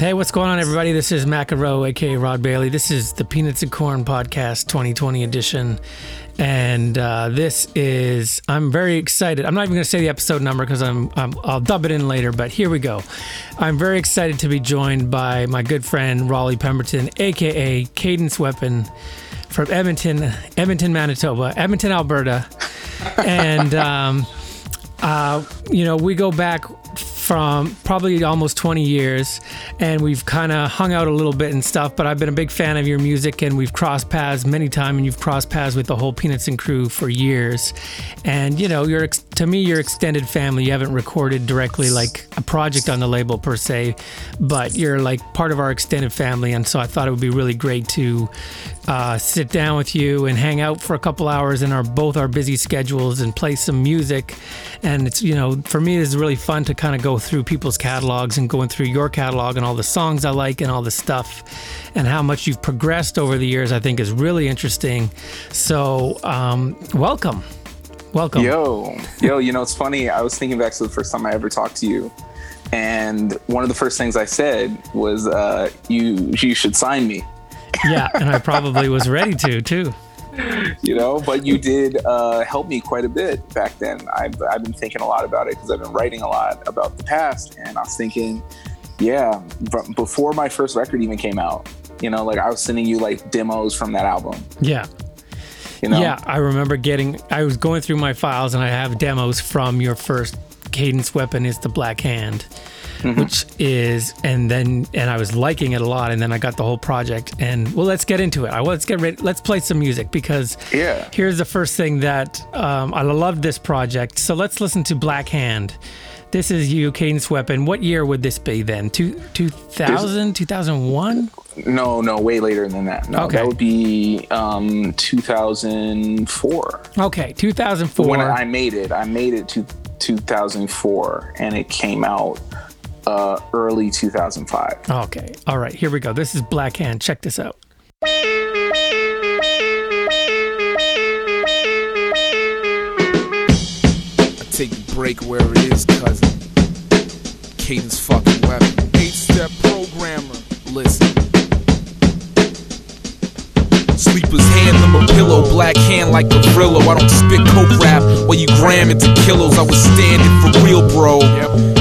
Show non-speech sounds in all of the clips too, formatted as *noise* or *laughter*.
Hey, what's going on, everybody? This is McEnroe, aka Rod Bailey. This is the Peanuts and Corn Podcast 2020 edition. And uh, this is, I'm very excited. I'm not even going to say the episode number because I'm, I'm, I'll dub it in later, but here we go. I'm very excited to be joined by my good friend Rollie Pemberton, aka Cadence Weapon from Edmonton, Edmonton, Manitoba, Edmonton, Alberta. And, um, uh, you know, we go back from probably almost 20 years and we've kind of hung out a little bit and stuff but i've been a big fan of your music and we've crossed paths many times and you've crossed paths with the whole peanuts and crew for years. And you know you're to me you're extended family. You haven't recorded directly like a project on the label per se but you're like part of our extended family and so i thought it would be really great to uh, sit down with you and hang out for a couple hours in our both our busy schedules and play some music and it's you know for me it's really fun to kind of go through people's catalogs and going through your catalog and all the songs I like and all the stuff and how much you've progressed over the years, I think is really interesting. So, um, welcome. Welcome. Yo, yo, you know, it's funny. I was thinking back to the first time I ever talked to you. And one of the first things I said was, uh, "You, you should sign me." Yeah, and I probably was ready to too. you know but you did uh, help me quite a bit back then I've, I've been thinking a lot about it because i've been writing a lot about the past and i was thinking yeah before my first record even came out you know like i was sending you like demos from that album yeah you know? yeah i remember getting i was going through my files and i have demos from your first cadence weapon is the black hand mm-hmm. which is and then and I was liking it a lot, and then I got the whole project. And well, let's get into it. I let's get ready. Let's play some music because yeah, here's the first thing that um, I love this project. So let's listen to Black Hand. This is you, Cadence Weapon. What year would this be then? Two, 2000, 2001? No, no, way later than that. No, okay. that would be um, 2004. Okay, 2004. When I made it, I made it to 2004, and it came out uh, early 2005. Okay. All right. Here we go. This is Black Hand. Check this out. I take a break where it is, cousin. Cadence fucking weapon. Eight step programmer. Listen. Sleeper's hand, I'm a pillow, black hand like a Brillo. I don't spit coke rap while you gram into kilos. I was standing for real, bro.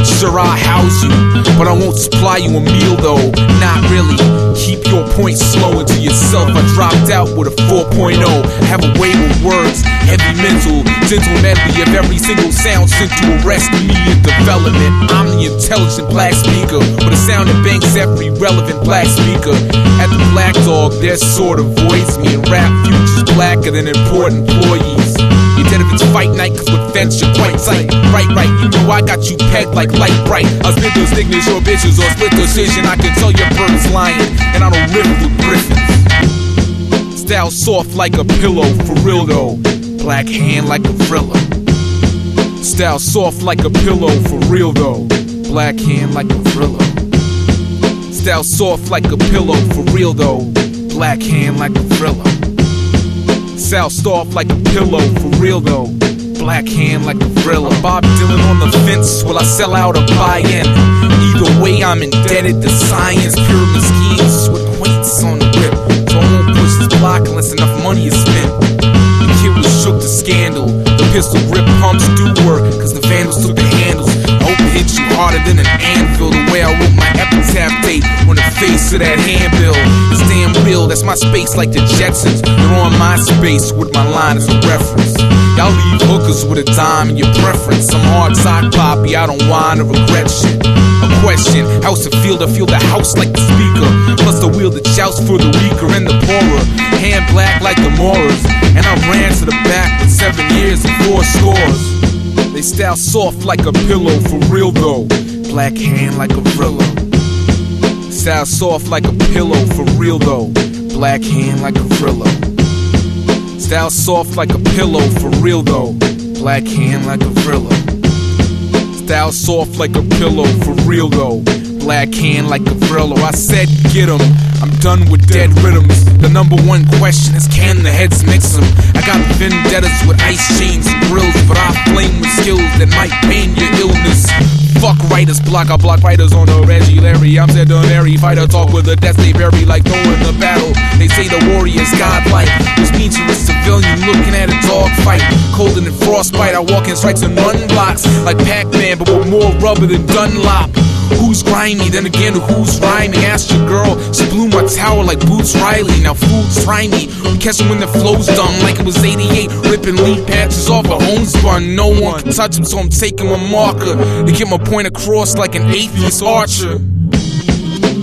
Sure, I house you, but I won't supply you a meal though. Not really. Keep your points slow into yourself. I dropped out with a 4.0. Have a way with words, heavy mental, gentle medley of every single sound sent to arrest me in development. I'm the intelligent black speaker with a sound that banks every relevant black speaker. At the Black Dog, their sort of voice me and rap futures blacker than important employees. You dead if it's fight night, cause with fence you're quite tight. Right, right, you know I got you pegged like light bright. I spit those stigmas or bitches or split decision. I can tell your bird's lying, and I don't riff with griffins. Style soft like a pillow, for real though. Black hand like a thriller. Style soft like a pillow, for real though. Black hand like a thriller. Style soft like a pillow, for real though black hand like a thriller. Soused off like a pillow, for real though. Black hand like a thriller. Bob Dylan on the fence, will I sell out or buy in? Either way, I'm indebted to science. Pyramid schemes with quaints on the whip. So I won't push this block unless enough money is spent. The kid was shook to scandal. The pistol grip pumps do work, cause the vandals took the handles. I hope it hits you harder than an anvil. The way I wrote my epitaph date on the face of that handbill. It's damn real, that's my space like the Jetsons. You're on my space with my line as a reference. Y'all leave hookers with a dime in your preference. I'm hard sock poppy, I don't whine or regret shit. A question, how's it feel to feel the house like the speaker? Plus the wheel that shouts for the weaker and the poorer. Hand black like the Moras. And I ran to the back with seven years and four scores. They style soft like a pillow, for real though. Black hand like a Vrilla. Style soft like a pillow, for real though. Black hand like a Vrilla. Style soft like a pillow, for real though. Black hand like a Vrilla. Style soft like a pillow, for real though. black hand like a Brillo. I said, get him. I'm done with dead rhythms. The number one question is, can the heads mix them? I got vendettas with ice chains and grills, but I flame with skills that might pain your illness. Fuck writers, block, I block writers on the Reggie Larry. I'm sedentary, fighter talk with a death they bury like Thor in the battle. They say the warrior's godlike, which means you're a civilian looking at a dog fight. Colder than frostbite, I walk in strikes and run blocks like Pac-Man, but with more rubber than Dunlop. Who's grimy? Then again, who's rhyming? Ask your girl. She blew my tower like Boots Riley. Now fools try me. Catch when the flow's done, like it was 88. Ripping leaf patches off a homespun. No one can touch 'em, so I'm taking my marker to get my point across like an atheist archer.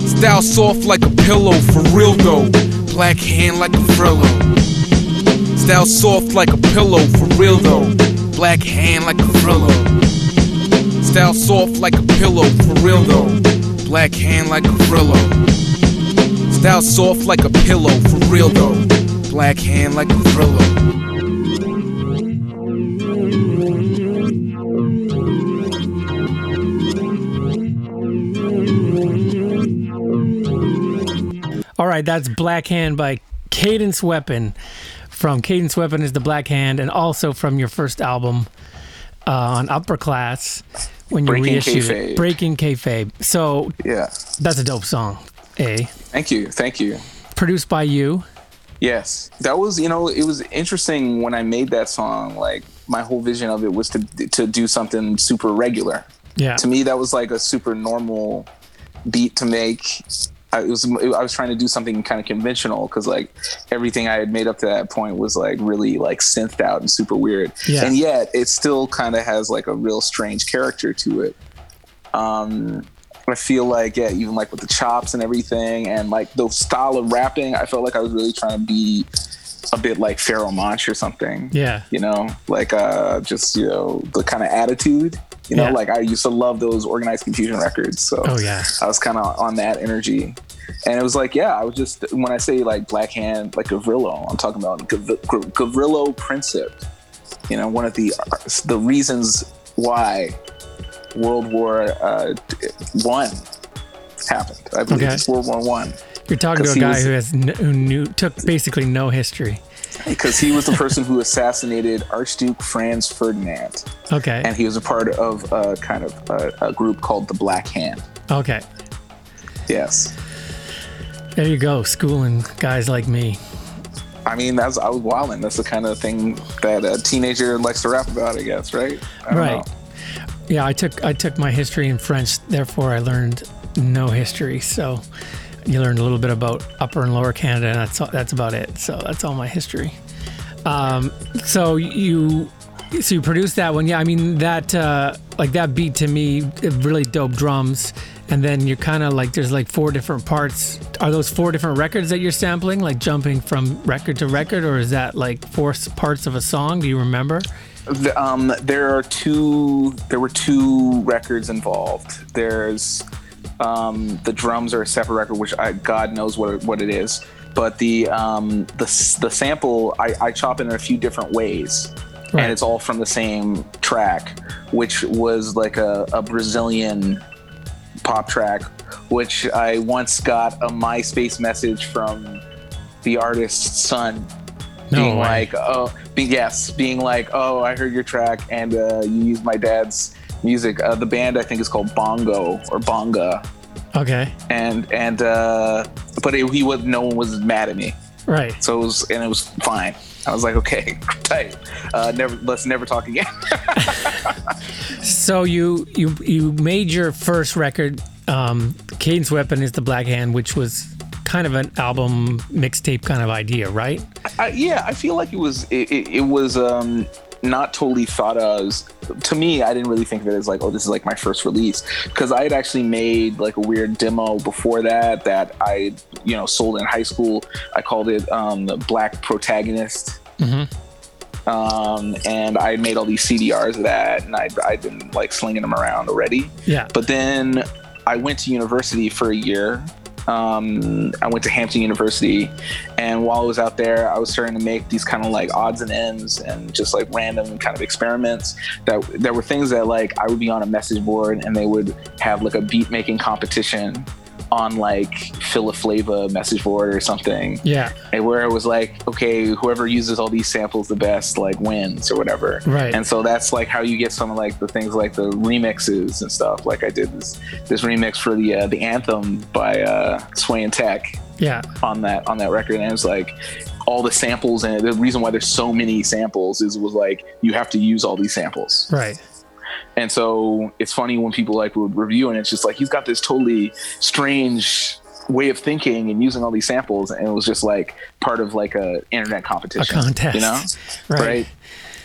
Style soft like a pillow, for real though. Black hand like a Frillo. Style soft like a pillow, for real though. Black hand like a Frillo. Style soft like a pillow, for real though. Black hand like Gavrilo. Style soft like a pillow, for real though. Black hand like Gavrilo. All right, that's Black Hand by Cadence Weapon. From Cadence Weapon is the Black Hand, and also from your first album uh, on Upper Class when you Breaking reissued Kayfabe. it. Breaking Kayfabe. So Yeah. that's a dope song. A Thank you. Thank you. produced by you. Yes, that was you know it was interesting when I made that song. Like my whole vision of it was to to do something super regular. Yeah. To me, that was like a super normal beat to make. I was I was trying to do something kind of conventional because like everything I had made up to that point was like really like synthed out and super weird. Yeah. And yet it still kind of has like a real strange character to it. Um, I feel like yeah, even like with the chops and everything, and like the style of rapping, I felt like I was really trying to be a bit like Pharoahe Monch or something. Yeah. You know, like uh, just you know the kind of attitude. You know, Yeah. like I used to love those Organized Konfusion records. So Oh, yeah. I was kind of on that energy. And it was like, yeah, I was just, when I say like Black Hand, like Gavrilo, I'm talking about Gav- Gav- Princip. You know, one of the the reasons why World War uh, One happened. I believe Okay. it's World War One You're talking to a guy was- who has n- who knew took basically no history. Because he was the person who assassinated Archduke Franz Ferdinand, Okay. and he was a part of a kind of a, a group called the Black Hand. Okay. Yes. There you go, schooling guys like me. I mean, that's I was wilding. That's the kind of thing that a teenager likes to rap about, I guess, right? I Right. know. Yeah, I took I took my history in French, therefore I learned no history. So you learned a little bit about Upper and Lower Canada, and that's that's about it. So that's all my history. Um, so you so you produced that one, yeah. I mean that uh, like that beat to me, really dope drums, and then you're kind of like there's like four different parts. Are those four different records that you're sampling, like jumping from record to record, or is that like four parts of a song? Do you remember? The, um, there are two. There were two records involved. There's um, the drums are a separate record, which I, God knows what what it is. But the um, the the sample I, I chop in a few different ways, Right. and it's all from the same track, which was like a, a Brazilian pop track, which I once got a MySpace message from the artist's son No being way. like, oh, be, yes, being like, oh, I heard your track and uh, you used my dad's music. Uh, the band I think is called Bongo or Bonga, Okay, and and uh, but it, he was no one was mad at me, right. so it was and it was fine. I was like, okay, *laughs* tight. Uh, never, let's never talk again. *laughs* So you you you made your first record. Um, Cadence Weapon is the Black Hand, which was kind of an album mixtape kind of idea, right? I, yeah, I feel like it was it, it, it was um not totally thought of as to me I didn't really think of it as like oh this is like my first release. Because I had actually made like a weird demo before that that I you know sold in high school. I called it um the black protagonist. Um and I made all these CDRs of that and I I'd been like slinging them around already. Yeah. but then I went to university for a year um, I went to Hampton University, and while I was out there, I was starting to make these kind of like odds and ends and just like random kind of experiments. That there were things that like I would be on a message board, and they would have like a beat making competition on like Philaflava message board or something. Yeah. And where it was like, okay, whoever uses all these samples the best like wins or whatever. Right. And so that's like how you get some of like the things like the remixes and stuff. Like I did this this remix for the uh, the anthem by uh, Sway and Tech Yeah. on that on that record, and it was like all the samples and the reason why there's so many samples is was like you have to use all these samples. Right. And so it's funny when people like would review and it's just like he's got this totally strange way of thinking and using all these samples and it was just like part of like a internet competition. A contest. You know? *laughs* Right. right?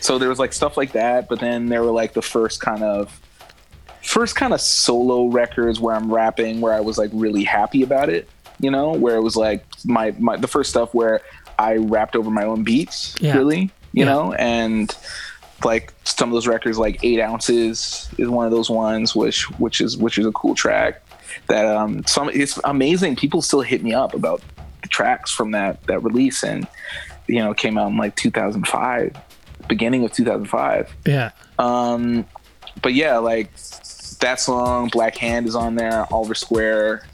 So there was like stuff like that, but then there were like the first kind of first kind of solo records where I'm rapping where I was like really happy about it, you know, where it was like my my the first stuff where I rapped over my own beats, Yeah. really, you Yeah. know, and like some of those records like eight ounces is one of those ones which which is which is a cool track that um some it's amazing. People still hit me up about the tracks from that that release and you know came out in like 2005 beginning of 2005 Yeah. um but yeah like that song black hand is on there oliver square.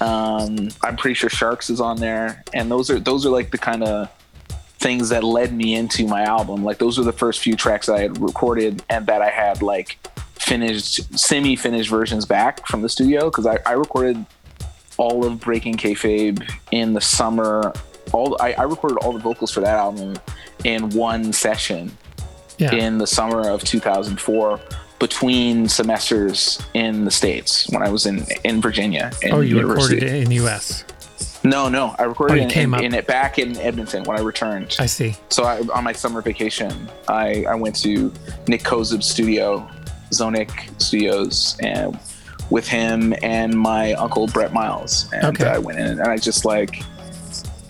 Um i'm pretty sure sharks is on there. And those are those are like the kind of things that led me into my album like those were the first few tracks that i had recorded and that i had like finished semi-finished versions back from the studio because I, I recorded all of breaking kayfabe in the summer all I, I recorded all the vocals for that album in one session Yeah. in the summer of 2004 between semesters in the states when I was in in Virginia. In oh, you university. recorded it in the U.S. No, no, I recorded Oh, came in, in it back in Edmonton when I returned. I see. so I, on my summer vacation, I, I went to Nik Kozub's studio, Zoniq Studios, and with him and my uncle Brett Miles, and Okay. I went in and I just like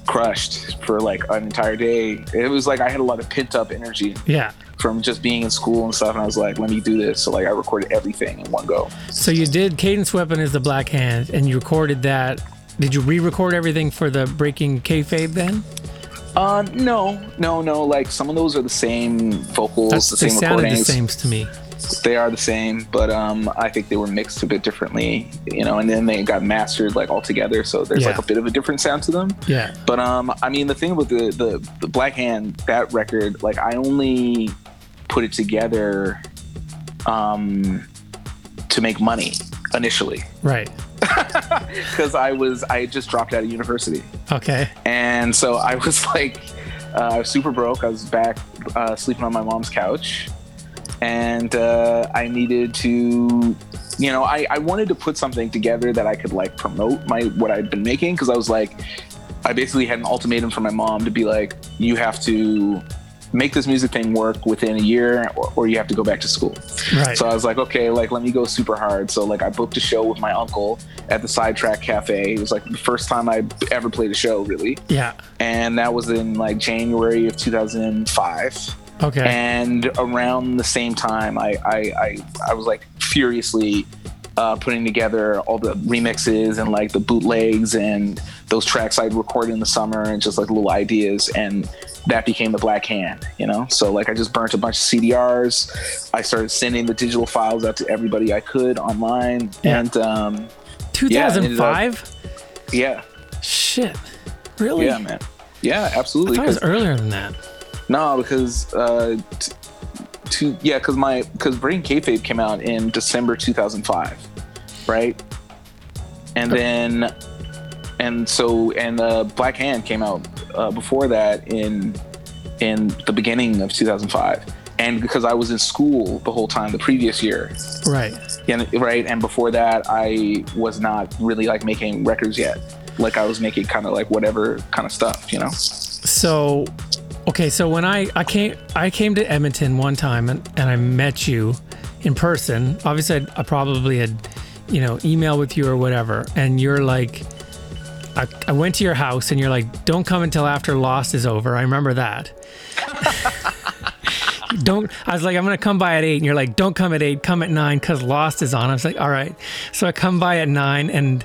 crushed for like an entire day. It was like I had a lot of pent up energy Yeah. from just being in school and stuff. And I was like, let me do this. So like I recorded everything in one go. So you did Cadence Weapon is the Black Hand, and you recorded that. Did you re-record everything for the Breaking Kayfabe then? Uh, no, no, no. Like some of those are the same vocals, That's, the they same sounded the same to me. They are the same, but um, I think they were mixed a bit differently, you know. And then they got mastered like all together, so there's Yeah. like a bit of a different sound to them. Yeah. But um, I mean, the thing with the, the the Black Hand that record, like I only put it together um to make money initially Right. Because I was I had just dropped out of university. Okay. and so I was *laughs* like uh, I was super broke. I was back uh, sleeping on my mom's couch, and uh, I needed to, you know, I, I wanted to put something together that I could like promote my what I'd been making because I was like, I basically had an ultimatum from my mom to be like, you have to make this music thing work within a year or, or you have to go back to school Right. so I was like, okay, like let me go super hard. So like I booked a show with my uncle at the Sidetrack Cafe. It was like the first time I ever played a show, really, yeah. and that was in like January of 2005. Okay. And around the same time, I I I, I was like furiously uh, putting together all the remixes and like the bootlegs and those tracks I'd recorded in the summer and just like little ideas and that became the black hand you know so like i just burnt a bunch of cdrs i started sending the digital files out to everybody i could online Yeah. and um 2005. yeah Shit. Really? yeah man yeah I absolutely thought it was earlier than that. No, because uh, t- to yeah, because my because Breaking Kayfabe came out in December 2005, right? And then and so and uh, Black Hand came out uh, before that in in the beginning of 2005. And because I was in school the whole time the previous year, Right. and right, and before that I was not really like making records yet. Like I was making kind of like whatever kind of stuff, you know. So, okay, so when I I came I came to Edmonton one time and, and I met you in person. Obviously, I'd, I probably had you know email with you or whatever, and you're like. I, I went to your house and you're like, don't come until after Lost is over. I remember that. *laughs* don't, I was like, I'm to come by at eight. And you're like, don't come at eight, come at nine because Lost is on. I was like, all right. So I come by at nine and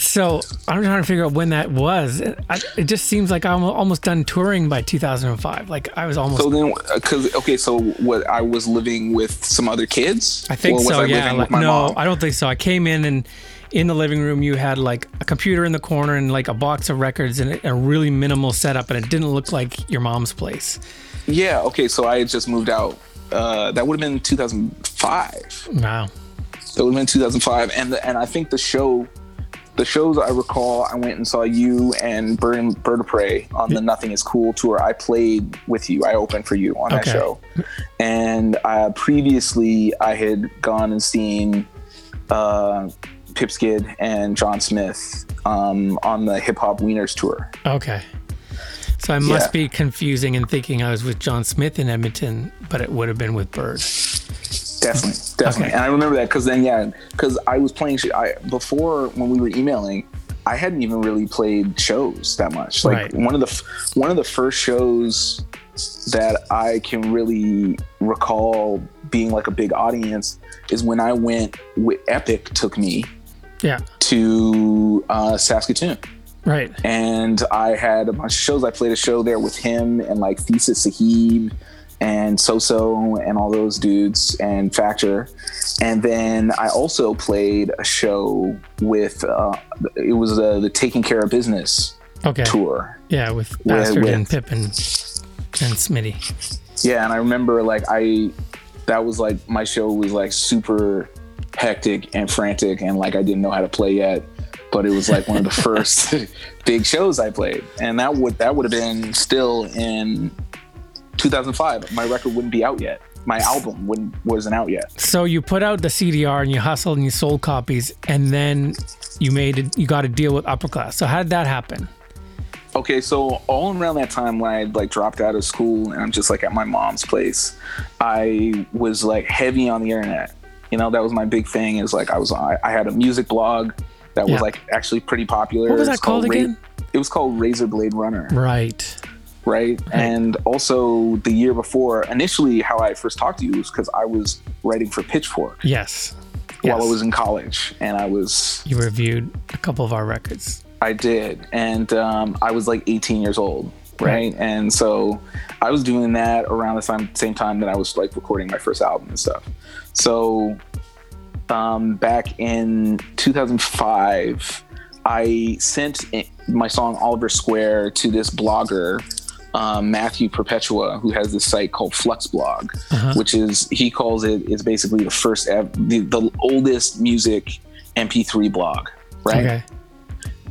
So I'm trying to figure out when that was. It, I, it just seems like I'm almost done touring by 2005. Like I was almost. So then, because okay, so what? I was living with some other kids. I think Or was so. I yeah. Like, no, mom? I don't think so. I came in and in the living room you had like a computer in the corner and like a box of records and a, a really minimal setup, and it didn't look like your mom's place. Yeah. Okay. So I had just moved out. Uh, that would have been 2005. Wow. That would have been 2005, and the, and I think the show, the shows I recall, I went and saw you and Bird and Bird of Prey on the Nothing Is Cool tour. I played with you. I opened for you on that Okay. show, and uh, previously I had gone and seen uh, Pip Skid and John Smith um, on the Hip Hop Wieners tour. Okay. So I must Yeah. be confusing and thinking I was with John Smith in Edmonton, but it would have been with Bird. Definitely, definitely. Okay. And I remember that because then, yeah, because I was playing. sh- I before when we were emailing, I hadn't even really played shows that much. Like Right. one of the f- one of the first shows that I can really recall being like a big audience is when I went. With Epic took me Yeah. to uh, Saskatoon. Right. and I had a bunch of shows. I played a show there with him and like Thesis Sahib and Soso and all those dudes and Factor. And then I also played a show with uh, it was uh, the Taking Care of Business Okay. tour. Yeah, with Bastard with- and Pip and, and Smitty. Yeah, and I remember like I that was like my show was like super hectic and frantic and like I didn't know how to play yet. But it was like one of the *laughs* first *laughs* big shows I played. And that would that would have been still in 2005. My record wouldn't be out yet. My album wouldn't wasn't out yet. So you put out the CDR and you hustled and you sold copies, and then you made it. You got a deal with Upper Class. So how did that happen? Okay, so all around that time when I like dropped out of school and I'm just like at my mom's place, I was like heavy on the internet. You know, that was my big thing. Is like I was I, I had a music blog that Yeah. was like actually pretty popular. What was that called Ra- again? it was called Razor Blade Runner, Right. Right? And also the year before, initially how I first talked to you was because I was writing for Pitchfork Yes. while I was in college, and I was You reviewed a couple of our records. I did, and um, I was like 18 years old, right? And so I was doing that around the same same time that I was like recording my first album and stuff. So um, back in 2005, I sent my song Oliver Square to this blogger. Um, Matthew Perpetua, who has this site called Flux Blog, Uh-huh. which is he calls it is basically the first ev- the, the oldest music MP3 blog, right? Okay.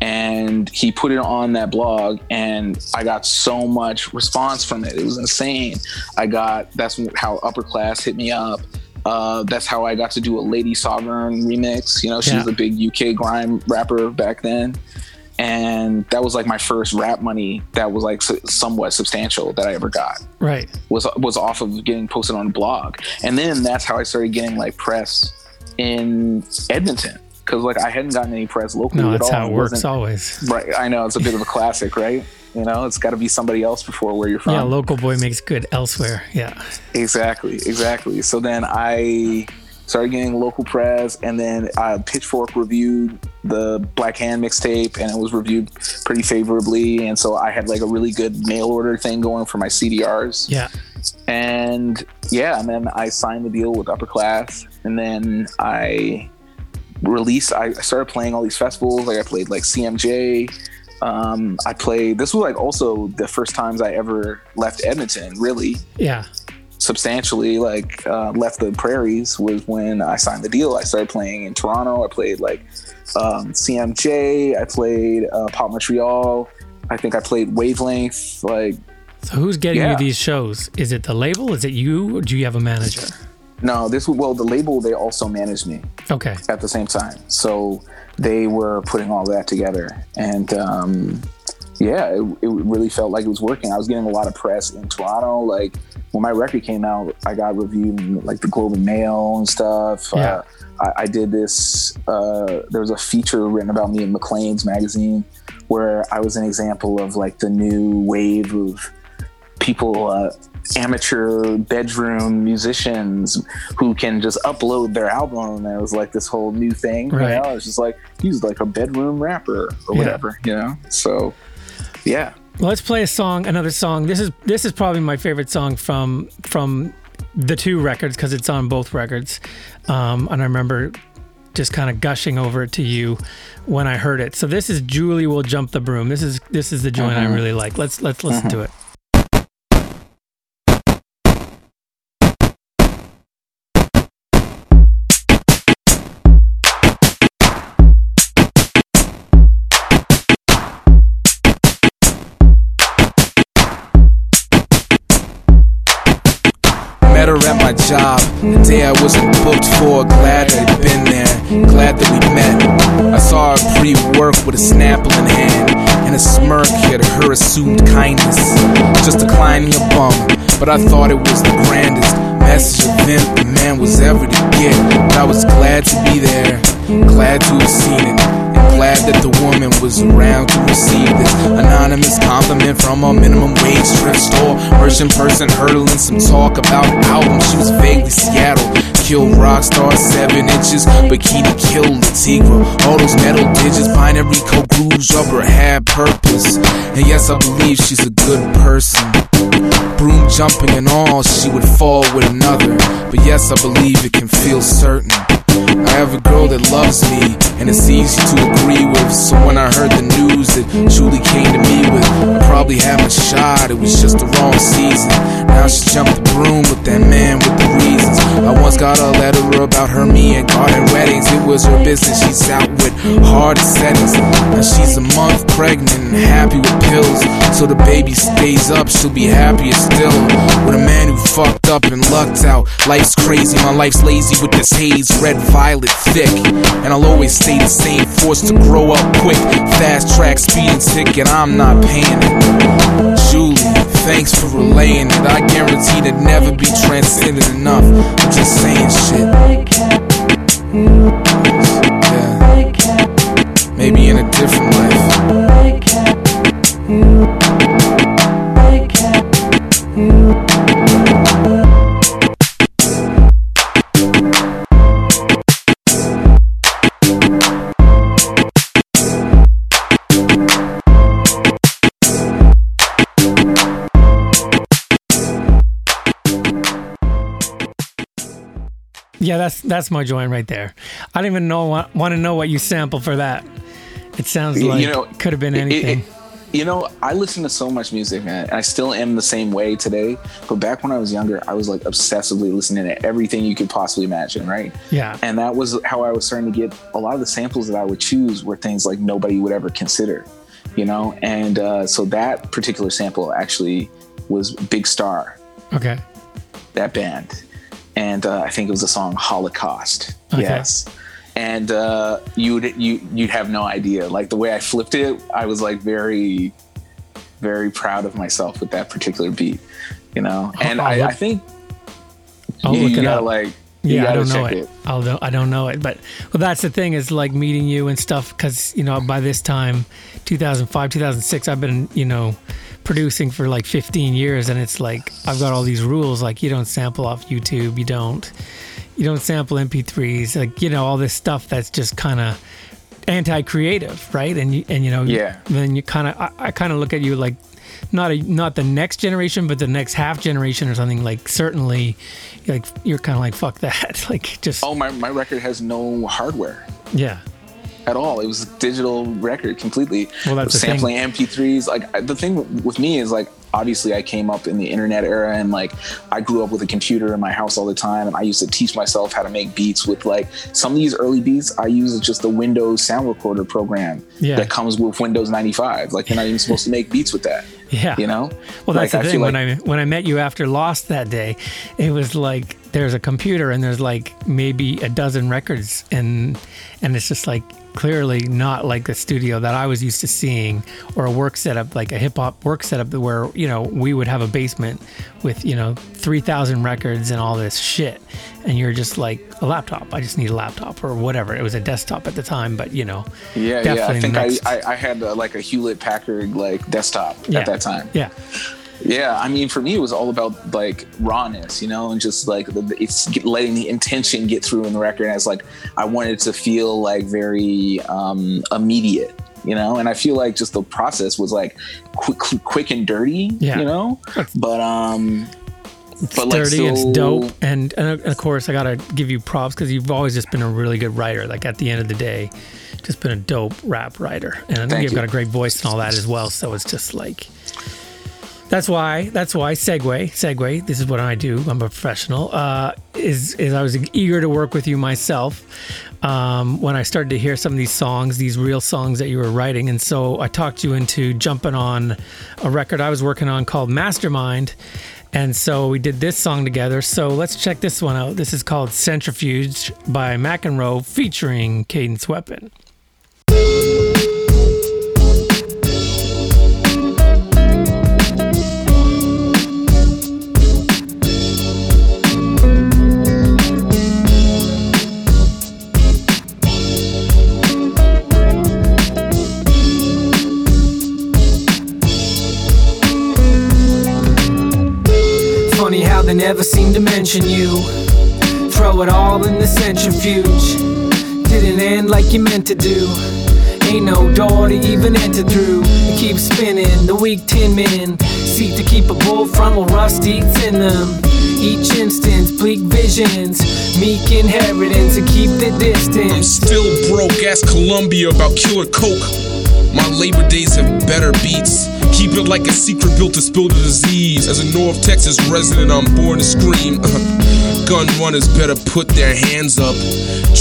and he put it on that blog and i got so much response from it it was insane i got that's how upper class hit me up uh, that's how i got to do a lady sovereign remix you know she was a big uk grime rapper back then and that was like my first rap money that was like somewhat substantial that i ever got Right. was was off of getting posted on a blog and then that's how i started getting like press in edmonton because like i hadn't gotten any press locally No, at that's all how it It works always. Right. I know it's a bit of a classic, right? You know, it's got to be somebody else before where you're from. Yeah, local boy makes good elsewhere. Yeah. exactly. Exactly. So then I started getting local press, and then uh, Pitchfork reviewed the Black Hand mixtape, and it was reviewed pretty favorably. And so I had like a really good mail order thing going for my CDRs. Yeah. And yeah, and then I signed the deal with Upper Class, and then I released. I started playing all these festivals. Like I played like CMJ. Um, I played. This was like also the first times I ever left Edmonton. Really Yeah. Substantially, like uh, left the prairies was when I signed the deal. I started playing in Toronto. I played like um, CMJ. I played uh, Pop Montreal. I think I played Wavelength. Like So who's getting Yeah. you these shows? Is it the label? Is it you? Or do you have a manager? no, this well the label they also managed me. Okay. at the same time. So they were putting all that together, and um, yeah, it, it really felt like it was working. I was getting a lot of press in Toronto. Like when my record came out, I got reviewed in like the Globe and Mail and stuff. Yeah. Uh, I, I did this. Uh, there was a feature written about me in Maclean's magazine where I was an example of like the new wave of people uh, amateur bedroom musicians who can just upload their album and it was like this whole new thing Right. you know it's just like he's like a bedroom rapper or Yeah. whatever you know so yeah let's play a song, another song. This is this is probably my favorite song from from the two records because it's on both records, um, and I remember just kind of gushing over it to you when I heard it. So this is Julie will jump the broom. This is this is the joint I Mhm. really like. Let's let's listen to it. Job, the day I wasn't booked for. Glad I'd been there, glad that we met. I saw her pre-work with a Snapple in hand and a smirk at her assumed kindness. Just declining a bum, but I thought it was the grandest message event the man was ever to get. But I was glad to be there, glad to have seen it. Glad that the woman was around to receive this anonymous compliment from a minimum wage thrift store. Merchant person hurdling some talk about albums. She was vaguely Seattle. Killed Rockstar, seven inches. Bikini killed Antigua. All those metal digits, binary code grooves, rubber had purpose. And yes, I believe she's a good person. Broom jumping and all, she would fall with another. But yes, I believe it can feel certain. I have a girl that loves me, and it's easy to agree with. So when I heard the news that Julie came to me with, probably my shot, it was just the wrong season. Now she jumped the broom with that man with the reasons. I once got a letter about her, me, and garden weddings. It was her business, she's out with hard settings. Now she's a month pregnant and happy with pills. So the baby stays up, she'll be happier still. With a man who fucked up and lucked out. Life's crazy, my life's lazy with this haze, red violet thick. And I'll always stay the same, forced to grow up quick. Fast track, speeding ticket, I'm not paying it. Julie, thanks for relaying it. I guarantee to never be transcended enough. I'm just saying shit. Yeah. Maybe in a different life. Yeah, that's that's my joint right there. I don't even know want, to know what you sample for that. It sounds like You know, could have been it- it- anything. You know, I listen to so much music, man. And I still am the same way today. But back when I was younger, I was like obsessively listening to everything you could possibly imagine, right? yeah. And that was how I was starting to get a lot of the samples that I would choose were things like nobody would ever consider, you know? And uh, so that particular sample actually was Big Star, Okay. that band. And uh, I think it was the song Holocaust. Okay. Yes. And uh, you'd you you'd have no idea. Like the way I flipped it, I was like very, very proud of myself with that particular beat. You know, and I'll I, I think I'll you, look you it gotta up. like Yeah, I don't know check it. I'll I don't know it, but well, that's the thing is like meeting you and stuff because you know by this time, 2005, 2006, I've been you know producing for like 15 years, and it's like I've got all these rules like you don't sample off YouTube, you don't, you don't sample MP3s, like you know all this stuff that's just kind of anti-creative, right? And you, and you know Yeah. then you kind of I, I kind of look at you like not a not the next generation but the next half generation or something like certainly like you're kind of like fuck that *laughs* like just Oh, my, my record has no hardware yeah at all. It was a digital record completely. Well, that's sampling MP3s. Like I- the thing with me is like obviously I came up in the internet era and like I grew up with a computer in my house all the time and I used to teach myself how to make beats with like some of these early beats I use just the Windows sound recorder program Yeah. that comes with Windows 95. Like you're not even supposed to make beats with that. *laughs* yeah You know? well that's Like, the thing when i when i met you after lost that day it was like there's a computer and there's like maybe a dozen records and and it's just like clearly not like the studio that i was used to seeing or a work setup like a hip-hop work setup where you know we would have a basement with you know 3000 records and all this shit and you're just like a laptop i just need a laptop or whatever it was a desktop at the time but you know Yeah, yeah. I think next- I, I, I had uh, like a Hewlett Packard like desktop Yeah. at that time. Yeah. Yeah, I mean, for me, it was all about like rawness, you know, and just like the, it's letting the intention get through in the record. And it's like I wanted to feel like very um, immediate, you know. And I feel like just the process was like quick, quick and dirty, Yeah. you know. But um, It's But, like, dirty, it's dope, and, and of course I gotta give you props because you've always just been a really good writer. Like at the end of the day, just been a dope rap writer, and I think you've you. got a great voice and all that as well. So it's just like that's why that's why segue segue. This is what I do. I'm a professional. Uh, is is I was eager to work with you myself um, when I started to hear some of these songs, these real songs that you were writing, and so I talked you into jumping on a record I was working on called Mastermind. And so we did this song together. So let's check this one out. This is called Centrifuge by McEnroe featuring Cadence Weapon. They never seem to mention you. Throw it all in the centrifuge. Didn't end like you meant to do. Ain't no door to even enter through. It keeps spinning, the weak tin men seek to keep a bull from a rust eats in them. Each instance, bleak visions, meek inheritance, and keep the distance. I'm still broke, ask Columbia about killer coke. My labor days have better beats. Keep it like a secret built to spill the disease. As a North Texas resident, I'm born to scream. *laughs* Gun runners better put their hands up.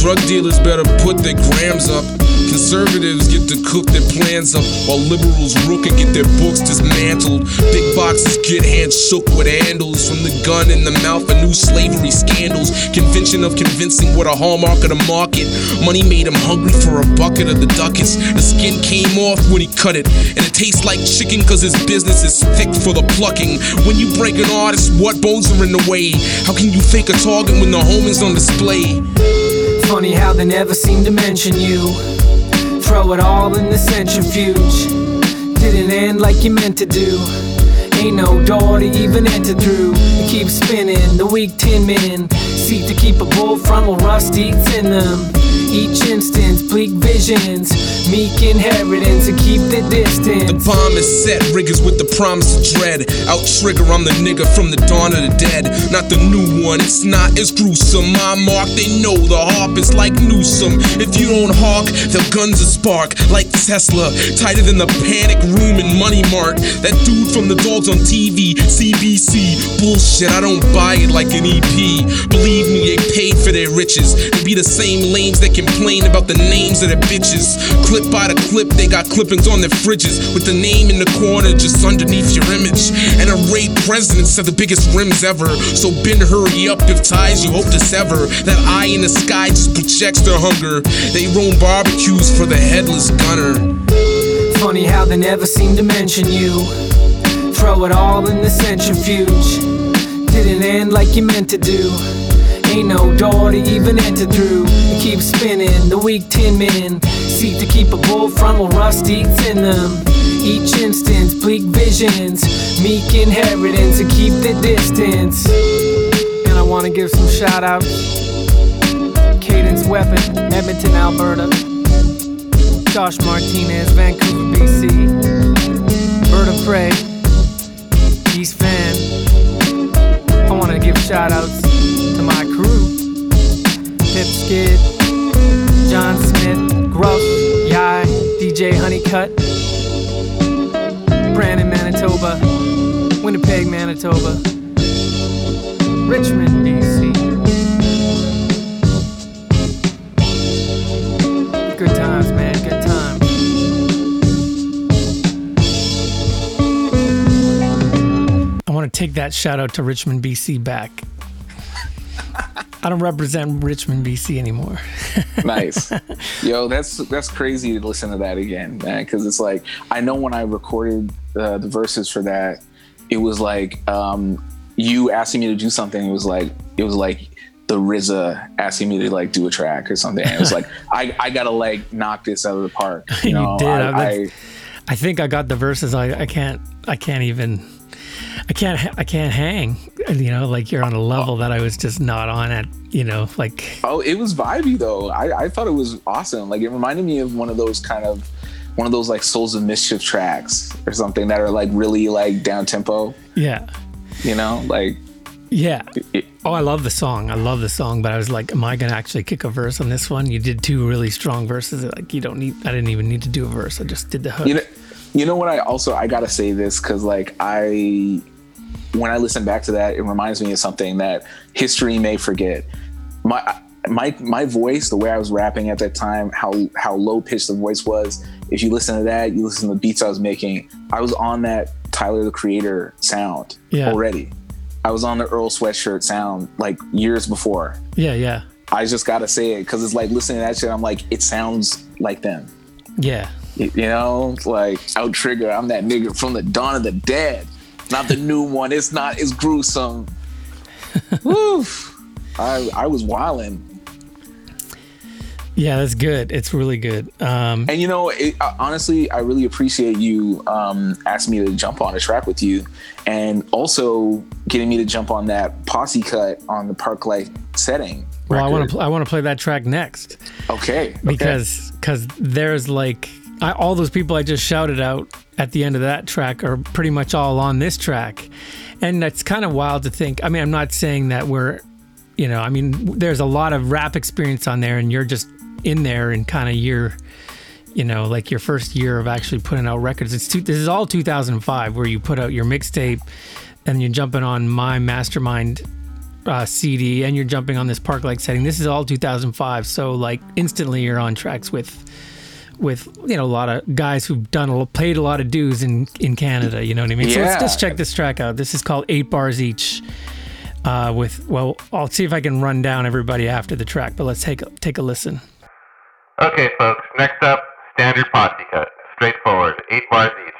Drug dealers better put their grams up. Conservatives get to cook their plans up, while liberals rook and get their books dismantled. Big boxes get hands shook with handles from the gun in the mouth of new slavery scandals. Convention of convincing what a hallmark of the market. Money made him hungry for a bucket of the ducats. The skin came off when he cut it, and it tastes like chicken cause his business is thick for the plucking. When you break an artist, what bones are in the way? How can you fake a target when the home is on display? Funny how they never seem to mention you. Throw it all in the centrifuge. Didn't end like you meant to do. Ain't no door to even enter through. It keeps spinning, the weak tin men seek to keep a bull from a rust eats them. Each instance, bleak visions, meek inheritance, and keep the distance. The bomb is set, riggers with the promise of dread. Out trigger, I'm the nigga from the dawn of the dead. Not the new one, it's not as gruesome. My mark, they know the harp is like Newsom. If you don't hawk, the guns will spark like Tesla. Tighter than the panic room in Money Mart. That dude from the dogs on TV, CBC. Bullshit, I don't buy it like an EP. Believe me, they paid for their riches. They be the same lames that complain about the names of their bitches. Clip by the clip, they got clippings on their fridges with the name in the corner just underneath your image. And array presidents have the biggest rims ever. So Ben, hurry up if ties you hope to sever. That eye in the sky just projects their hunger. They roam barbecues for the headless gunner. Funny how they never seem to mention you. Throw it all in the centrifuge. Didn't end like you meant to do. Ain't no door to even enter through. It keeps spinning, the weak tin men seek to keep a bull from a rust eats in them. Each instance, bleak visions, meek inheritance, and keep the distance. And I wanna give some shout outs. Cadence Weapon, Edmonton, Alberta. Josh Martinez, Vancouver, BC. Bird of Prey, East Fan. I want to give shout outs to my crew Pip Skid, John Smith, Gruff, Yai, DJ Brandon, Manitoba, Winnipeg, Manitoba, Richmond, BC. Good times, man, good times. I want to take that shout out to Richmond, BC back. I don't represent Richmond, BC anymore. *laughs* nice yo that's that's crazy to listen to that again man because it's like i know when i recorded uh, the verses for that it was like um you asking me to do something it was like it was like the RZA asking me to like do a track or something. It was like *laughs* I, I gotta like knock this out of the park. You, You know, did. I, I- I, I think I got the verses. I, I can't. I can't even. I can't I can't hang. You know, like you're on a level that I was just not on at. You know, like Oh, it was vibey though. I, I thought it was awesome. Like it reminded me of one of those kind of one of those like Souls of Mischief tracks or something that are like really like down tempo. yeah, You know, like yeah. Oh, I love the song. I love the song, but I was like, am I gonna actually kick a verse on this one? You did two really strong verses. Like you don't need. I didn't even need to do a verse. I just did the hook. you know you know what I also I gotta say this because like I when I listen back to that, it reminds me of something that history may forget. My my my voice, the way I was rapping at that time, how how low pitched the voice was. If you listen to that, you listen to the beats I was making. I was on that Tyler the Creator sound Yeah. already. I was on the Earl Sweatshirt sound like years before. yeah, yeah, I just gotta say it because it's like listening to that shit. I'm like, it sounds like them. yeah. You know, like out trigger. I'm that nigga from the dawn of the dead, not the new *laughs* one. It's not. It's gruesome. *laughs* Woof. I I was wilding, Yeah, that's good. It's really good. Um, and you know, it, uh, honestly, I really appreciate you um, asking me to jump on a track with you, and also getting me to jump on that posse cut on the park life setting. well, I want to. Pl- I want to play that track next Okay, okay. because because there's like I, all those people I just shouted out at the end of that track are pretty much all on this track, and that's kind of wild to think. I mean, I'm not saying that we're, you know, I mean, there's a lot of rap experience on there, and you're just in there and kind of your, you know, like your first year of actually putting out records. It's two, this is all 2005 where you put out your mixtape, and you're jumping on my mastermind uh, CD and you're jumping on this park like setting. This is all 2005, so like instantly you're on tracks with with you know a lot of guys who've done a, paid a lot of dues in in Canada. You know what I mean? So let's just check this track out. This is called Eight Bars Each. Uh, with well, I'll see if I can run down everybody after the track, but let's take a, take a listen. Okay, folks, next up, standard posse cut. Straightforward, eight bars each.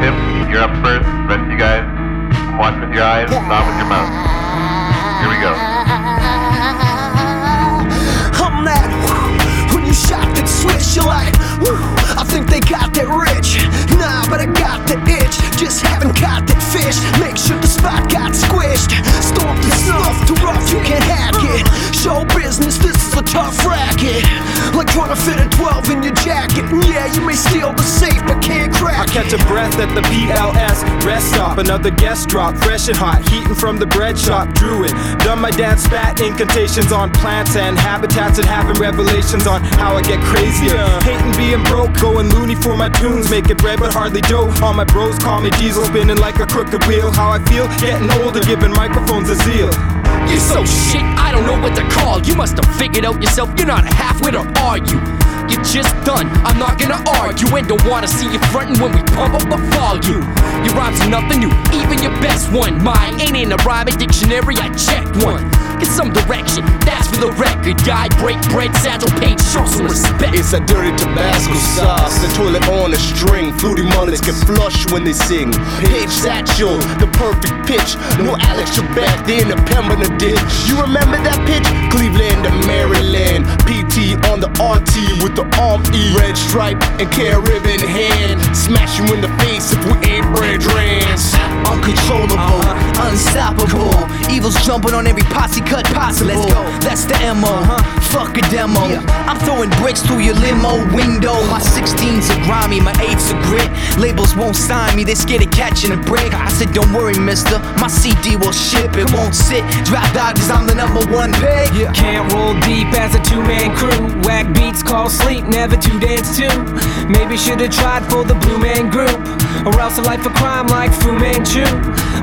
Tim, you're up first. Rest of you guys, watch with your eyes, not with your mouth. Here we go. You're like, Woo, I think they got that rich. Nah, but I got the itch. Just haven't caught that fish. Make sure the spot got squished. Storm the snuff, too rough, you can't hack it. Show business, this is a tough racket. Like trying to fit a 12 in your jacket. Yeah, you may steal the safe, but can't crack. I catch it. a breath at the PLS rest stop. Another guest drop, fresh and hot, heating from the bread shop. Druid, done my dad spat incantations on plants and habitats and having revelations on how I get crazier. Hating being broke, going loony for my tunes, making bread but hardly dough. All my bros call me diesel, spinning like a crooked wheel. How I feel, getting older, giving microphones a zeal. You're so shit, I don't know what to call. You must have figured out yourself, you're not a halfwit or are you? You're just done, I'm not gonna argue and don't wanna see you frontin' when we pump up the volume. Your rhymes are nothing new, even your best one. Mine ain't in a rhyming dictionary, I checked one. Get some direction, that's for the record. Guy, break bread, satchel paint, show some respect. It's a dirty Tabasco sauce. The toilet on a string. Fruity mullets get flush when they sing. Page satchel, the perfect pitch. No Alex Trebek, they in the independent ditch. You remember that pitch? Cleveland to Maryland. PT on the RT with the arm E. Red stripe and care ribbon hand. Smash you in the face if we ain't red rams. Uncontrollable, uh-huh. unstoppable. Evil's jumping on every posse cut possible. Let's go. That's the MO. Uh-huh. Fuck a demo. I'm throwing bricks through your limo window. My 16s are grimy, my 8s are grit. Labels won't sign me, they scared of catching a break. I said, Don't worry, mister. My CD will ship, it won't sit. Drop dodges, I'm the number one pick. Can't roll deep as a two man crew. Whack beats call sleep, never to dance to. Maybe should've tried for the Blue Man Group. Or else a life of crime like Fu Manchu.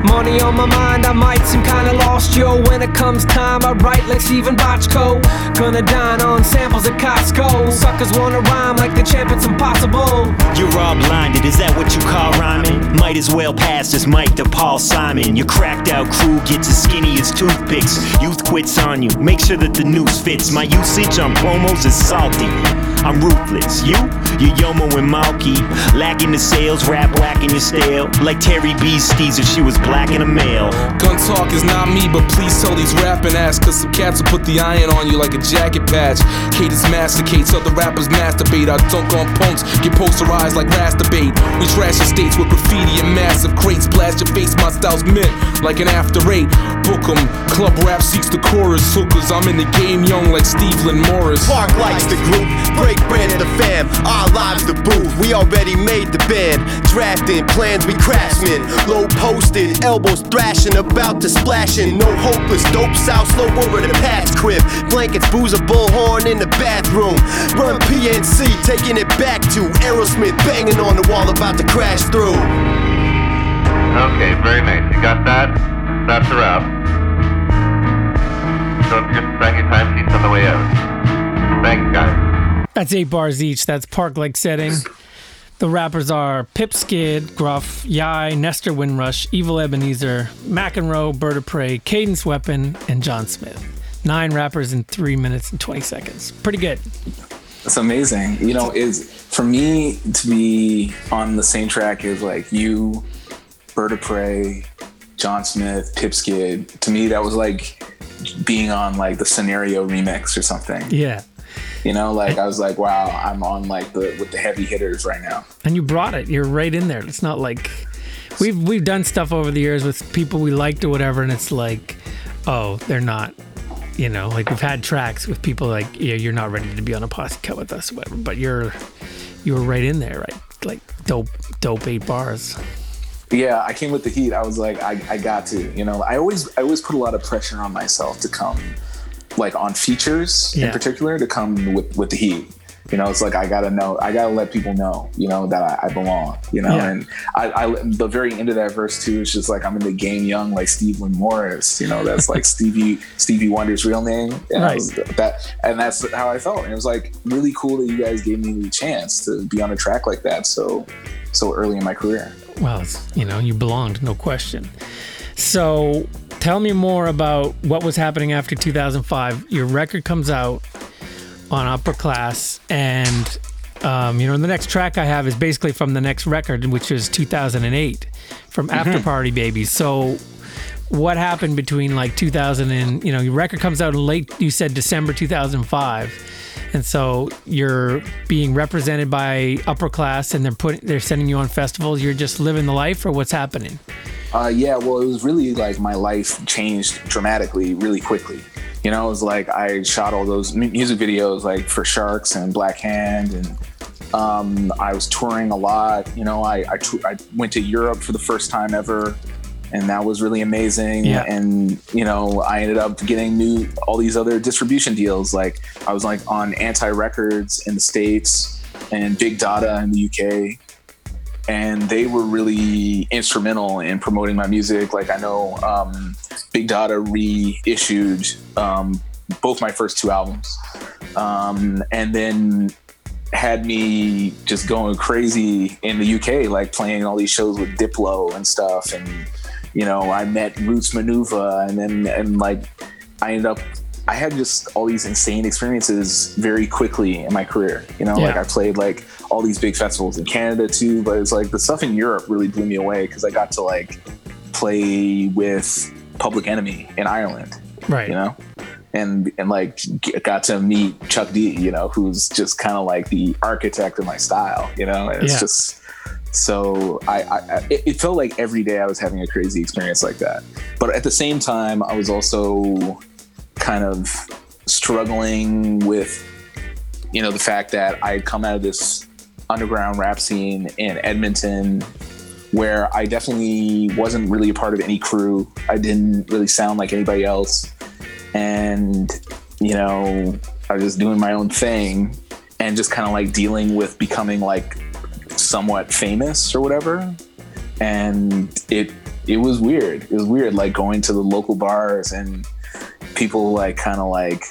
Money on my mind, I might seem kinda lost, yo. When it comes time, I write like Steven Bochco. Gonna dine on samples at Costco. Suckers wanna rhyme like the champ, it's impossible. You're all blinded, is that what you call rhyming? Might as well pass this mic to Paul Simon. Your cracked out crew gets as skinny as toothpicks. Youth quits on you, make sure that the noose fits. My usage on promos is salty. I'm ruthless. You, you Yomo and Malky, lacking the sales, rap whacking your stale, like Terry B's steez if she was black and a male. Gun talk is not me, but please tell these rapping ass, cause some cats will put the iron on you like a jacket patch. Cadence masticates, other rappers masturbate. I dunk on punks, get posterized like Rastabate. We trash the states with graffiti and massive crates. Blast your face, my style's mint like an after eight. Book 'em, club rap seeks the chorus. Hookers, I'm in the game young like Stephen Morris. Park likes the group, break bread at the fam. Our lives the booth, we already made the band. Drafting plans, we craftsmen. Low posted, elbows thrashing, about to splashing. No hopeless, dope south slope over the past crib. Blankets, booze, a bullhorn in the bathroom. Run PNC, taking it back to Aerosmith, banging on the wall, about to crash through. Okay, very nice. You got that? That's a wrap. So just bang your time sheets on the way out. Thanks, guys. That's eight bars each. That's park like setting. The rappers are Pip Skid, Gruff, Yai, Nestor Wynrush, Evil Ebenezer, McEnroe, Bird of Prey, Cadence Weapon, and John Smith. Nine rappers in three minutes and 20 seconds. Pretty good. That's amazing. You know, is for me to be on the same track as like you, Bird of Prey, John Smith, Pip Skid. To me, that was like being on like the scenario remix or something. Yeah. You know, like I was like, wow, I'm on like the with the heavy hitters right now. And you brought it. You're right in there. It's not like we've we've done stuff over the years with people we liked or whatever, and it's like, oh, they're not. You know, like we've had tracks with people like, yeah, you're not ready to be on a posse cut with us, whatever. But you're you were right in there, right? Like dope, dope eight bars. Yeah, I came with the heat. I was like, I, I got to. You know, I always I always put a lot of pressure on myself to come, like on features Yeah. in particular, to come with with the heat. You know, it's like I gotta know, I gotta let people know, you know, that I, I belong. You know, Yeah. and I, I the very end of that verse too is just like I'm in the game young, like Stephen Morris. You know, that's like Stevie *laughs* Stevie Wonder's real name. And I Right. was- that and that's how I felt. And it was like really cool that you guys gave me the chance to be on a track like that so so early in my career. Well, you know, you belonged, no question. So, tell me more about what was happening after 2005. Your record comes out on Upper Class, and um, you know, the next track I have is basically from the next record, which is 2008, from After Party Babies. So, what happened between like 2000 and you know, your record comes out in late? You said December 2005. And so you're being represented by upper class, and they're putting they're sending you on festivals. You're just living the life, or what's happening? Uh, yeah, well, it was really like my life changed dramatically, really quickly. You know, it was like I shot all those music videos like for Sharks and Black Hand, and um, I was touring a lot. You know, I I, I went to Europe for the first time ever, and that was really amazing. Yeah. And you know, I ended up getting new all these other distribution deals. Like I was like on Anti Records in the states and Big Dada in the UK and they were really instrumental in promoting my music. Like I know um, Big Dada reissued um, both my first two albums, um, and then had me just going crazy in the UK, like playing all these shows with Diplo and stuff. And you know, I met Roots Manuva, and then and like I ended up. I had just all these insane experiences very quickly in my career. You know, like I played like all these big festivals in Canada too, but it's like the stuff in Europe really blew me away because I got to like play with Public Enemy in Ireland, Right. you know, and and like got to meet Chuck D, you know, who's just kind of like the architect of my style, you know, and it's Yeah. just so I, I it, it felt like every day I was having a crazy experience like that, but at the same time I was also kind of struggling with you know the fact that I had come out of this underground rap scene in Edmonton where I definitely wasn't really a part of any crew. I didn't really sound like anybody else. And, you know, I was just doing my own thing and just kind of like dealing with becoming like somewhat famous or whatever. And it it was weird. It was weird like going to the local bars and people like kind of like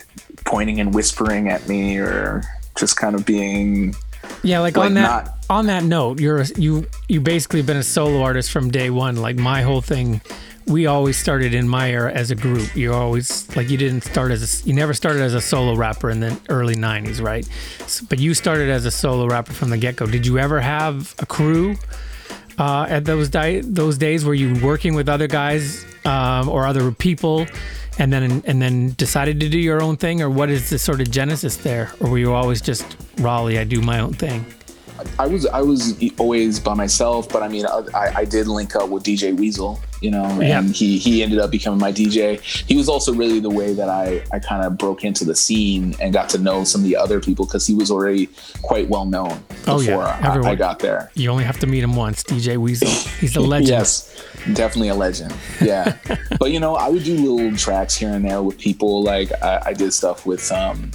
pointing and whispering at me or just kind of being Yeah, like, Like on that not- on that note, you're a- you you basically been a solo artist from day one. Like my whole thing we always started in my era as a group. You always like you didn't start as a, you never started as a solo rapper in the early '90s, right? So, but you started as a solo rapper from the get go. Did you ever have a crew uh, at those di- those days? Were you working with other guys um, or other people, and then and then decided to do your own thing, or what is the sort of genesis there, or were you always just Rollie? I do my own thing. I was I was always by myself, but I mean I, I did link up with DJ Weasel, you know, and he he ended up becoming my DJ. He was also really the way that I I kind of broke into the scene and got to know some of the other people because he was already quite well known Oh, before yeah. I, Everyone- I got there. You only have to meet him once, DJ Weasel. He's a legend. Yes, definitely a legend. Yeah, *laughs* but you know, I would do little tracks here and there with people. Like I, I did stuff with um,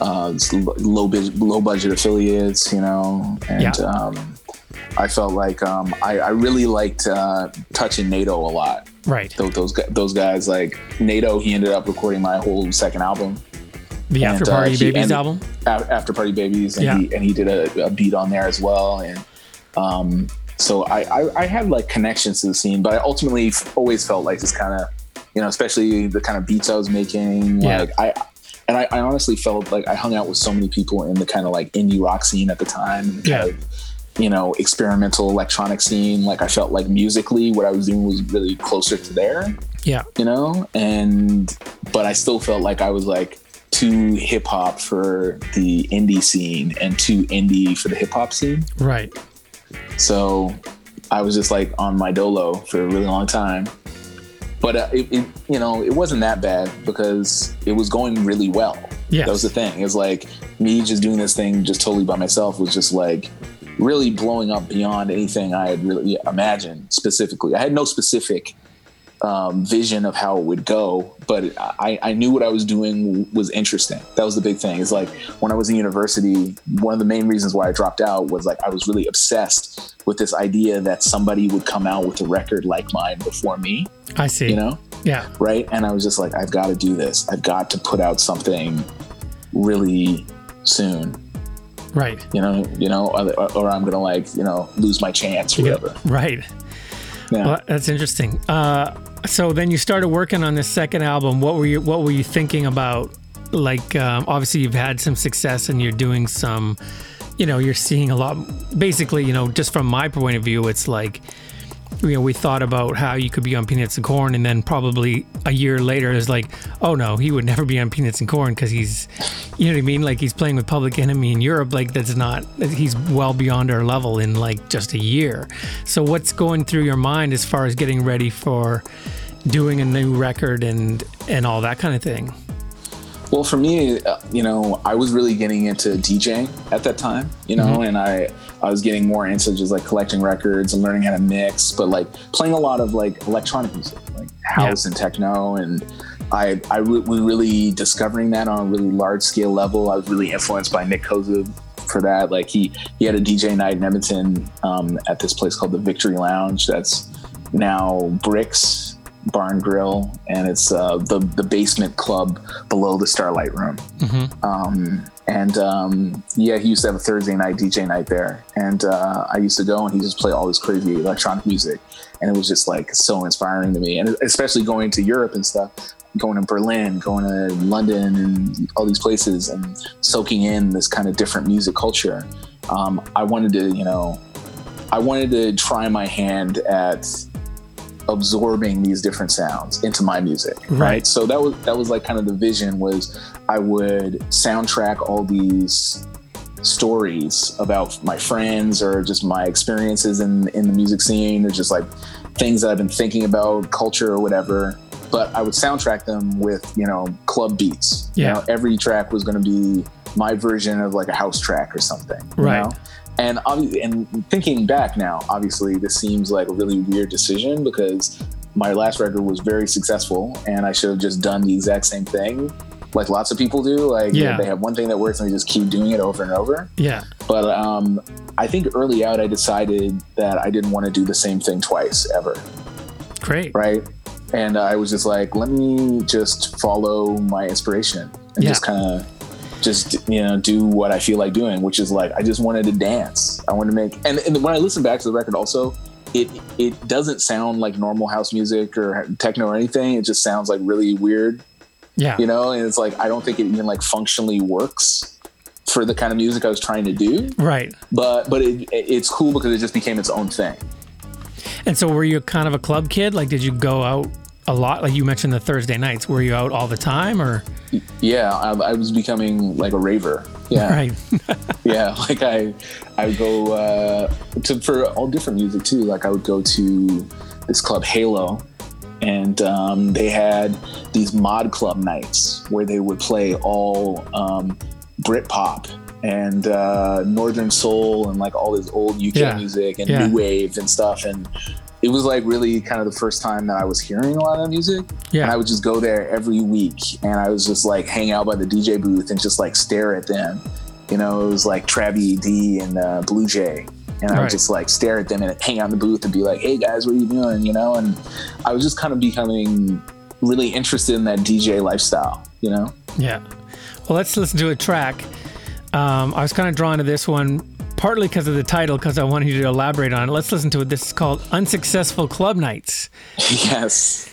uh, low low budget affiliates, you know, and Yeah. um, I felt like um, I, I really liked uh, touching NATO a lot. Right. Those those, those guys like NATO. He ended up recording my whole second album. The And, After uh, Party he- Babies album. After Party Babies, and Yeah. he and he did a, a beat on there as well, and um, so I, I I had like connections to the scene, but I ultimately always felt like this kind of you know, especially the kind of beats I was making, Yeah. like I. And I, I honestly felt like I hung out with so many people in the kind of like indie rock scene at the time, Yeah. of, you know, experimental electronic scene. Like I felt like musically, what I was doing was really closer to there Yeah. you know and but i still felt like i was like too hip hop for the indie scene and too indie for the hip hop scene Right. so i was just like on my dolo for a really long time but uh, it, it you know it wasn't that bad because it was going really well Yes. that was the thing it's like me just doing this thing just totally by myself was just like really blowing up beyond anything i had really imagined specifically i had no specific um, vision of how it would go, but I, I knew what I was doing was interesting. That was the big thing. It's like when I was in university, one of the main reasons why I dropped out was like I was really obsessed with this idea that somebody would come out with a record like mine before me, I see. you know? Yeah. Right. And I was just like, I've got to do this. I've got to put out something really soon, Right. you know, you know, or, or I'm going to like, you know, lose my chance or Yeah. whatever. Right. Yeah. Well, that's interesting. Uh, so then you started working on this second album. What were you What were you thinking about? Like, um, obviously, you've had some success, and you're doing some. You know, you're seeing a lot. Basically, you know, just from my point of view, it's like, you know, we thought about how you could be on Peanuts and Corn, and then probably a year later, it's like, oh no, he would never be on Peanuts and Corn because he's, you know what I mean? Like he's playing with Public Enemy in Europe. Like that's not. He's well beyond our level in like just a year. So what's going through your mind as far as getting ready for doing a new record and and all that kind of thing? Well, for me, uh, you know, I was really getting into DJing at that time, you know, Mhm. and I I was getting more into just like collecting records and learning how to mix, but like playing a lot of like electronic music, like house and techno, and I I re- was really discovering that on a really large scale level. I was really influenced by Nik Kozub for that. Like he he had a DJ night in Edmonton um, at this place called the Victory Lounge. That's now Bricks Barn Grill, and it's uh, the the basement club below the Starlight Room. Mm-hmm. Um, and um, yeah, he used to have a Thursday night DJ night there, and uh, I used to go and he just play all this crazy electronic music, and it was just like so inspiring to me, and especially going to Europe and stuff. Going to Berlin, going to London, and all these places, and soaking in this kind of different music culture. Um, I wanted to, you know, I wanted to try my hand at absorbing these different sounds into my music right. Right. so that was that was like kind of the vision was i would soundtrack all these stories about my friends or just my experiences in in the music scene or just like things that i've been thinking about culture or whatever but i would soundtrack them with you know club beats Yeah. you know every track was going to be my version of like a house track or something you Right. know? And obvi- and thinking back now, obviously this seems like a really weird decision because my last record was very successful, and I should have just done the exact same thing, like lots of people do. Like Yeah. they have one thing that works and they just keep doing it over and over. Yeah. But um, I think early out, I decided that I didn't want to do the same thing twice ever Great. right? And I was just like, let me just follow my inspiration and Yeah. just kind of just you know do what I feel like doing, which is like I just wanted to dance. I wanted to make and, and when I listen back to the record, also it it doesn't sound like normal house music or techno or anything. It just sounds like really weird, Yeah. you know. And it's like I don't think it even like functionally works for the kind of music I was trying to do. Right. But but it, it's cool because it just became its own thing. And so were you kind of a club kid? Like did you go out a lot? Like you mentioned the Thursday nights. Were you out all the time or Yeah, I, I was becoming like a raver. Yeah. *laughs* Right. *laughs* yeah like i i would go uh to for all different music too like i would go to this club halo and um, they had these mod club nights where they would play all um, Britpop and uh, Northern Soul and like all this old UK Yeah. music and Yeah. new wave and stuff. And it was like really kind of the first time that I was hearing a lot of that music. Yeah. And I would just go there every week and I was just like hang out by the DJ booth and just like stare at them. You know, it was like Travi D and uh, Blue Jay. And I would Right. just like stare at them and hang out in the booth and be like, hey guys, what are you doing? You know, and I was just kind of becoming really interested in that DJ lifestyle, you know? Yeah. Well, let's listen to a track. Um, I was kind of drawn to this one partly because of the title, because I wanted you to elaborate on it. Let's listen to it. This is called Unsuccessful Club Nights. yes.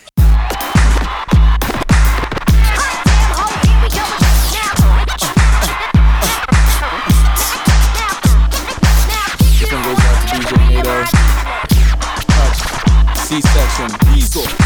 This one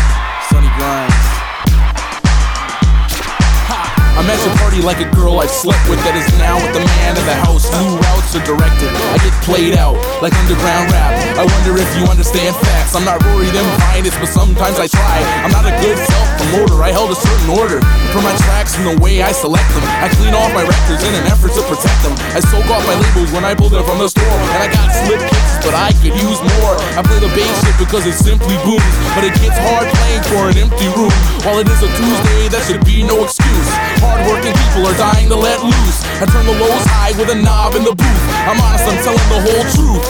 I'm at your party like a girl I've slept with that is now with the man of the house. New routes are directed. I get played out like underground rap. I wonder if you understand facts. I'm not Rory them finest, but sometimes I try. I'm not a good self-promoter. I held a certain order for my tracks and the way I select them. I clean off my records in an effort to protect them. I soak off my labels when I pull them from the store. And I got slip kicks, but I could use more. I play the bass shit because it simply booms. But it gets hard playing for an empty room. While it is a Tuesday, that should be no excuse. Hardworking people are dying to let loose. I turn the lows high with a knob in the booth. I'm honest, I'm telling the whole truth.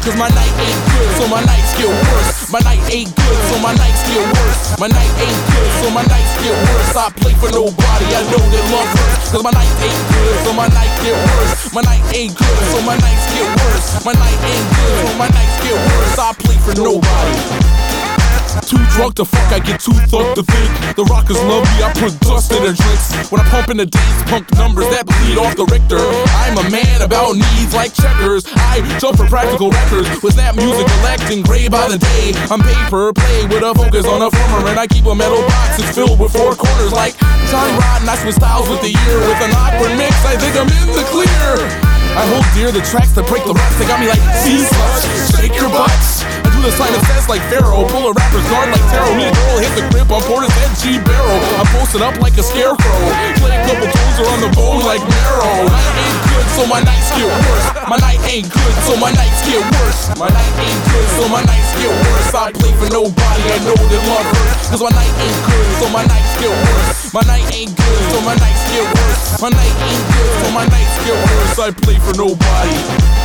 Cause my night ain't good, so my nights get worse. My night ain't good, so my nights get worse. My night ain't good, so my nights get worse. I play for nobody, I know they love hurts. Cause my night ain't good, so my nights get worse. My night ain't good, so my nights get worse. My night ain't good, so my nights get worse. I play for nobody. Too drunk to fuck, I get too thugged to think. The rockers love me, I put dust in their drinks. When I pump in the D's, punk numbers that bleed off the Richter. I'm a man about needs like checkers. I jump for practical records. With that music collecting gray by the day. I'm paper play with a focus on a former, and I keep a metal box that's filled with four corners like Johnny Rotten. I switch styles with the year. With an awkward mix, I think I'm in the clear. I hold dear the tracks that break the ruts. They got me like, see shake your butts. The Simon Says like Pharaoh. Pull a rapper's guard like Tarot. Me and girl hit the grip on Porter's head, G Barrow. I'm posted up like a scarecrow. Play a couple toes on the bone like marrow. Night ain't good, so my nights get worse. My night ain't good, so my nights get worse. My night ain't good, so my nights get worse. I play for nobody, I know that love hurts. Cause my night ain't good, so my nights get worse. My night ain't good, so my nights get worse. My night ain't good, so my nights get worse. I play for nobody.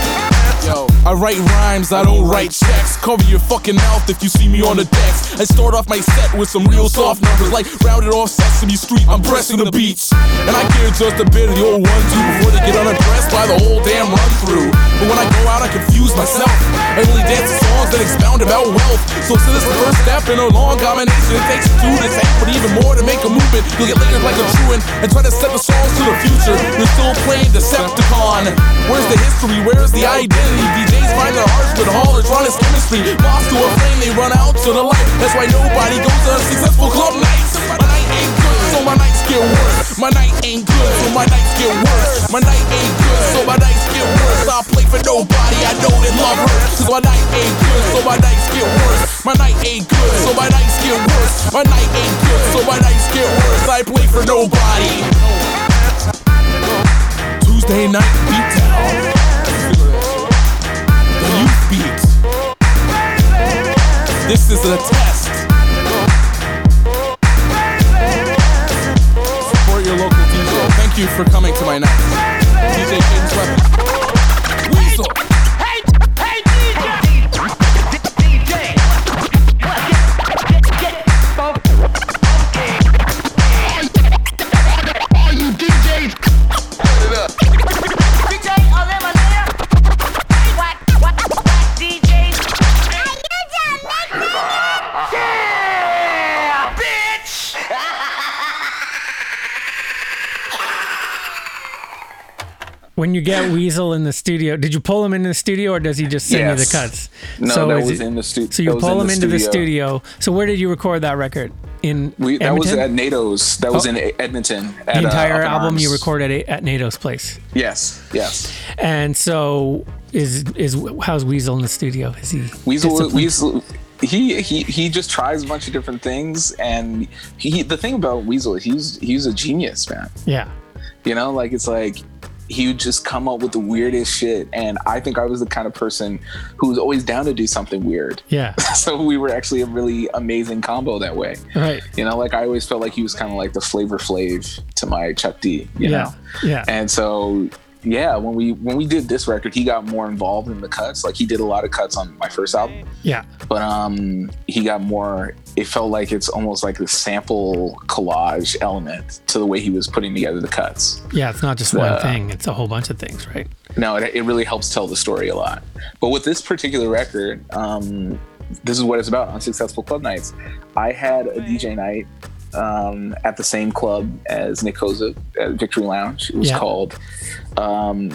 I write rhymes, I don't write checks. Cover your fucking mouth if you see me on the decks. I start off my set with some real soft numbers, like rounded off Sesame Street. I'm pressing the beats, and I care just a bit of the old one two before they get unaddressed by the whole damn run through. But when I go out, I confuse myself. I only dance to songs that expound about wealth. So since it's the first step in a long combination, it takes two to tank, but even more to make a movement. You'll get layered like a truant and try to set the songs to the future. You're still playing Decepticon. Where's the history? Where's the identity? DJs find their hearts with Hollertronix chemistry. Lost to a flame, they run out to the light. That's why nobody goes to a successful club nights. My night ain't good, so my nights get worse. My night ain't good, so my nights get worse. My night ain't good, so my nights get worse. I play for nobody, I know that love hurts. Cause my night ain't good, so my nights get worse. My night ain't good, so my nights get worse. My night ain't good, so my nights get worse. I play for nobody. Tuesday night beatdown. The youth beat. This is a test. Support your local DJ. Thank you for coming to my night. DJ Cadence Weapon. Weasel. When you get Weasel in the studio, did you pull him into the studio or does he just send you the cuts? No, that is was it- in the studio. So you pull him the into the studio. So where did you record that record? In We, that was at NATO's. That was Oh. in Edmonton. At, the uh, entire in album you Arms. recorded at, at NATO's place. Yes, yes. And so is is how's Weasel in the studio? Is he Weasel. Weasel, he he he just tries a bunch of different things, and he the thing about Weasel, he's he's a genius, man. Yeah. You know, like it's like he would just come up with the weirdest shit, and I think I was the kind of person who was always down to do something weird. Yeah. *laughs* so we were actually a really amazing combo that way. Right. You know, like I always felt like he was kind of like the flavor flav to my Chuck D. You Yeah. know, Yeah. and so yeah, when we when we did this record, he got more involved in the cuts. Like he did a lot of cuts on my first album, Yeah. but um, he got more. It felt like it's almost like the sample collage element to the way he was putting together the cuts. Yeah. It's not just one Uh, thing. It's a whole bunch of things, right? No, it, it really helps tell the story a lot. But with this particular record, um, this is what it's about. Unsuccessful club nights. I had a DJ night um, at the same club as Nik Kozub at Victory Lounge. It was Yeah. called um,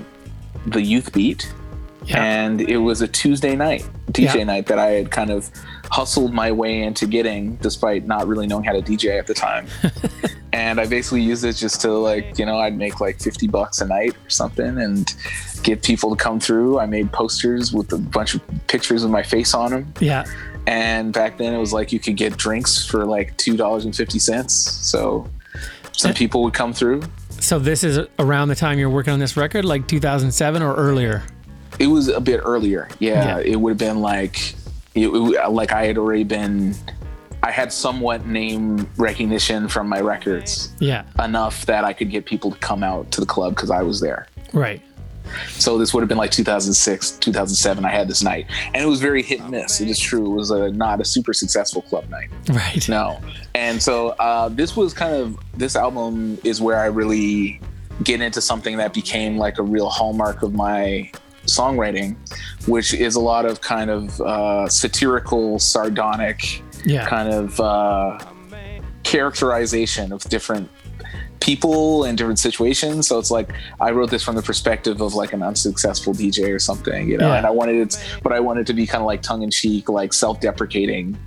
the Youth Beat, Yeah. and it was a Tuesday night DJ Yeah. night that I had kind of hustled my way into getting, despite not really knowing how to DJ at the time. *laughs* and I basically used it just to like, you know, I'd make like 50 bucks a night or something and get people to come through. I made posters with a bunch of pictures of my face on them. Yeah. And back then it was like you could get drinks for like $2.50. So some people would come through. So this is around the time you're working on this record, like 2007 or earlier. It was a bit earlier. Yeah, Yeah. it would have been like, it, it- like I had already been, I had somewhat name recognition from my records Yeah. enough that I could get people to come out to the club because I was there. Right. So this would have been like 2006, 2007. I had this night, and it was very hit and miss. It is true. It was a, not a super successful club night. Right. No. And so uh, this was kind of this album is where I really get into something that became like a real hallmark of my songwriting, which is a lot of kind of uh, satirical, sardonic Yeah. kind of uh, characterization of different people and different situations. So it's like I wrote this from the perspective of like an unsuccessful DJ or something, you know. Yeah. And I wanted it, but I wanted to be kind of like tongue in cheek, like self-deprecating.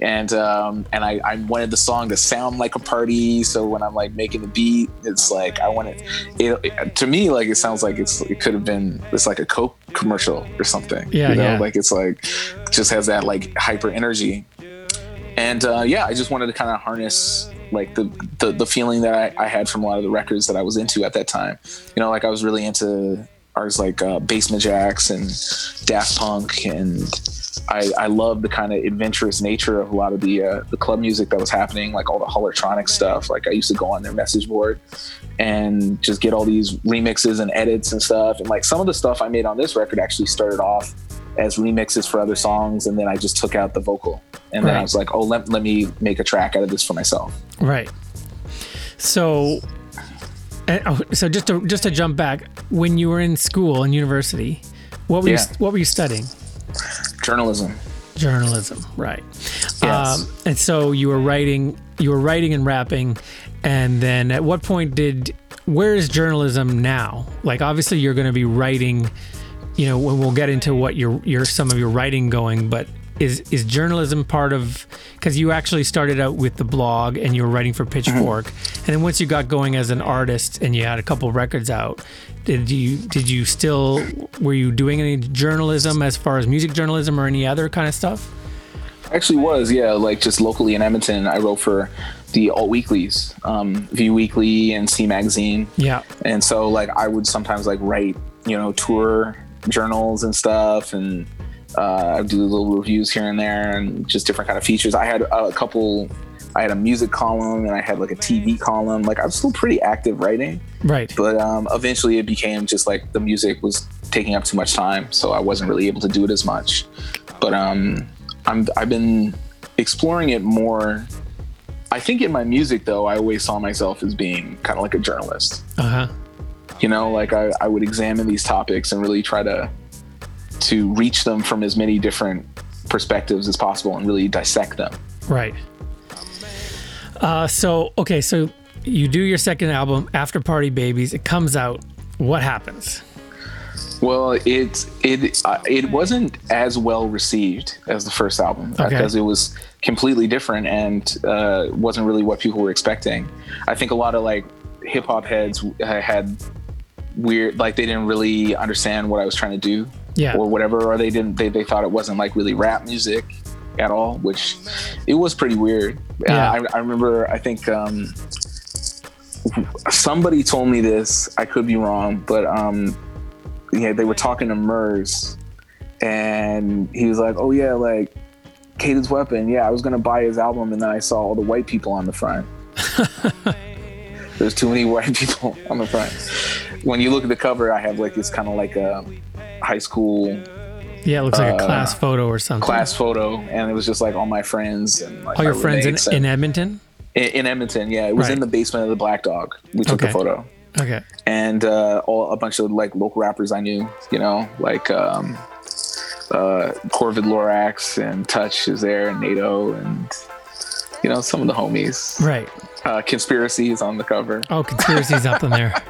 And um, and I, I wanted the song to sound like a party. So when I'm like making the beat, it's like I want it, it, it- to me like it sounds like it's it could have been it's like a Coke commercial or something. Yeah, you know? yeah. Like it's like just has that like hyper energy and uh, yeah, I just wanted to kind of harness like the, the the feeling that I, I had from a lot of the records that I was into at that time. You know, like I was really into artists like uh, Basement Jaxx and Daft Punk, and I I love the kind of adventurous nature of a lot of the uh, the club music that was happening, like all the Hollertronix stuff. Like I used to go on their message board and just get all these remixes and edits and stuff. And like some of the stuff I made on this record actually started off as remixes for other songs, and then I just took out the vocal. And then I was like, oh, let, let me make a track out of this for myself. Right. So, and, oh, so just to just to jump back, when you were in school and university, what were you what were you studying? Journalism. Journalism, right? Yes. Um, and so you were writing, you were writing and rapping, and then at what point did where is journalism now? Like obviously you're going to be writing, you know, when we'll get into what your your some of your writing going, but is is journalism part of because you actually started out with the blog and you were writing for Pitchfork, and then once you got going as an artist and you had a couple records out, did you did you still were you doing any journalism as far as music journalism or any other kind of stuff? Actually, was yeah, like just locally in Edmonton, I wrote for the alt weeklies, um, View Weekly and See Magazine. Yeah. and so like I would sometimes like write you know tour journals and stuff, and uh, I'd do little reviews here and there, and just different kind of features. I had a couple. I had a music column and I had like a TV column. Like I was still pretty active writing, Right. but um, eventually it became just like the music was taking up too much time, so I wasn't really able to do it as much. But um, I'm I've been exploring it more. I think in my music though, I always saw myself as being kind of like a journalist Uh huh. You know like I, I would examine these topics and really try to to reach them from as many different perspectives as possible and really dissect them Right. Uh, so okay, so you do your second album, After Party Babies. It comes out. what happens? Well, it it uh, it wasn't as well received as the first album Okay. because it was completely different and uh, wasn't really what people were expecting. I think a lot of like hip hop heads uh, had weird like they didn't really understand what I was trying to do Yeah. or whatever, or they didn't they, they thought it wasn't like really rap music at all, which it was pretty weird. Uh, Yeah. I, I remember I think um, somebody told me this. I could be wrong, but um, yeah, they were talking to Murs, and he was like, "Oh yeah, like Cadence Weapon. Yeah, I was gonna buy his album, and then I saw all the white people on the front. *laughs* There's too many white people on the front. When you look at the cover, I have like this kind of like a high school Yeah, it looks like a Uh, class photo or something. class photo, and it was just like all my friends and like All your friends in, in Edmonton? in, in Edmonton. Yeah, it was Right. in the basement of the Black Dog. We took Okay. the photo. Okay. and uh, all a bunch of like local rappers I knew, you know, like um, uh, Corvid Lorax and Touch is there, and NATO, and you know some of the homies. Right. Uh, Conspiracy is on the cover. Oh, conspiracy's up in there. *laughs*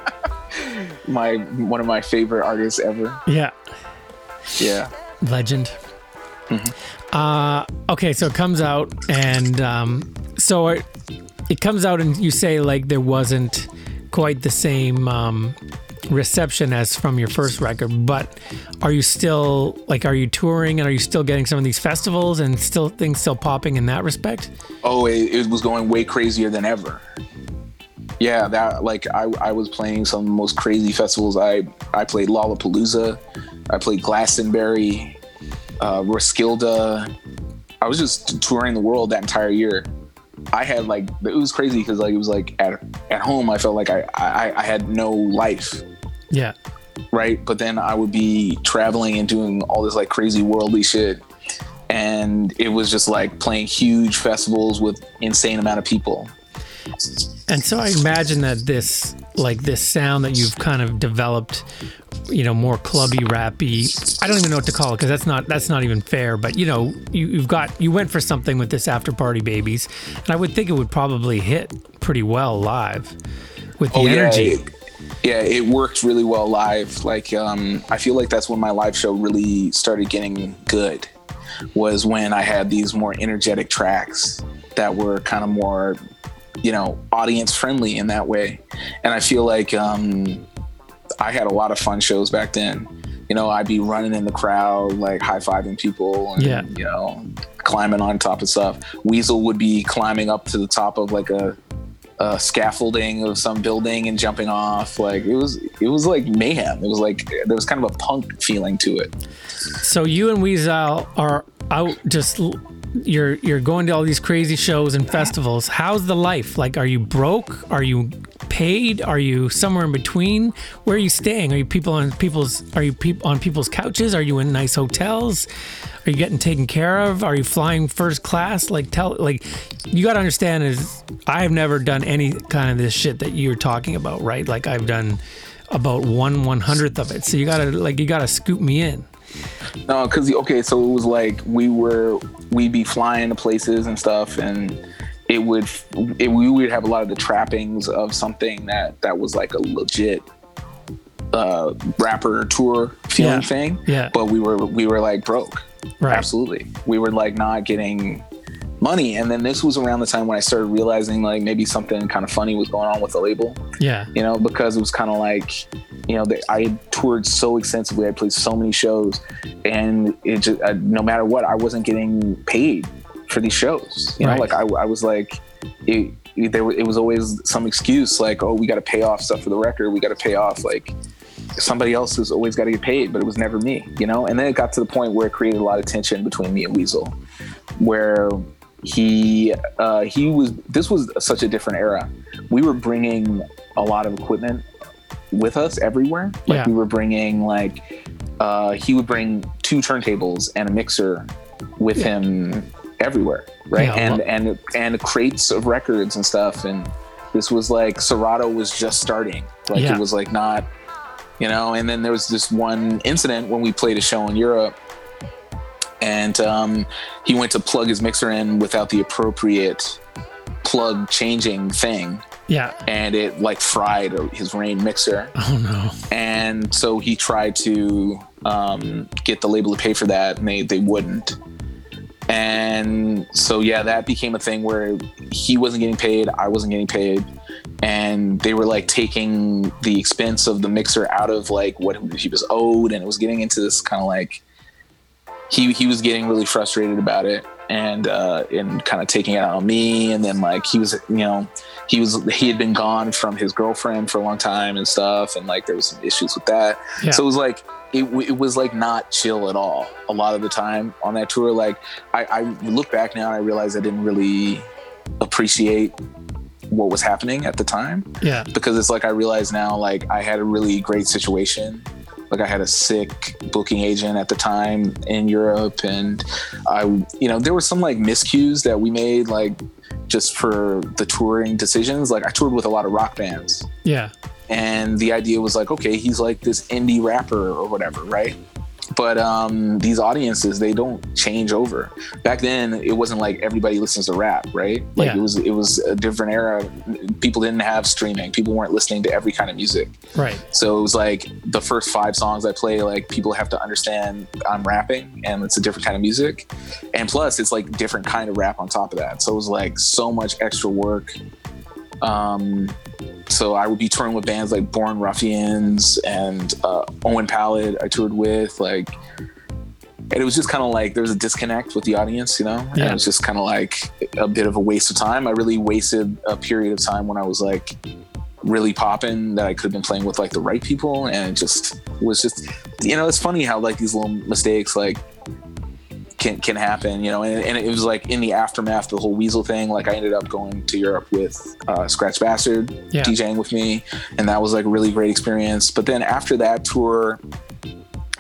My one of my favorite artists ever. Yeah. Yeah. Legend. Mm-hmm. Uh, okay, so it comes out, and um, so it, it comes out, and you say like there wasn't quite the same um, reception as from your first record, but are you still like are you touring and are you still getting some of these festivals and still things still popping in that respect? Oh, it, it was going way crazier than ever. Yeah, that like I, I was playing some of the most crazy festivals. I I played Lollapalooza, I played Glastonbury, uh, Roskilde. I was just touring the world that entire year. I had like it was crazy because like it was like at at home I felt like I I, I had no life Yeah. right? But then I would be traveling and doing all this like crazy worldly shit. And it was just like playing huge festivals with insane amount of people. And so I imagine that this, like this sound that you've kind of developed, you know, more clubby, rappy. I don't even know what to call it because that's not that's not even fair. But you know, you, you've got you went for something with this after party babies, and I would think it would probably hit pretty well live with the energy. Yeah, it, yeah, it worked really well live. Like, um, I feel like that's when my live show really started getting good. Was when I had these more energetic tracks that were kind of more, you know, audience friendly in that way. And I feel like um, I had a lot of fun shows back then. You know, I'd be running in the crowd, like high fiving people, and Yeah. you know, climbing on top of stuff. Weasel would be climbing up to the top of like a uh, scaffolding of some building and jumping off. Like it was, it was like mayhem. It was like there was kind of a punk feeling to it. So you and Weasel are out just you're you're going to all these crazy shows and festivals. How's the life? Like are you broke? Are you paid? Are you somewhere in between? Where are you staying? Are you people on people's are you peop on people's couches? Are you in nice hotels? Are you getting taken care of? Are you flying first class? Like tell like you got to understand is I've never done any kind of this shit that you're talking about, right? Like I've done about one one hundredth of it. So you gotta like you gotta scoop me in. No, because okay, so it was like we were we'd be flying to places and stuff, and it would it, we would have a lot of the trappings of something that that was like a legit uh rapper tour feeling Yeah. thing. Yeah. But we were we were like broke. Right. Absolutely. We were like not getting money. And then this was around the time when I started realizing like maybe something kind of funny was going on with the label Yeah. you know, because it was kind of like, you know, they, I had toured so extensively, I played so many shows, and it just, uh, no matter what, I wasn't getting paid for these shows. You know, Right. like I, I was like, it, it, there, it was always some excuse, like, oh, we got to pay off stuff for the record, we got to pay off like somebody else has always got to get paid, but it was never me, you know. And then it got to the point where it created a lot of tension between me and Weasel, where he uh, he was. This was such a different era. We were bringing a lot of equipment with us everywhere. Like Yeah. we were bringing like uh, he would bring two turntables and a mixer with him everywhere, right? Yeah, and well- and and crates of records and stuff. And this was like Serato was just starting. Like Yeah. it was like not, you know. And then there was this one incident when we played a show in Europe, and um, he went to plug his mixer in without the appropriate plug changing thing Yeah. and it like fried his Rane mixer. *laughs* Oh no. And so he tried to um, get the label to pay for that, and they they wouldn't. And so yeah, that became a thing where he wasn't getting paid, I wasn't getting paid, and they were like taking the expense of the mixer out of like what he was owed, and it was getting into this kind of like he he was getting really frustrated about it and uh and kind of taking it out on me and then like he was you know he was he had been gone from his girlfriend for a long time and stuff and like there was some issues with that Yeah. so it was like it, it was like not chill at all a lot of the time on that tour like I, I look back now and i realize i didn't really appreciate what was happening at the time Yeah. because it's like I realize now like I had a really great situation. Like I had a sick booking agent at the time in Europe and I you know there were some like miscues that we made like just for the touring decisions. Like I toured with a lot of rock bands Yeah. and the idea was like okay he's like this indie rapper or whatever right but um these audiences they don't change over back then it wasn't like everybody listens to rap right like Yeah. it was it was a different era people didn't have streaming people weren't listening to every kind of music Right. so it was like the first five songs I play, like people have to understand I'm rapping and it's a different kind of music. And plus it's like different kind of rap on top of that. So it was like so much extra work. Um, so I would be touring with bands like Born Ruffians and uh, Owen Pallett I toured with like and it was just kind of like there was a disconnect with the audience, you know? And it was just kind of like a bit of a waste of time. I really wasted a period of time when I was like really popping that I could have been playing with like the right people and it just was just you know it's funny how like these little mistakes like can can happen you know and, and it was like in the aftermath of the whole weasel thing like I ended up going to Europe with uh, Scratch Bastid Yeah. DJing with me and that was like a really great experience but then after that tour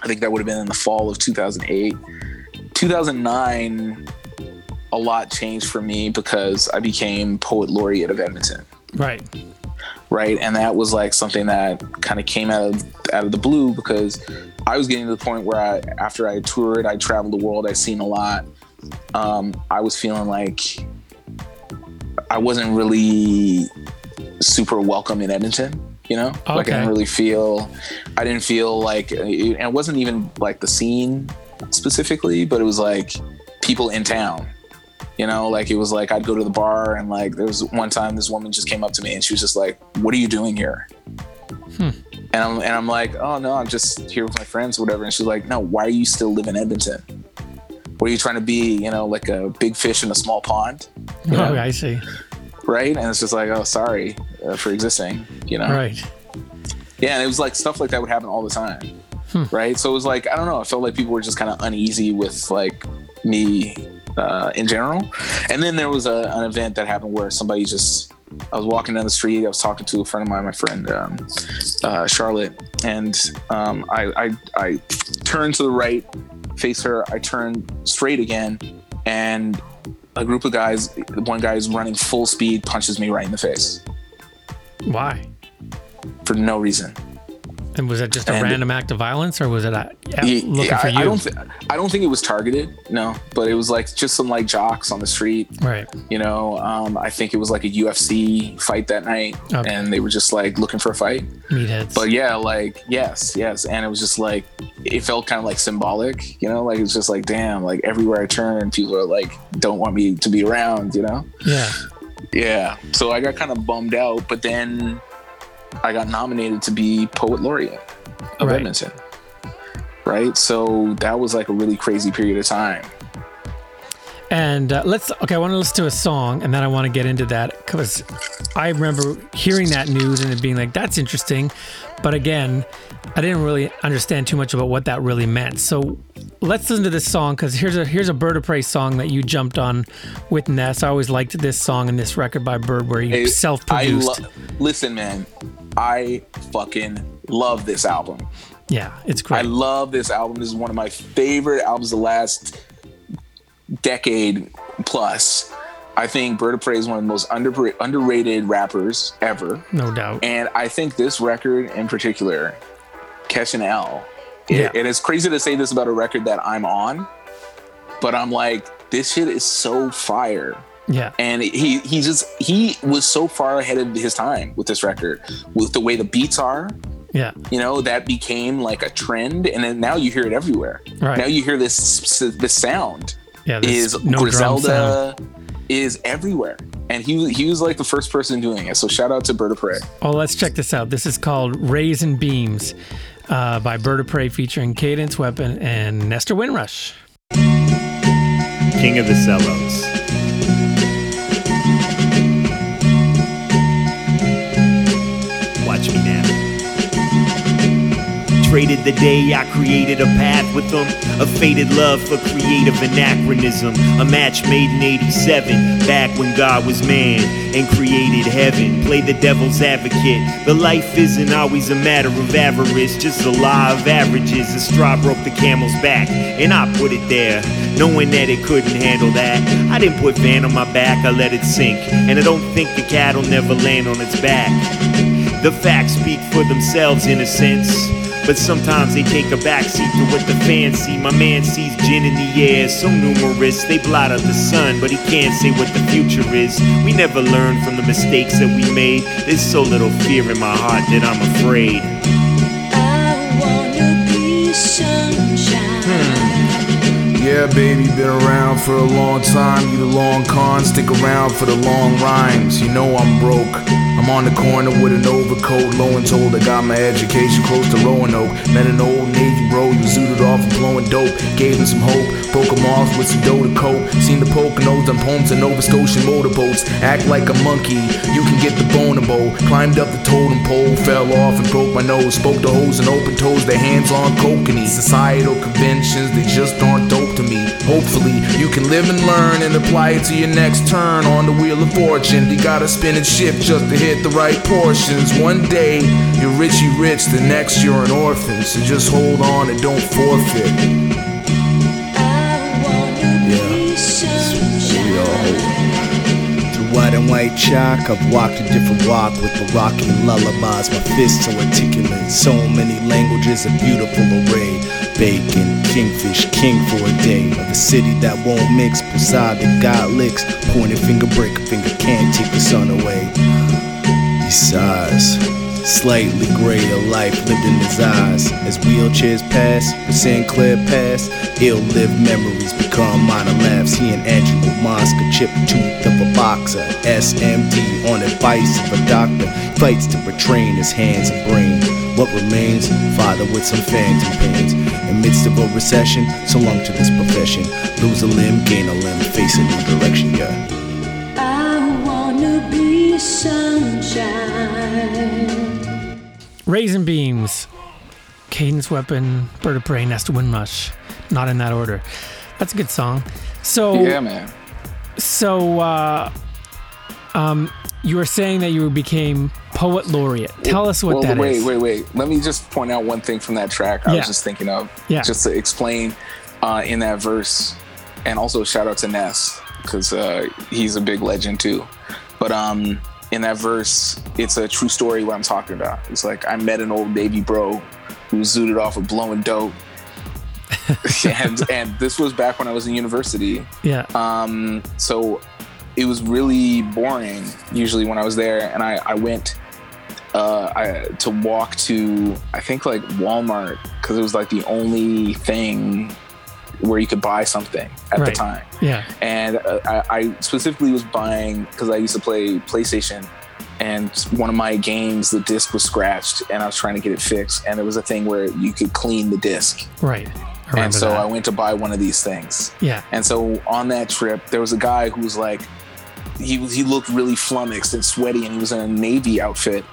I think that would have been in the fall of 2008 2009 a lot changed for me because I became poet laureate of Edmonton Right. Right? And that was like something that kind of came out of out of the blue because i was getting to the point where i after i toured i traveled the world i'd seen a lot. Um, i was feeling like i wasn't really super welcome in edmonton you know? Like i didn't really feel i didn't feel like and it wasn't even like the scene specifically but it was like people in town you know like it was like i'd go to the bar and like there was one time this woman just came up to me and she was just like what are you doing here Hmm. and I'm, and I'm like oh no i'm just here with my friends or whatever and she's like no why are you still live in edmonton what are you trying to be you know like a big fish in a small pond you *laughs* know? Oh, I see. right and it's just like oh sorry uh, for existing you know Right. yeah, and it was like stuff like that would happen all the time, Hmm. right? So it was like I don't know. I felt like people were just kind of uneasy with like me uh, in general. And then there was a, an event that happened where somebody just I was walking down the street. I was talking to a friend of mine, my friend um, uh, Charlotte, and um, I, I I turned to the right, face her. I turned straight again, and a group of guys. One guy is running full speed, punches me right in the face Why? for no reason. And was that just a And- random act of violence, or was it a, yeah, looking for you? I don't. Th- I don't think it was targeted. No, but it was like just some like jocks on the street. right. You know, um, I think it was like a UFC fight that night, Okay. and they were just like looking for a fight. Meatheads. But yeah, like yes, yes, and it was just like it felt kind of like symbolic. You know, like it's just like damn, like everywhere I turn, people are like don't want me to be around. You know. yeah. Yeah. So I got kind of bummed out, but then I got nominated to be poet laureate of Right. Edmonton. Right. So that was like a really crazy period of time. And uh, let's okay. I want to listen to a song, and then I want to get into that because I remember hearing that news and it being like, "That's interesting," but again, I didn't really understand too much about what that really meant. So let's listen to this song because here's a here's a Birdapres song that you jumped on with Ness. I always liked this song and this record by Bird where he Hey, self-produced. I lo- listen, man. I fucking love this album. yeah, it's great. I love this album. This is one of my favorite albums the last decade plus. I think Birdapres is one of the most under- underrated rappers ever. no doubt. And I think this record in particular, Catch an L, it- Yeah. and it's crazy to say this about a record that I'm on, but I'm like, this shit is so fire. Yeah. and he he just he was so far ahead of his time with this record with the way the beats are Yeah. you know that became like a trend and then now you hear it everywhere Right. now you hear this this sound Yeah. this is no griselda is everywhere and he he was like the first person doing it so shout out to Birdapres Oh, let's check this out. This is called Rays and Beams uh, by Birdapres featuring Cadence Weapon and Nestor Wynrush. King of the Cellos. Traded the day I created a path with them. A faded love for creative anachronism. A match made in 87, back when God was man and created heaven. Play the devil's advocate. The life isn't always a matter of avarice, just a law of averages. A straw broke the camel's back, and I put it there, knowing that it couldn't handle that. I didn't put Van on my back, I let it sink. And I don't think the cat'll never land on its back. The facts speak for themselves in a sense. But sometimes they take a backseat to what the fans see. My man sees gin in the air, so numerous. They blot out the sun, but he can't say what the future is. We never learn from the mistakes that we made. There's so little fear in my heart that I'm afraid. Yeah, baby, been around for a long time. You the long con, stick around for the long rhymes. You know I'm broke. I'm on the corner with an overcoat, low and told I got my education close to Roanoke. Met an old Navy bro, he was zooted off and blowing dope. Gave him some hope, broke him off with some dough to coat. Seen the Poconos on poems and Nova Scotian motorboats. Act like a monkey, you can get the bonobo. Climbed up the totem pole, fell off and broke my nose. Spoke to hoes and open toes, their hands on kokanee. Societal conventions, they just aren't dope. Hopefully, you can live and learn and apply it to your next turn on the wheel of fortune. You gotta spin and shift just to hit the right portions. One day, you're richy rich, the next, you're an orphan. So just hold on and don't forfeit. White and white chalk, I've walked a different walk with Moroccan lullabies. My fists so articulate, so many languages, a beautiful array. Bacon, kingfish, king for a day of a city that won't mix. Poseidon that got licks, pointed finger, break a finger, can't take the sun away. Besides, slightly greater life lived in his eyes. As wheelchairs pass, Sinclair pass, ill-lived memories become minor laughs. He and Andrew Moska chip tooth of a boxer, SMD on advice of a doctor, fights to retrain his hands and brain. What remains? Father with some phantom pains. In midst of a recession, so long to this profession. Lose a limb, gain a limb, face a new direction, yeah. I wanna be sunshine. Raisin Beams, Cadence Weapon, Birdapres, Nestor Wynrush. Not in that order. That's a good song. So yeah man So, uh, um, you were saying that you became poet laureate. Tell us what well, that wait, is. Wait, wait, Let me just point out one thing from that track I Yeah. was just thinking of. Yeah. Just to explain uh, in that verse, and also shout out to Ness because uh, he's a big legend too. But um, in that verse, it's a true story what I'm talking about. It's like I met an old baby bro who zooted off with blowing dope. *laughs* and and this was back when I was in university. Yeah. Um, so it was really boring usually when I was there, and I I went uh, I, to walk to I think like Walmart because it was like the only thing where you could buy something at the time. Yeah. And uh, I, I specifically was buying because I used to play PlayStation, and one of my games the disc was scratched, and I was trying to get it fixed, and there was a thing where you could clean the disc. Right. And so that. I went to buy one of these things. Yeah. And so on that trip, there was a guy who was like, he he looked really flummoxed and sweaty, and he was in a navy outfit,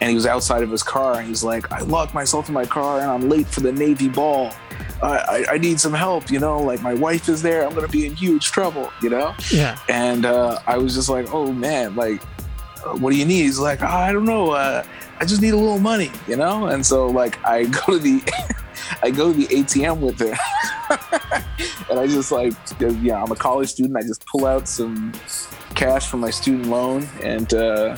and he was outside of his car, and he's like, I locked myself in my car, and I'm late for the navy ball. I, I, need some help, you know. Like my wife is there, I'm gonna be in huge trouble, you know. Yeah. And uh, I was just like, oh man, like, uh, what do you need? He's like, "Ah, I don't know. Uh, I just need a little money, you know. And so like, I *laughs* go to the, I go to the ATM with it, *laughs* and I just like, yeah, I'm a college student. I just pull out some cash from my student loan, and uh,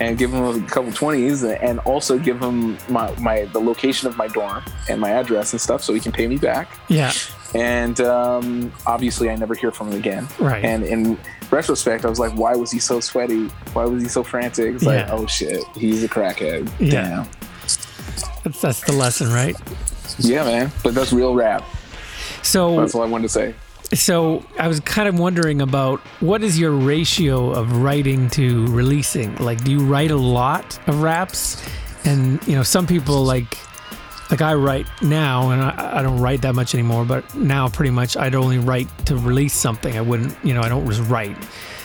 and give him a couple 20s and also give him my, my the location of my dorm and my address and stuff so he can pay me back Yeah. and um, obviously i never hear from him again Right. and in retrospect i was like why was he so sweaty why was he so frantic it's like Yeah. oh shit he's a crackhead Yeah. damn That's, that's the lesson, right? yeah man but that's real rap So that's all i wanted to say So I was kind of wondering about what is your ratio of writing to releasing? Like, do you write a lot of raps? And you know, some people like, like I write now, and I, I don't write that much anymore. But now, pretty much, I'd only write to release something. I wouldn't, you know, I don't just write.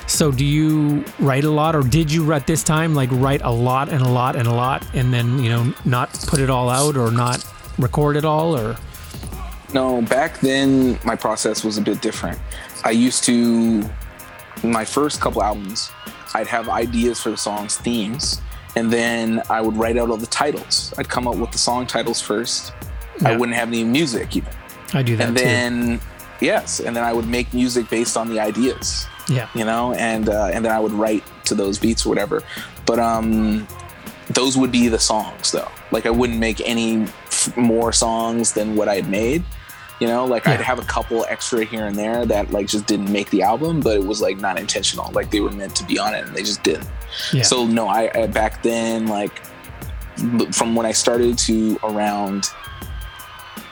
So, do you write a lot, or did you at this time like write a lot and a lot and a lot, and then you know not put it all out or not record it all, or No, back then my process was a bit different. I used to, my first couple albums, I'd have ideas for the songs, themes, and then I would write out all the titles. I'd come up with the song titles first. I wouldn't have any music even. I do that and too. then, yes, and then I would make music based on the ideas Yeah. you know, and uh, and then I would write to those beats or whatever. But um, those would be the songs though. Like I wouldn't make any f- more songs than what I had made. You know, like I'd have a couple extra here and there that like just didn't make the album, but it was like not intentional. Like they were meant to be on it and they just didn't. Yeah. So no, I, I back then like from when I started to around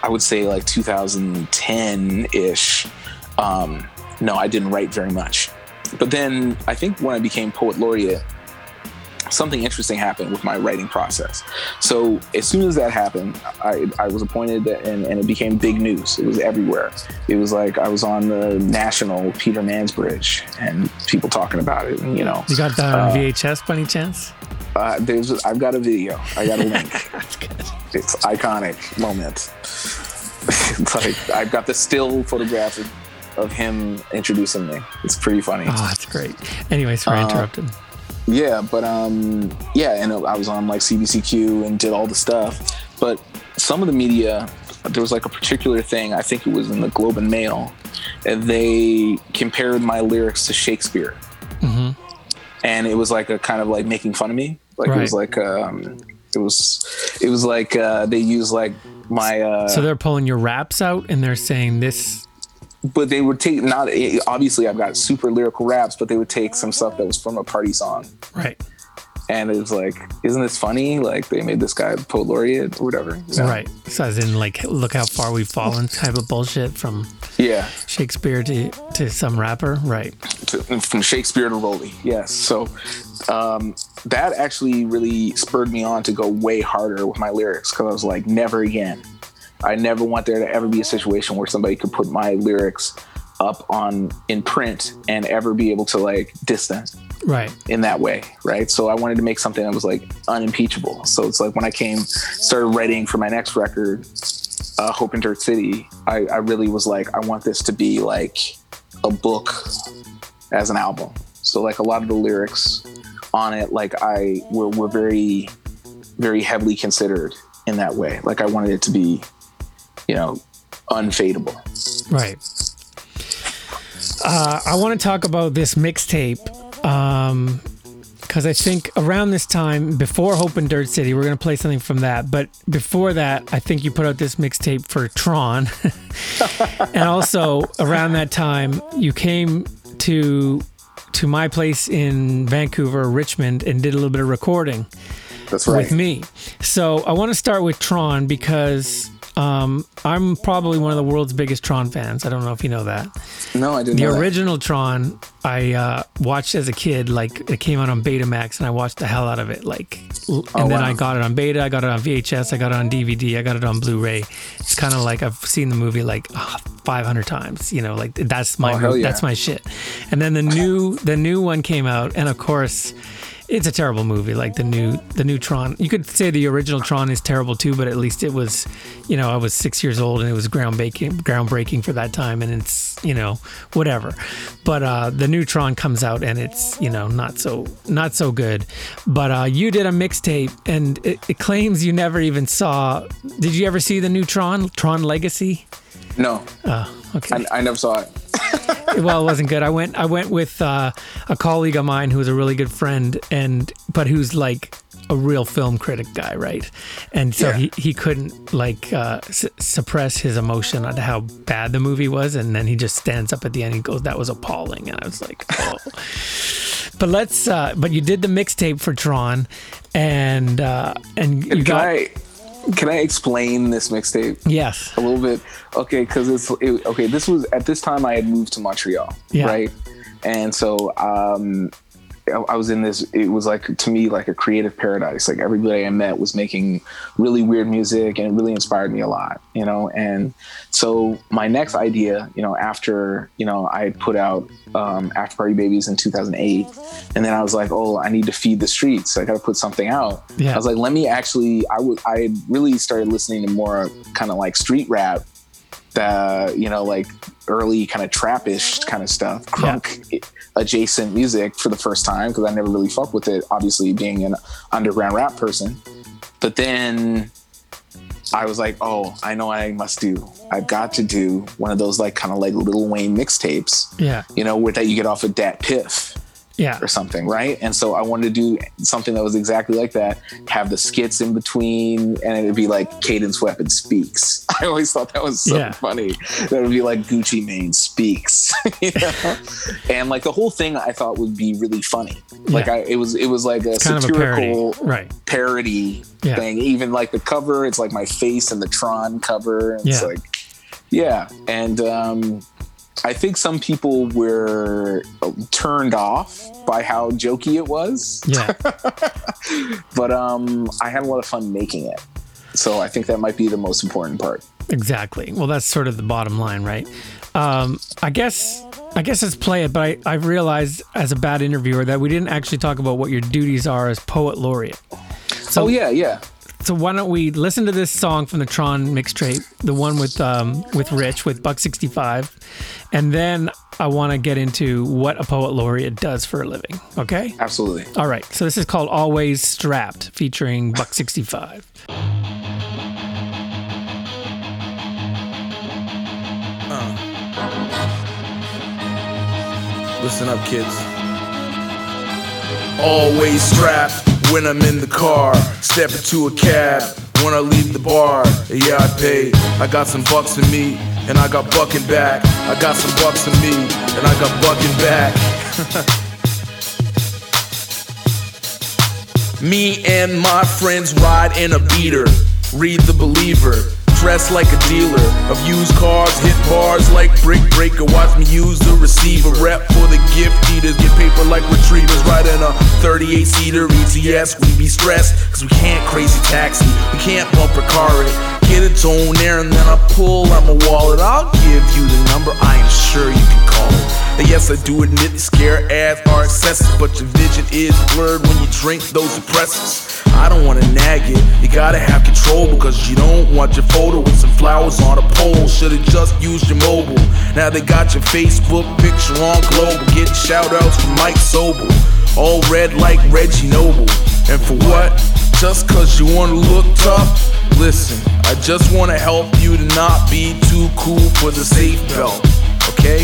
I would say like 2010 ish. Um, no, I didn't write very much. But then I think when I became poet laureate, something interesting happened with my writing process. So as soon as that happened, I, I was appointed and, and it became big news. It was everywhere. It was like I was on the national Peter Mansbridge and people talking about it. And, you know, You got that on uh, VHS by any chance? uh, there's I've got a video. I got a link. *laughs* it's iconic moment. *laughs* it's like I've got the still photograph of, him introducing me. It's pretty funny. Oh, that's great. Anyway, sorry, I Uh, interrupted. Yeah, but um, yeah, and I was on like CBCQ and did all the stuff. But some of the media, there was like a particular thing. I think it was in the Globe and Mail, and they compared my lyrics to Shakespeare, hmm and it was like a kind of like making fun of me. Like it was like um, it was it was like uh, they used like my uh, so they're pulling your raps out and they're saying this. But they would take not obviously I've got super lyrical raps, but they would take some stuff that was from a party song. Right. And it was like, isn't this funny? Like they made this guy poet laureate or whatever. you know? Right. So as in like, look how far we've fallen type of bullshit from Yeah. Shakespeare to, to some rapper. Right. To, from Shakespeare to Rollie. Yes. So um, that actually really spurred me on to go way harder with my lyrics because I was like, never again. I never want there to ever be a situation where somebody could put my lyrics up on in print and ever be able to like distance Right. in that way, right? So I wanted to make something that was like unimpeachable. So it's like when I came, started writing for my next record, uh, Hope in Dirt City, I, I really was like, I want this to be like a book as an album. So like a lot of the lyrics on it, like I were, were very, very heavily considered in that way. Like I wanted it to be, you know, unfadable. Right. Uh, I want to talk about this mixtape because I think around this time, before Hope in Dirt City, we're going to play something from that. But before that, I think you put out this mixtape for Tron. *laughs* and also around that time, you came to to my place in Vancouver, Richmond, and did a little bit of recording That's right. with me. So I want to start with Tron because um, I'm probably one of the world's biggest Tron fans. I don't know if you know that. No, I didn't The know that. original Tron I uh, watched as a kid. Like it came out on Betamax, and I watched the hell out of it. Like, and Oh, then wow. I got it on Beta. I got it on VHS. I got it on DVD. I got it on Blu-ray. It's kind of like I've seen the movie like ah, 500 times. You know, like that's my Oh, yeah. that's my shit. And then the new the new one came out, and of course. It's a terrible movie, like the new the new Tron. You could say the original Tron is terrible too, but at least it was, you know, I was six years old and it was groundbreaking groundbreaking for that time, and it's you know whatever. But uh, the new Tron comes out and it's you know not so not so good. But uh, you did a mixtape and it, it claims you never even saw. Did you ever see the new Tron Tron Legacy? No, Oh, okay. I, I never saw it. *laughs* well, it wasn't good. I went I went with uh, a colleague of mine who was a really good friend, and but who's like a real film critic guy, right? And so Yeah. he, he couldn't like uh, s- suppress his emotion on how bad the movie was, and then he just stands up at the end and goes, "That was appalling," and I was like, "Oh." *laughs* but let's. Uh, but you did the mixtape for Tron, and uh, and you Can got I can I explain this mixtape? yes, a little bit okay because it's it, okay this was at this time i had moved to montreal Yeah. right and so um I was in this it was like to me like a creative paradise. Like everybody i met was making really weird music and it really inspired me a lot you know? And so my next idea you know after you know i put out um, after party babies in 2008 and then i was like oh i need to feed the streets. I gotta put something out. Yeah. i was like let me actually i would i really started listening to more kind of like street rap the you know like early kind of trappish kind of stuff crunk adjacent music for the first time because i never really fucked with it obviously being an underground rap person. But then i was like oh i know what i must do. I've got to do one of those like kind of like little wayne mixtapes. Yeah, you know with that you get off of DatPiff yeah, or something, right? And so I wanted to do something that was exactly like that, have the skits in between, and it'd be like Cadence Weapon speaks. *laughs* I always thought that was so Yeah. funny. That would be like Gucci Mane speaks, *laughs* you know? and like the whole thing I thought would be really funny. Like Yeah. I, it was, it was like a of a parody, satirical right? parody Yeah. thing. Even like the cover, it's like my face and the Tron cover. And It's like, yeah. And um, I think some people were turned off by how jokey it was, Yeah, *laughs* but um, I had a lot of fun making it. So I think that might be the most important part. exactly. Well, that's sort of the bottom line, right? Um, I guess. I guess let's play it, but I, I realized as a bad interviewer that we didn't actually talk about what your duties are as poet laureate. So oh yeah, yeah. So why don't we listen to this song from the Tron mixtape, the one with um, with Rich with Buck sixty five, and then I want to get into what a poet laureate does for a living. Okay. Absolutely. All right. So this is called Always Strapped, featuring Buck sixty five. Listen up, kids. Always strapped when I'm in the car. Step into a cab when I leave the bar. Yeah, I pay. I got some bucks in me, and I got bucking back. I got some bucks in me, and I got bucking back. *laughs* Me and my friends ride in a beater. Read the believer. Dressed like a dealer of used cars, hit bars like brick breaker. Watch me use the receiver. Rep for the gift eaters. Get paper like retrievers. Riding a 38 seater ETS. We be stressed cause we can't crazy taxi. We can't bumper car it. Get its own air and then I pull out my wallet. I'll give you the number. I am sure you can call it. And yes, I do admit scare ads are excessive, but your vision is blurred when you drink those suppressants. I don't wanna nag it, you gotta have control because you don't want your photo with some flowers on a pole. Should've just used your mobile. Now they got your Facebook picture on global, getting shout outs from Mike Sobel. All red like Reggie Noble. And for what? Just cause you wanna look tough? Listen, I just wanna help you to not be too cool for the safe belt, okay?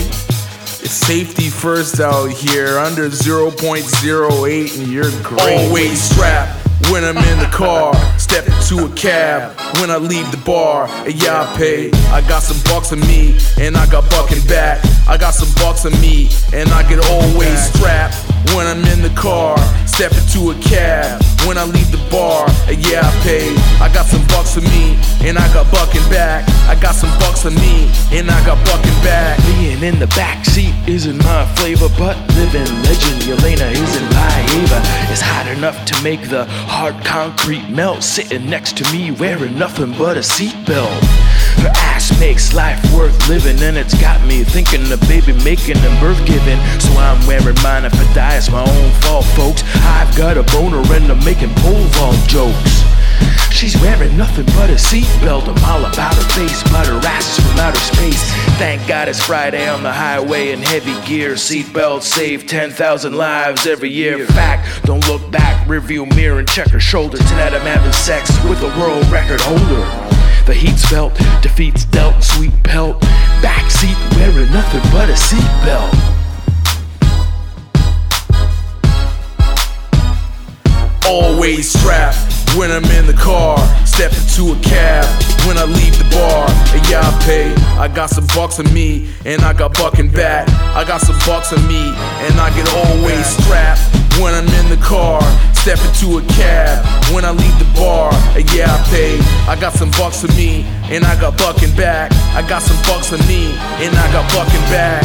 It's safety first out here, under 0.08, and you're great. Always strapped when I'm in the car. Step into a cab when I leave the bar. And yeah, I pay. I got some bucks on me, and I got bucking back. I got some bucks on me, and I get always strapped when I'm in the car. Step into a cab when I leave the bar. Uh, yeah, I pay. I got some bucks on me, and I got bucking back. I got some bucks on me, and I got bucking back. Being in the backseat isn't my flavor, but living legend, Yelena isn't my Ava. It's hot enough to make the hard concrete melt. Sitting next to me wearing nothing but a seatbelt. Her ass makes life worth living, and it's got me thinking of baby making and birth giving. So I'm wearing mine if I die, it's my own fault, folks. I've got a boner and I'm making pole vault jokes. She's wearing nothing but a seatbelt. I'm all about her face, but her ass is from outer space. Thank God it's Friday on the highway in heavy gear. Seatbelts save 10,000 lives every year. Fact, don't look back, review mirror and check her shoulder. Tonight I'm having sex with a world record holder. The heat's felt, defeats dealt, sweet pelt. Backseat wearing nothing but a seatbelt. always strapped when I'm in the car. Step into a cab when I leave the bar. And yeah, I pay. I got some bucks on me, and I got bucking back. I got some bucks on me, and I get always strapped when I'm in the car. Step into a cab when I leave the bar. Eh, yeah, I pay. I got some bucks on me, and I got bucking back. I got some bucks on me, and I got bucking back.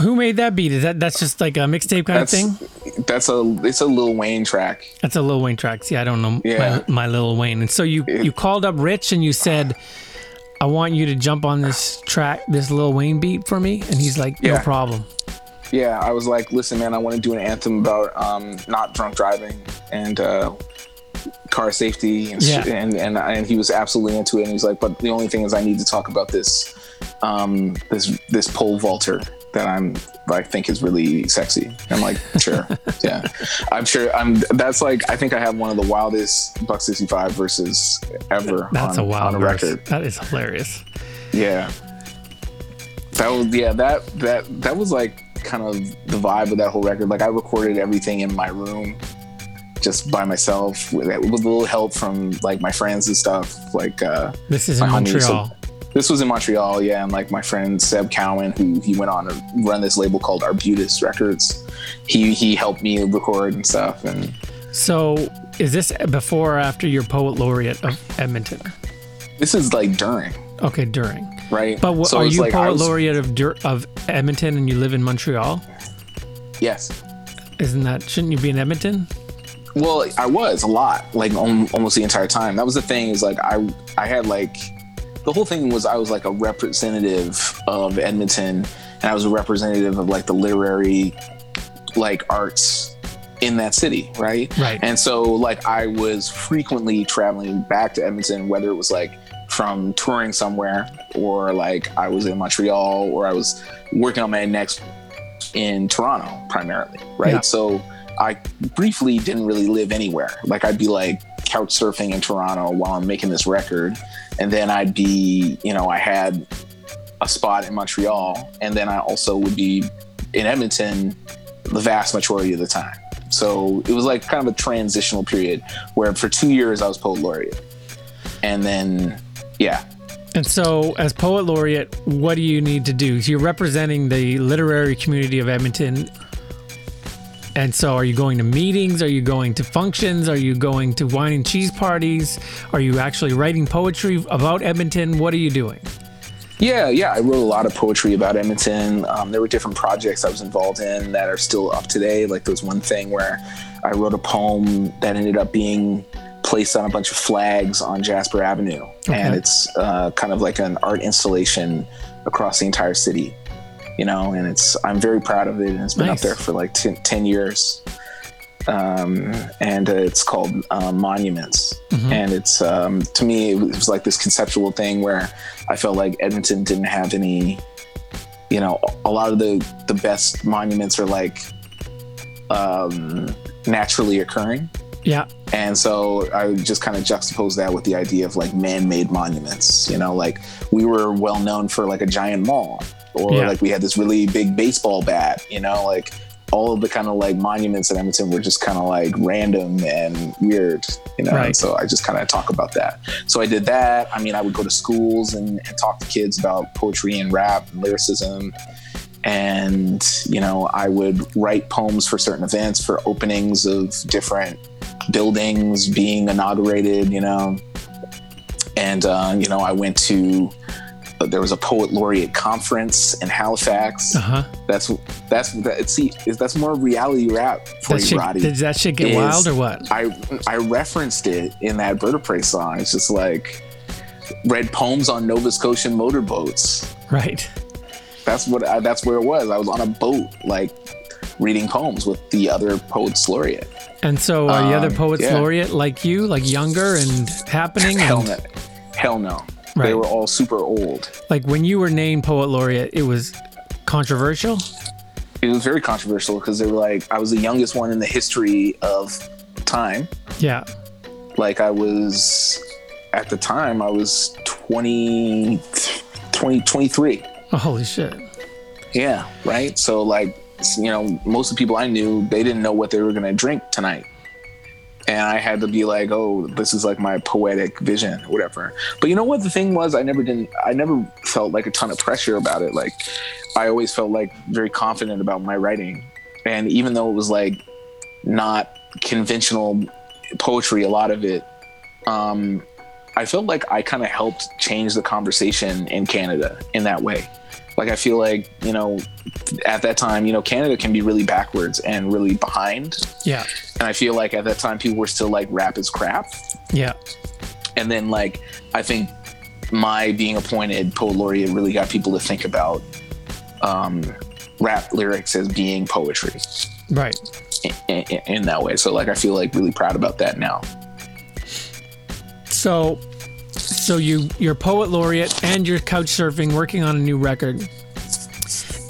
Who made that beat? Is that that's just like a mixtape kind That's of thing? that's a it's a Lil Wayne track. That's a Lil Wayne track. See, I don't know Yeah. my, my Lil Wayne. And so you you called up Rich and you said, "I want you to jump on this track, this Lil Wayne beat for me." And he's like, "No Yeah. problem." Yeah, I was like, listen, man, I want to do an anthem about um, not drunk driving and uh, car safety, and, Yeah. and and and he was absolutely into it. And he's like, but the only thing is, I need to talk about this um, this this pole vaulter that I'm I think is really sexy. I'm like, sure, *laughs* yeah, I'm sure. I'm that's like I think I have one of the wildest Buck 65 verses ever. That's on, a wild on a verse. record. That is hilarious. Yeah. That was yeah, that that that was like kind of the vibe of that whole record. Like I recorded everything in my room just by myself with, with a little help from like my friends and stuff. Like uh This is in Montreal. This was in Montreal, yeah, and like my friend Seb Cowan, who he went on to run this label called Arbutus Records. He he helped me record and stuff, and So, is this before or after your poet laureate of Edmonton? this is like during, Okay, during. right? But what, So are you like poet was- laureate of Dur- of Edmonton and you live in Montreal? Yes. Isn't that shouldn't you be in Edmonton? Well, I was a lot, like al- almost the entire time. That was the thing is like I I had like the whole thing was I was like a representative of Edmonton, and I was a representative of like the literary like arts in that city, right? Right. And so like I was frequently traveling back to Edmonton, whether it was like from touring somewhere or like I was in Montreal or I was working on my next in Toronto primarily, right? Yeah. So I briefly didn't really live anywhere. Like I'd be like couch surfing in Toronto while I'm making this record, and then I'd be, you know, I had a spot in Montreal, and then I also would be in Edmonton the vast majority of the time. So it was like kind of a transitional period where for two years I was poet laureate, and then yeah, And so, as poet laureate, what do you need to do? You're representing the literary community of Edmonton. And so, are you going to meetings? Are you going to functions? Are you going to wine and cheese parties? Are you actually writing poetry about Edmonton? What are you doing? Yeah, yeah. I wrote a lot of poetry about Edmonton. Um, there were different projects I was involved in that are still up today. Like there was one thing where I wrote a poem that ended up being placed on a bunch of flags on Jasper Avenue, and it's uh, kind of like an art installation across the entire city. You know, and it's I'm very proud of it, and it's been Nice. up there for like 10, 10 years. Um, and uh, it's called um, Monuments, and it's um, to me it was like this conceptual thing where I felt like Edmonton didn't have any, you know, a lot of the the best monuments are like um, naturally occurring. Yeah. And so I just kind of juxtapose that with the idea of like man-made monuments. You know, like we were well known for like a giant mall, or Yeah. like we had this really big baseball bat. You know, like all of the kind of like monuments in Edmonton were just kind of like random and weird. You know, Right. and so I just kind of talk about that. So I did that. I mean, I would go to schools and, and talk to kids about poetry and rap and lyricism and you know i would write poems for certain events for openings of different buildings being inaugurated you know and uh, you know i went to there was a poet laureate conference in halifax Uh huh. that's that's that see that's more reality rap for That you shit, roddy did that shit get is wild or what? I I referenced it in that Birdapres song. It's just like read poems on Nova Scotian motorboats. Right. That's what I, that's where it was. I was on a boat, like reading poems with the other poets laureate. And so, are the other Um, poets yeah. laureate like you, like younger and happening? Hell and, no, hell no. Right. They were all super old. Like when you were named poet laureate, it was controversial. it was very controversial because they were like, I was the youngest one in the history of time. Yeah. Like I was at the time I was 20, 20 23. Oh, holy shit. Yeah, right. So like, you know, most of the people I knew, they didn't know what they were gonna drink tonight, and I had to be like, oh, this is like my poetic vision, whatever. But you know what? The thing was, I never didn't, I never felt like a ton of pressure about it. Like, I always felt like very confident about my writing, and even though it was like not conventional poetry, a lot of it. Um, I felt like I kind of helped change the conversation in Canada in that way. Like I feel like you know, at that time, you know, Canada can be really backwards and really behind. Yeah. And I feel like at that time, people were still like rap is crap. Yeah. And then like I think my being appointed poet laureate really got people to think about um, rap lyrics as being poetry Right. in, in, in that way. So like I feel like really proud about that now. So, so you you're poet laureate and you're couch surfing, working on a new record.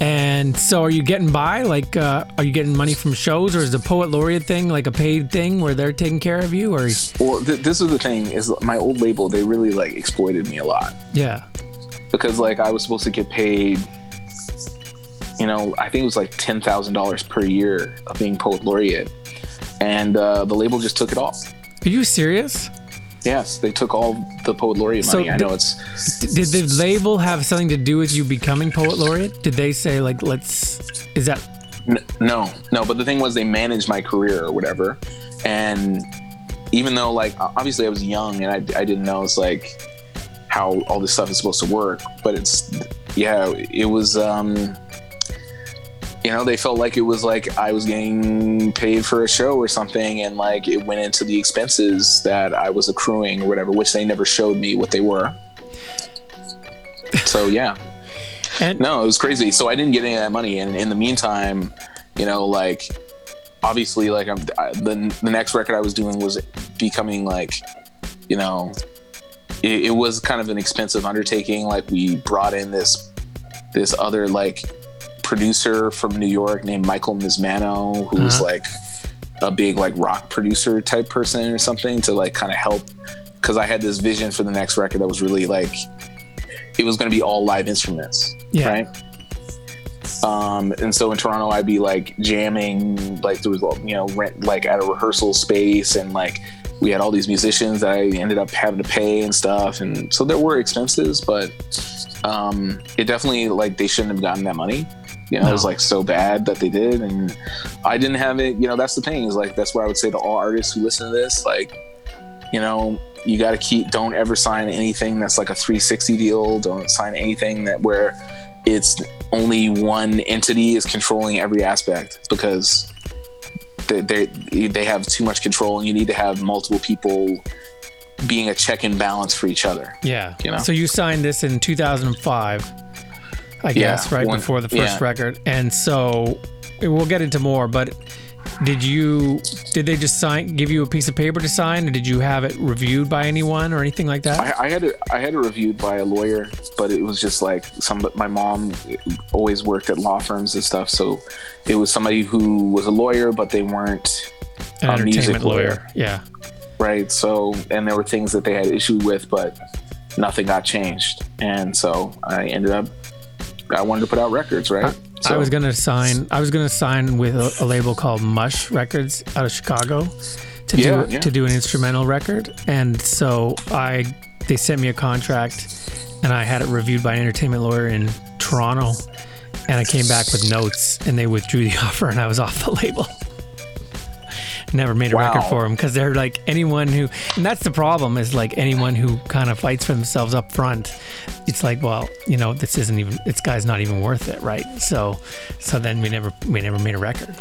And so, are you getting by? Like, uh, are you getting money from shows, or is the poet laureate thing like a paid thing where they're taking care of you? Or Well, th- this is the thing is my old label. They really like exploited me a lot. yeah, because like I was supposed to get paid, you know, I think it was like ten thousand dollars per year of being poet laureate, and uh, the label just took it all. are you serious? Yes, they took all the poet laureate So money. I di- know it's Did the label have something to do with you becoming poet laureate? Did they say like, let's? Is that N- no, no. But the thing was, they managed my career or whatever, and even though like obviously I was young and I, I didn't know it's like how all this stuff is supposed to work, but it's yeah, it was. um you know, they felt like it was like I was getting paid for a show or something, and like it went into the expenses that I was accruing or whatever, which they never showed me what they were. So yeah, *laughs* and no, it was crazy. So I didn't get any of that money, and in the meantime, you know, like obviously, like I'm, I, the the next record I was doing was becoming like, you know, it, it was kind of an expensive undertaking. Like we brought in this this other like producer from New York named Michael Mismano, who was Uh-huh. like a big like rock producer type person or something to like kind of help because I had this vision for the next record that was really like it was going to be all live instruments, Yeah. right? Um, and so in Toronto, I'd be like jamming, like there was you know rent like at a rehearsal space, and like we had all these musicians that I ended up having to pay and stuff, and so there were expenses, but um, it definitely like they shouldn't have gotten that money. You know, it was like so bad that they did, and I didn't have it. You know, that's the thing is like that's what I would say to all artists who listen to this. Like, you know, you got to keep. Don't ever sign anything that's like a 360 deal. Don't sign anything that where it's only one entity is controlling every aspect because they they they have too much control, and you need to have multiple people being a check and balance for each other. Yeah. You know? So you signed this in 2005, I guess, right one- before the first yeah. record. And so we'll get into more, but did you did they just sign give you a piece of paper to sign or did you have it reviewed by anyone or anything like that? I, I had it. I had it reviewed by a lawyer, but it was just like some. My mom always worked at law firms and stuff, so it was somebody who was a lawyer, but they weren't An a music entertainment lawyer. Yeah. right? So, and there were things that they had issue with, but nothing got changed, and so I ended up. I wanted to put out records, right? I was gonna sign. I was gonna sign with a, a label called Mush Records out of Chicago to Yeah, do yeah. to do an instrumental record, and so I they sent me a contract, and I had it reviewed by an entertainment lawyer in Toronto, and I came back with notes, and they withdrew the *laughs* offer, and I was off the label. Never made a record for them because they're like anyone who, and that's the problem is like anyone who kind of fights for themselves up front. It's like, well, you know, this isn't even this guy's not even worth it, right? So, so then we never we never made a record.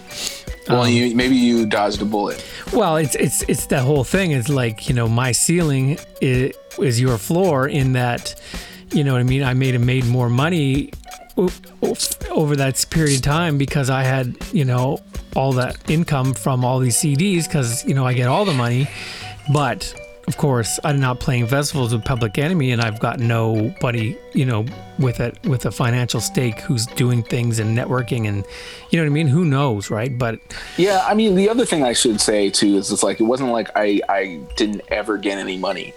well, um, you maybe you dodged a bullet. Well, it's it's it's that whole thing is like you know my ceiling is, is your floor in that you know what I mean. I made have made more money over that period of time because I had you know all that income from all these CDs because you know I get all the money, but of course, I'm not playing festivals with Public Enemy, and I've got nobody, you know, with a with a financial stake who's doing things and networking, and you know what I mean. Who knows, right? But Yeah, I mean, the other thing I should say too is it's like it wasn't like I I didn't ever get any money.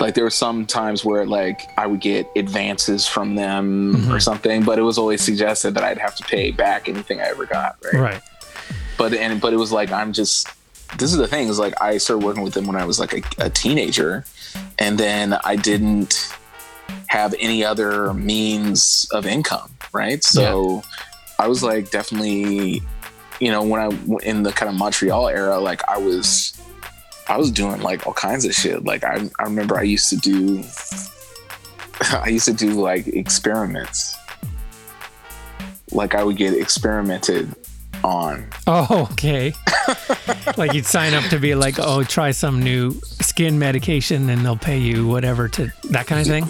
Like there were some times where like I would get advances from them or mm-hmm. something, but it was always suggested that I'd have to pay back anything I ever got. Right. right, But and but it was like I'm just. This is the thing is like I started working with them when I was like a, a teenager, and then I didn't have any other means of income. Right. So I was like definitely you know when i in the kind of montreal era like i was i was doing like all kinds of shit. Like i, I remember i used to do *laughs* i used to do like experiments. Like i would get experimented on. Oh, okay. *laughs* like you'd sign up to be like, oh, try some new skin medication, and they'll pay you whatever to that kind of thing.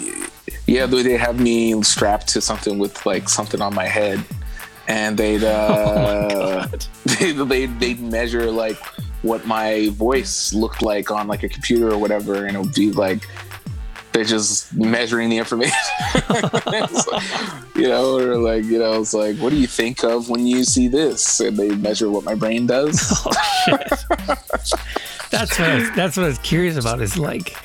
yeah they they have me strapped to something with like something on my head. And they'd *laughs* uh they, they, they'd measure like what my voice looked like on like a computer or whatever and it would be like they're just measuring the information. *laughs* Like, you know or like you know it's like what do you think of when you see this? And they measure what my brain does. *laughs* Oh, that's what I was, that's what I was curious about. Is like,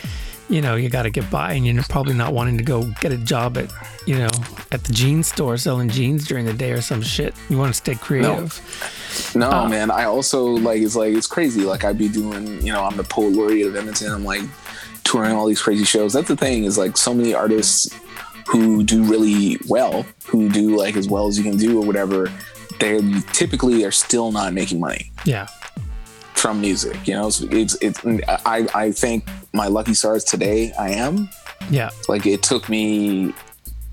you know, you got to get by, and you're probably not wanting to go get a job at, you know, at the jeans store selling jeans during the day or some shit. You want to stay creative. No, Uh, man. I also like it's like it's crazy. Like I'd be doing, you know, I'm the poet laureate of Edmonton. I'm like touring all these crazy shows. That's the thing is like so many artists who do really well, who do like as well as you can do or whatever. They typically are still not making money Yeah. From music. You know, it's it's, it's I I think my lucky stars today I am. Yeah. Like it took me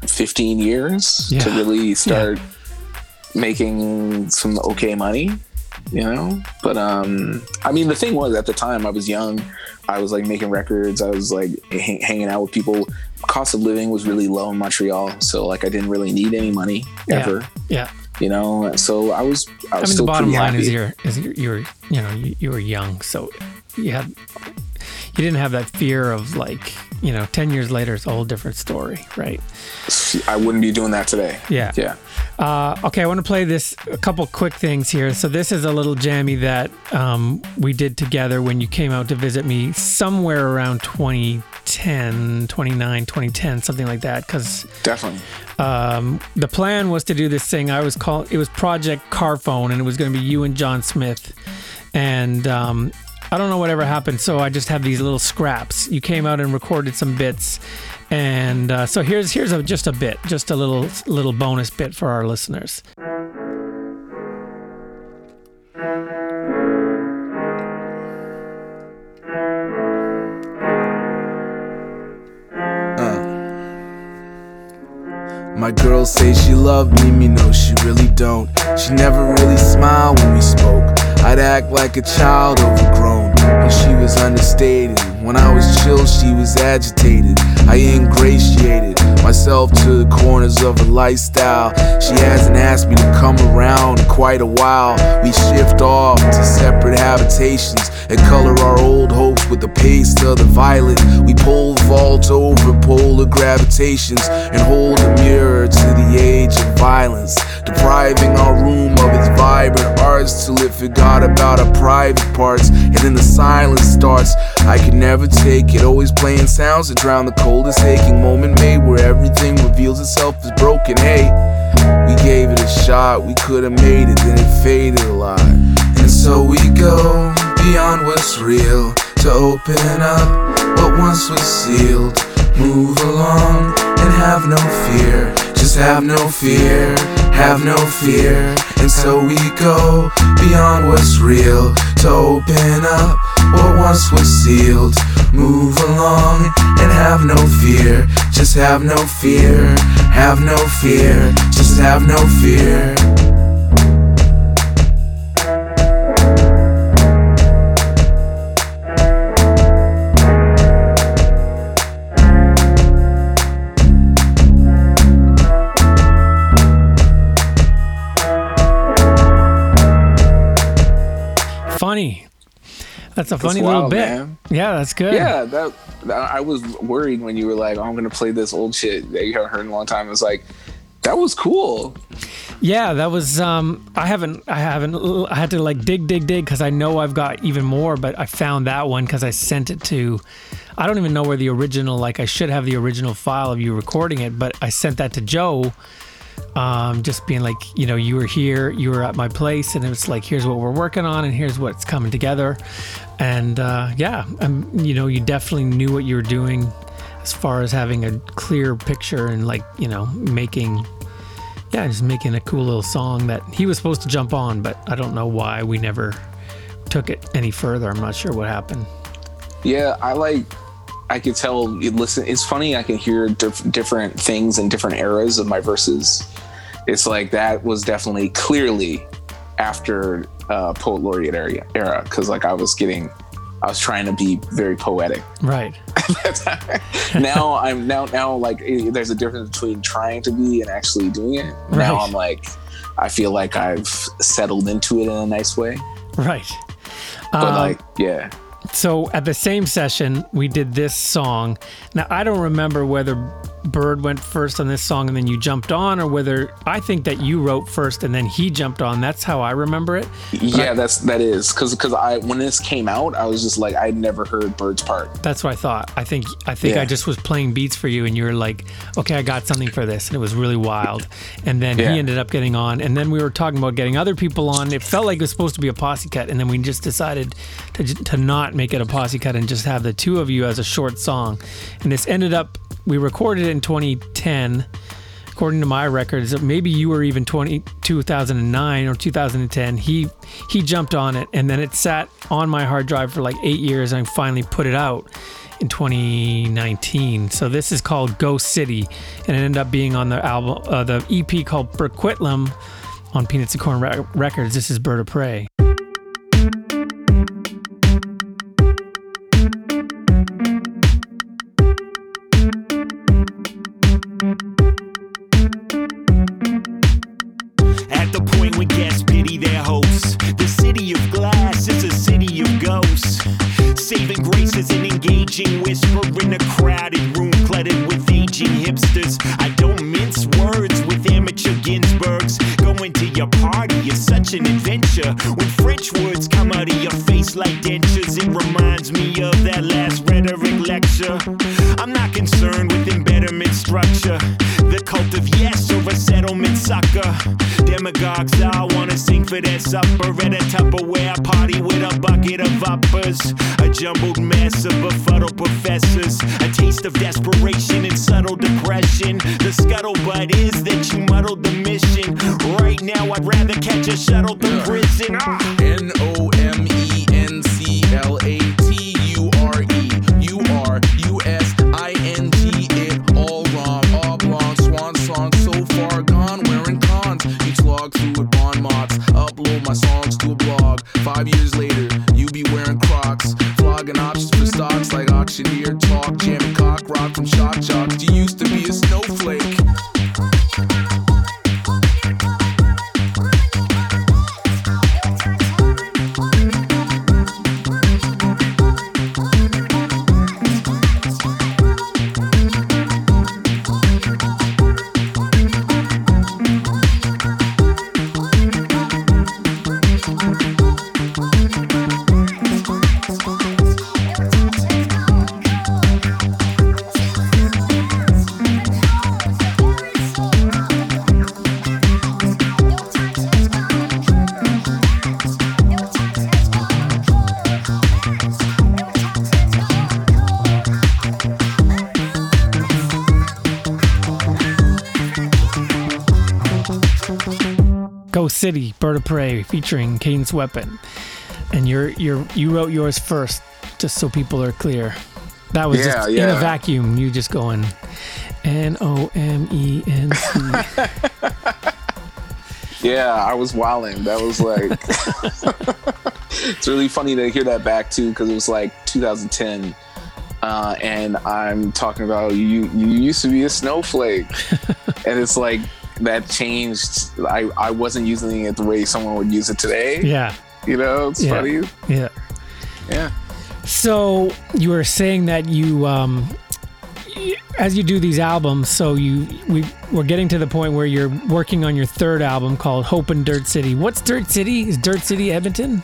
15 years to really start making some okay money, you know? But um I mean the thing was at the time I was young, I was like making records, I was like h- hanging out with people. Cost of living was really low in Montreal, so like I didn't really need any money ever, Yeah. You know? So I was I I, mean, the bottom line happy. is you're is you're, you're you know you, you were young, so you had you didn't have that fear of like you know ten years later it's a whole different story, right? I wouldn't be doing that today. Yeah. Yeah. Uh, okay, I want to play this a couple quick things here. So this is a little jammy that um, we did together when you came out to visit me somewhere around 2010, 29, 2010, something like that. Because Definitely. Um, the plan was to do this thing. I was called. It was Project Carphone, and it was going to be you and John Smith. And um, I don't know whatever happened, so I just have these little scraps. You came out and recorded some bits, and uh, so here's here's a, just a bit, just a little little bonus bit for our listeners. My girl say she love me, me know she really don't. She never really smiled when we spoke. I'd act like a child overgrown when she was understated. When I was chill, she was agitated. I ingratiated myself to the corners of her lifestyle. She hasn't asked me to come around in quite a while. We shift off to separate habitations and color our old hopes with the paste of the violet. We pole vault over polar gravitations and hold a mirror to the age of violence, depriving our room of its vibrant arts till it forgot about our private parts. And then the silence starts. I could never take it, always playing sounds to drown the coldest aching moment made where everything reveals itself as broken. Hey, we gave it a shot, we could have made it, then it faded a lot. And so we go beyond what's real to open up what once was sealed. Move along and have no fear, just have no fear, have no fear. And so we go beyond what's real to open up what once was sealed. Move along and have no fear, just have no fear, have no fear, just have no fear. Funny. That's a That's funny wild, little bit. man. Yeah, that's good. Yeah, that, that- I was worried when you were like, oh, "I'm gonna play this old shit that you haven't heard in a long time." It's like that was cool. Yeah, that was. Um, I haven't. I haven't. I had to like dig, dig, dig because I know I've got even more. But I found that one because I sent it to. I don't even know where the original. Like I should have the original file of you recording it, but I sent that to Joe. Um, just being like, you know, you were here, you were at my place, and it was like, here's what we're working on, and here's what's coming together. And uh, yeah, um, you know, you definitely knew what you were doing as far as having a clear picture and like, you know, making yeah, just making a cool little song that he was supposed to jump on, but I don't know why we never took it any further. I'm not sure what happened. Yeah, I like. I could tell. Listen. It's funny. I can hear diff- different things in different eras of my verses. It's like that was definitely clearly after uh, poet laureate era because like I was getting, I was trying to be very poetic. Right. *laughs* now I'm now now like there's a difference between trying to be and actually doing it. Right. Now I'm like, I feel like I've settled into it in a nice way. Right. But Um, like, yeah. So at the same session, we did this song. Now I don't remember whether Bird went first on this song and then you jumped on, or whether I think that you wrote first and then he jumped on. That's how I remember it. But yeah, I- that's that is because because I when this came out, I was just like I'd never heard Bird's part. That's what I thought. I think I think I just was playing beats for you, and you were like, "Okay, I got something for this," and it was really wild. And then Yeah. he ended up getting on, and then we were talking about getting other people on. It felt like it was supposed to be a posse cut, and then we just decided to to not make it a posse cut and just have the two of you as a short song. And this ended up we recorded it in 2010. According to my records, maybe you were even 20, 2009 or 2010. He he jumped on it, and then it sat on my hard drive for like eight years, and I finally put it out in 2019. So this is called Ghost City, and it ended up being on the album, uh, the EP called Burquitlam on Peanuts and Corn Re- Records. This is Birdapres. An whisper in a crowded room cluttered with aging hipsters. I don't mince words with amateur Ginsbergs. Going to your party is such an adventure. When French words Demagogues all wanna sing for that supper at a Tupperware party with a bucket of uppers. A jumbled mess of befuddled professors. A taste of desperation and subtle depression. The scuttlebutt is that you muddled the mission. Right now, I'd rather catch a shuttle than prison. Ah. N Ghost City, Birdapres, featuring Cadence Weapon. And you're you're you wrote yours first, just so people are clear. That was Yeah, just in a vacuum. You just going N O M E N C. *laughs* Yeah, I was wilding. That was like, *laughs* *laughs* it's really funny to hear that back too, because it was like 2010, uh, and I'm talking about you. You used to be a snowflake, and it's like that changed. I I wasn't using it the way someone would use it today. Yeah. You know, it's Yeah. funny. Yeah. yeah. So you were saying that you, um, as you do these albums, so you we we're getting to the point where you're working on your third album called Hope in Dirt City. What's Dirt City? Is Dirt City Edmonton?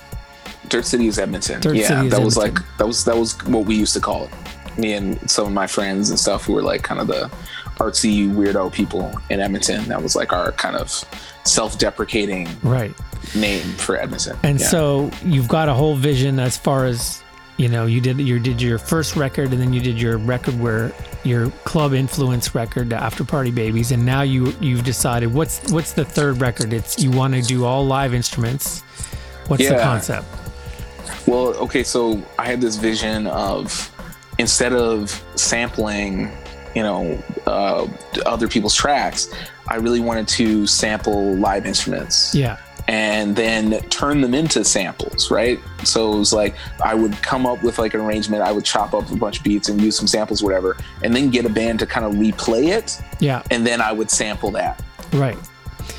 Dirt City is Edmonton. Dirt yeah, City is that was Edmonton. like that was that was what we used to call it. Me and some of my friends and stuff who were like kind of the artsy weirdo people in Edmonton. That was like our kind of self-deprecating Right. name for Edmonton. And Yeah. so you've got a whole vision as far as you know. You did you did your first record, and then you did your record where your club influence record, the After Party Babies, and now you you've decided what's what's the third record? It's you want to do all live instruments. What's the concept? Well, okay, so I had this vision of instead of sampling, you know, uh, other people's tracks, I really wanted to sample live instruments. Yeah. and then turn them into samples, right? So it was like I would come up with like an arrangement, I would chop up a bunch of beats and use some samples, whatever, and then get a band to kind of replay it, Yeah. and then I would sample that. Right.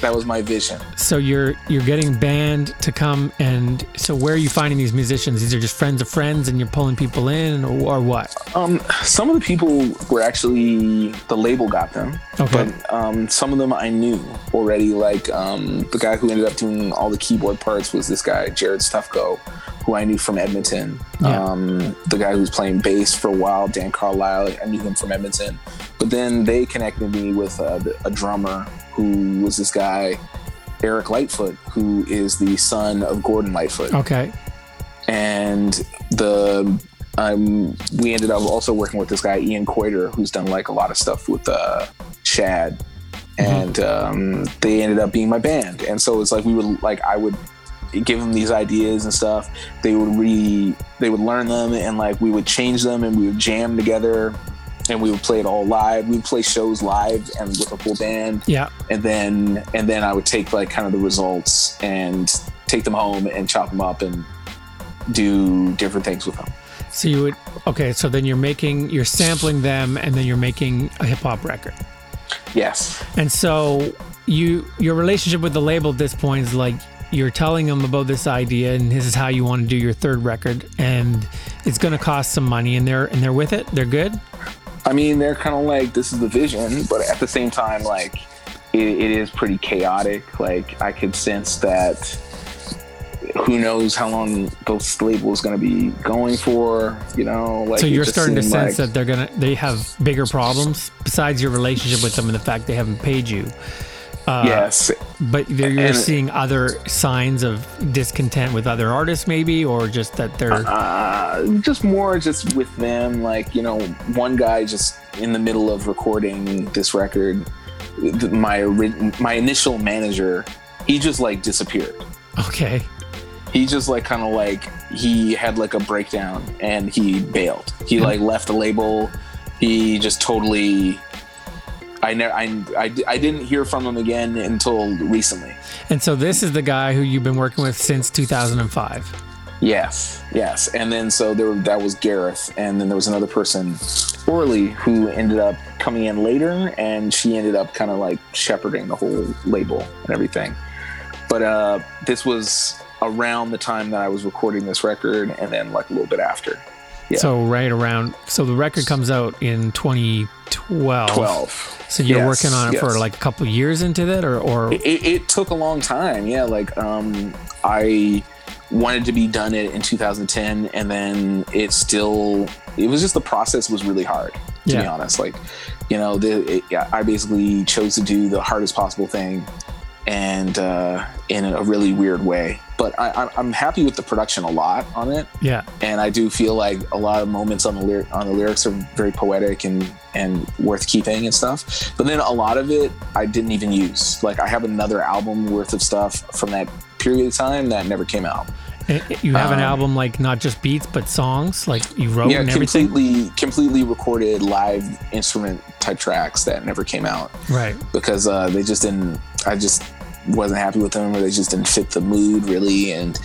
That was my vision. So you're you're getting band to come and so where are you finding these musicians? These are just friends of friends and you're pulling people in or, or what? Um, some of the people were actually the label got them, Okay. but um, some of them I knew already. Like um, the guy who ended up doing all the keyboard parts was this guy Jared Stuffco, who I knew from Edmonton. Yeah. Um, the guy who was playing bass for a while, Dan Carlisle, I knew him from Edmonton. But then they connected me with uh, a drummer who was this guy Eric Lightfoot, who is the son of Gordon Lightfoot Okay. and the um, we ended up also working with this guy Ian Koiter, who's done like a lot of stuff with uh, Shad, and um, they ended up being my band. And so it's like we would like I would give them these ideas and stuff. They would re they would learn them, and like we would change them, and we would jam together. And we would play it all live. We would play shows live and with a full band Yeah. and then and then I would take like kind of the results and take them home and chop them up and do different things with them. So you would okay, so then you're making you're sampling them and then you're making a hip hop record. Yes. And so you your relationship with the label at this point is like you're telling them about this idea and this is how you want to do your third record and it's going to cost some money and they're and they're with it. They're good. I mean, they're kind of like this is the vision, but at the same time, like it, it is pretty chaotic. Like I could sense that who knows how long this label is going to be going for. You know, like so you're starting to sense like- that they're going to they have bigger problems besides your relationship with them and the fact they haven't paid you. Uh, Yes. But you're And- seeing other signs of discontent with other artists maybe or just that they're uh, just more just with them like you know one guy just in the middle of recording this record my my initial manager he just like disappeared okay. he just like kind of like he had like a breakdown and he bailed he like left the label he just totally I never I, I, I didn't hear from him again until recently And so this is the guy who you've been working with since 2005. Yes, yes. And then so there that was Gareth, and then there was another person, Orly, who ended up coming in later, and she ended up kind of like shepherding the whole label and everything. But uh, this was around the time that I was recording this record, and then like a little bit after. Yeah. So right around so the record comes out in 2012. 12. So you're Yes, working on it for like a couple years into that or or it, it, it took a long time yeah like um i wanted to be done it in 2010 and then it still it was just the process was really hard to be honest like you know the it, yeah, i basically chose to do the hardest possible thing and uh in a really weird way but I, i'm happy with the production a lot on it yeah. and I do feel like a lot of moments on the lyric on the lyrics are very poetic and and worth keeping and stuff. But then a lot of it I didn't even use. Like I have another album worth of stuff from that period of time that never came out. Eh, eh, You have an Um, album like not just beats but songs like you wrote yeah, and everything. completely completely recorded live instrument type tracks that never came out Right. because uh, they just didn't. I just wasn't happy with them, or they just didn't fit the mood really. And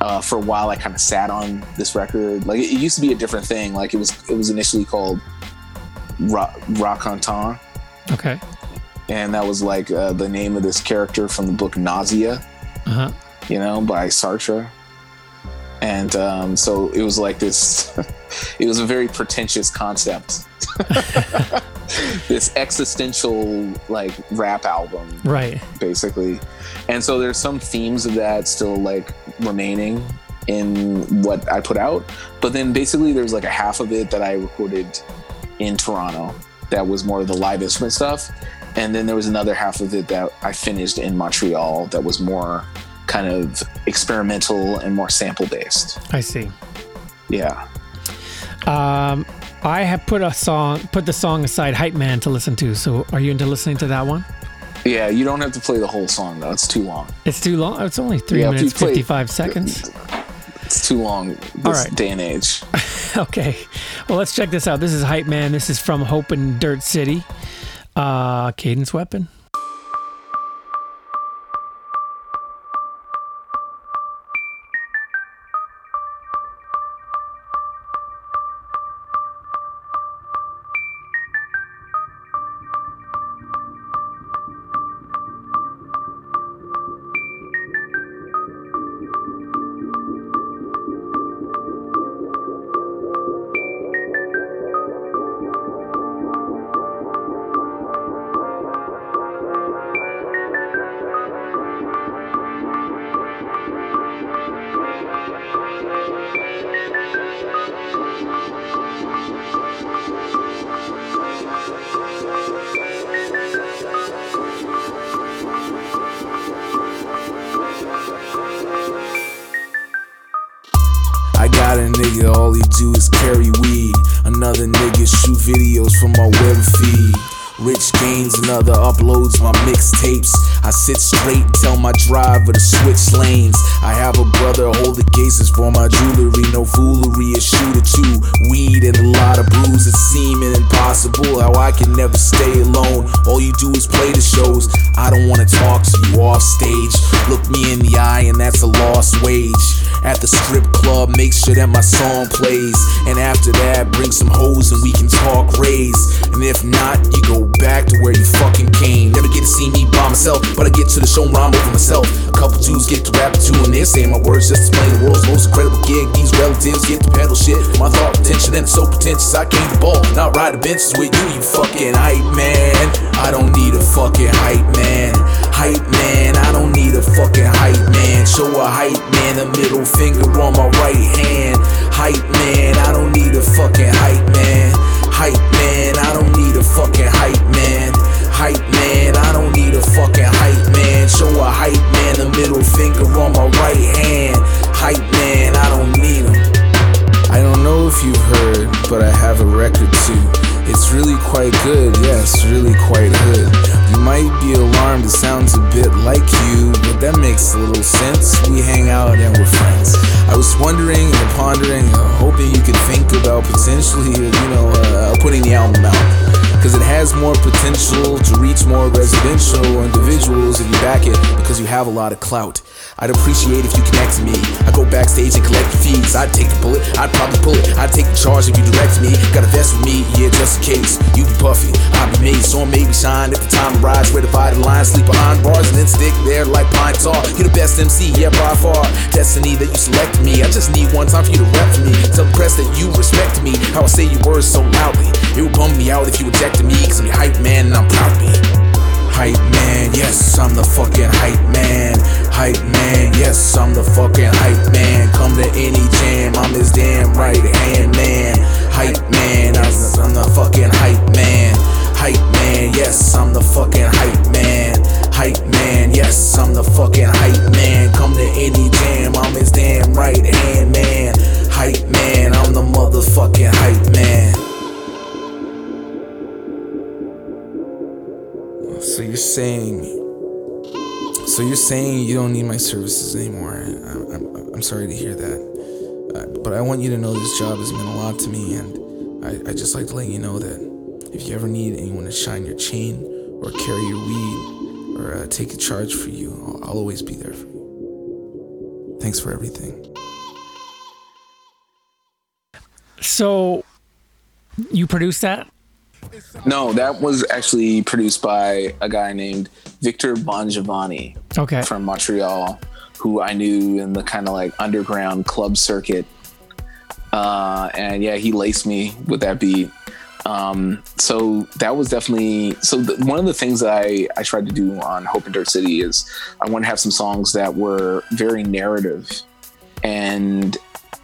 uh, for a while, I kind of sat on this record. Like it, it used to be a different thing. Like it was it was initially called Rock Racontant, Okay. and that was like uh, the name of this character from the book Nausea, Uh-huh. you know, by Sartre. And um, so it was like this. *laughs* it was a very pretentious concept. *laughs* this existential like rap album, Right. basically. And so there's some themes of that still like remaining in what I put out. But then basically there's like a half of it that I recorded in Toronto that was more of the live instrument stuff. And then there was another half of it that I finished in Montreal that was more kind of experimental and more sample based. I see. Yeah. Um, I have put a song, put the song aside, "Hype Man" to listen to. So, are you into listening to that one? Yeah, you don't have to play the whole song though. It's too long. It's too long. It's only three Yeah, minutes fifty-five seconds. It's too long this All right. day and age. *laughs* okay. Well, let's check this out. This is Hype Man. This is from Hope in Dirt City. Uh, Cadence Weapon. I came to ball, not ride the benches with you, you fucking hype man. I don't need a fucking hype man. Hype man, I don't need a fucking hype man. Show a hype man a middle finger on my right hand. Hype man, I don't need a fucking hype man. Hype man, I don't need a fucking hype man. Hype man, I don't need a fucking hype man. Show a hype man a middle finger on my right hand. Hype man, I don't need him. I don't know if you've heard, but I have a record too. It's really quite good, yes, really quite hood. You might be alarmed, it sounds a bit like you, but that makes a little sense. We hang out and we're friends. I was wondering and pondering, uh, hoping you could think about potentially, uh, you know, uh, putting the album out. Cause it has more potential to reach more residential individuals if you back it because you have a lot of clout. I'd appreciate if you connect to me. I go backstage and collect the fees. I'd take the bullet, I'd probably pull it. I'd take the charge if you direct me. Got a vest with me, yeah, just in case. You be puffy, I'd be made, so maybe shine at the time of rise. Where divided lines, sleep behind bars and then stick there like pine tar. You're the best MC, yeah, by far. Destiny that you select me. I just need one time for you to rep me. Tell the press that you respect me. How I say your words so loudly. It would bum me out if you rejected me, cause I'm your hype man and I'm proud of me. Hype man, yes, I'm the fucking hype man. Hype man, yes, I'm the fucking hype man. Come to any jam, I'm his damn right hand man. Hype man, I'm the fucking hype man. Hype man, yes, I'm the fucking hype man. Hype man, yes, I'm the fucking hype man. Come to any jam, I'm his damn right hand man. Hype man, I'm the motherfucking hype man. So you're saying, so you're saying you don't need my services anymore? I'm, I'm, I'm sorry to hear that, uh, but I want you to know this job has meant a lot to me, and I I just like to let you know that if you ever need anyone to shine your chain or carry your weed or uh, take a charge for you, I'll, I'll always be there for you. Thanks for everything. So, you produced that? No, that was actually produced by a guy named Victor Bongiovanni Okay. from Montreal, who I knew in the kind of like underground club circuit. Uh, and yeah, he laced me with that beat. Um, so that was definitely so. The, one of the things that I I tried to do on Hope in Dirt City is I want to have some songs that were very narrative, and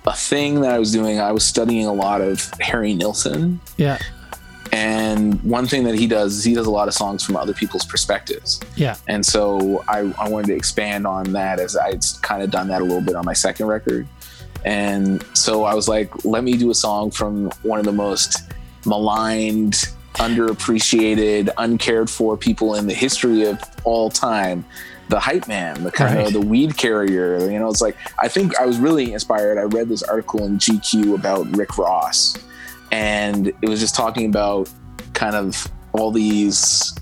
a thing that I was doing, I was studying a lot of Harry Nilsson. Yeah. And one thing that he does is he does a lot of songs from other people's perspectives. Yeah. And so I, I wanted to expand on that as I'd kind of done that a little bit on my second record. And so I was like, let me do a song from one of the most maligned, underappreciated, uncared for people in the history of all time. The hype man, the kind Right. of the weed carrier. You know, it's like I think I was really inspired. I read this article in GQ about Rick Ross, and it was just talking about kind of all these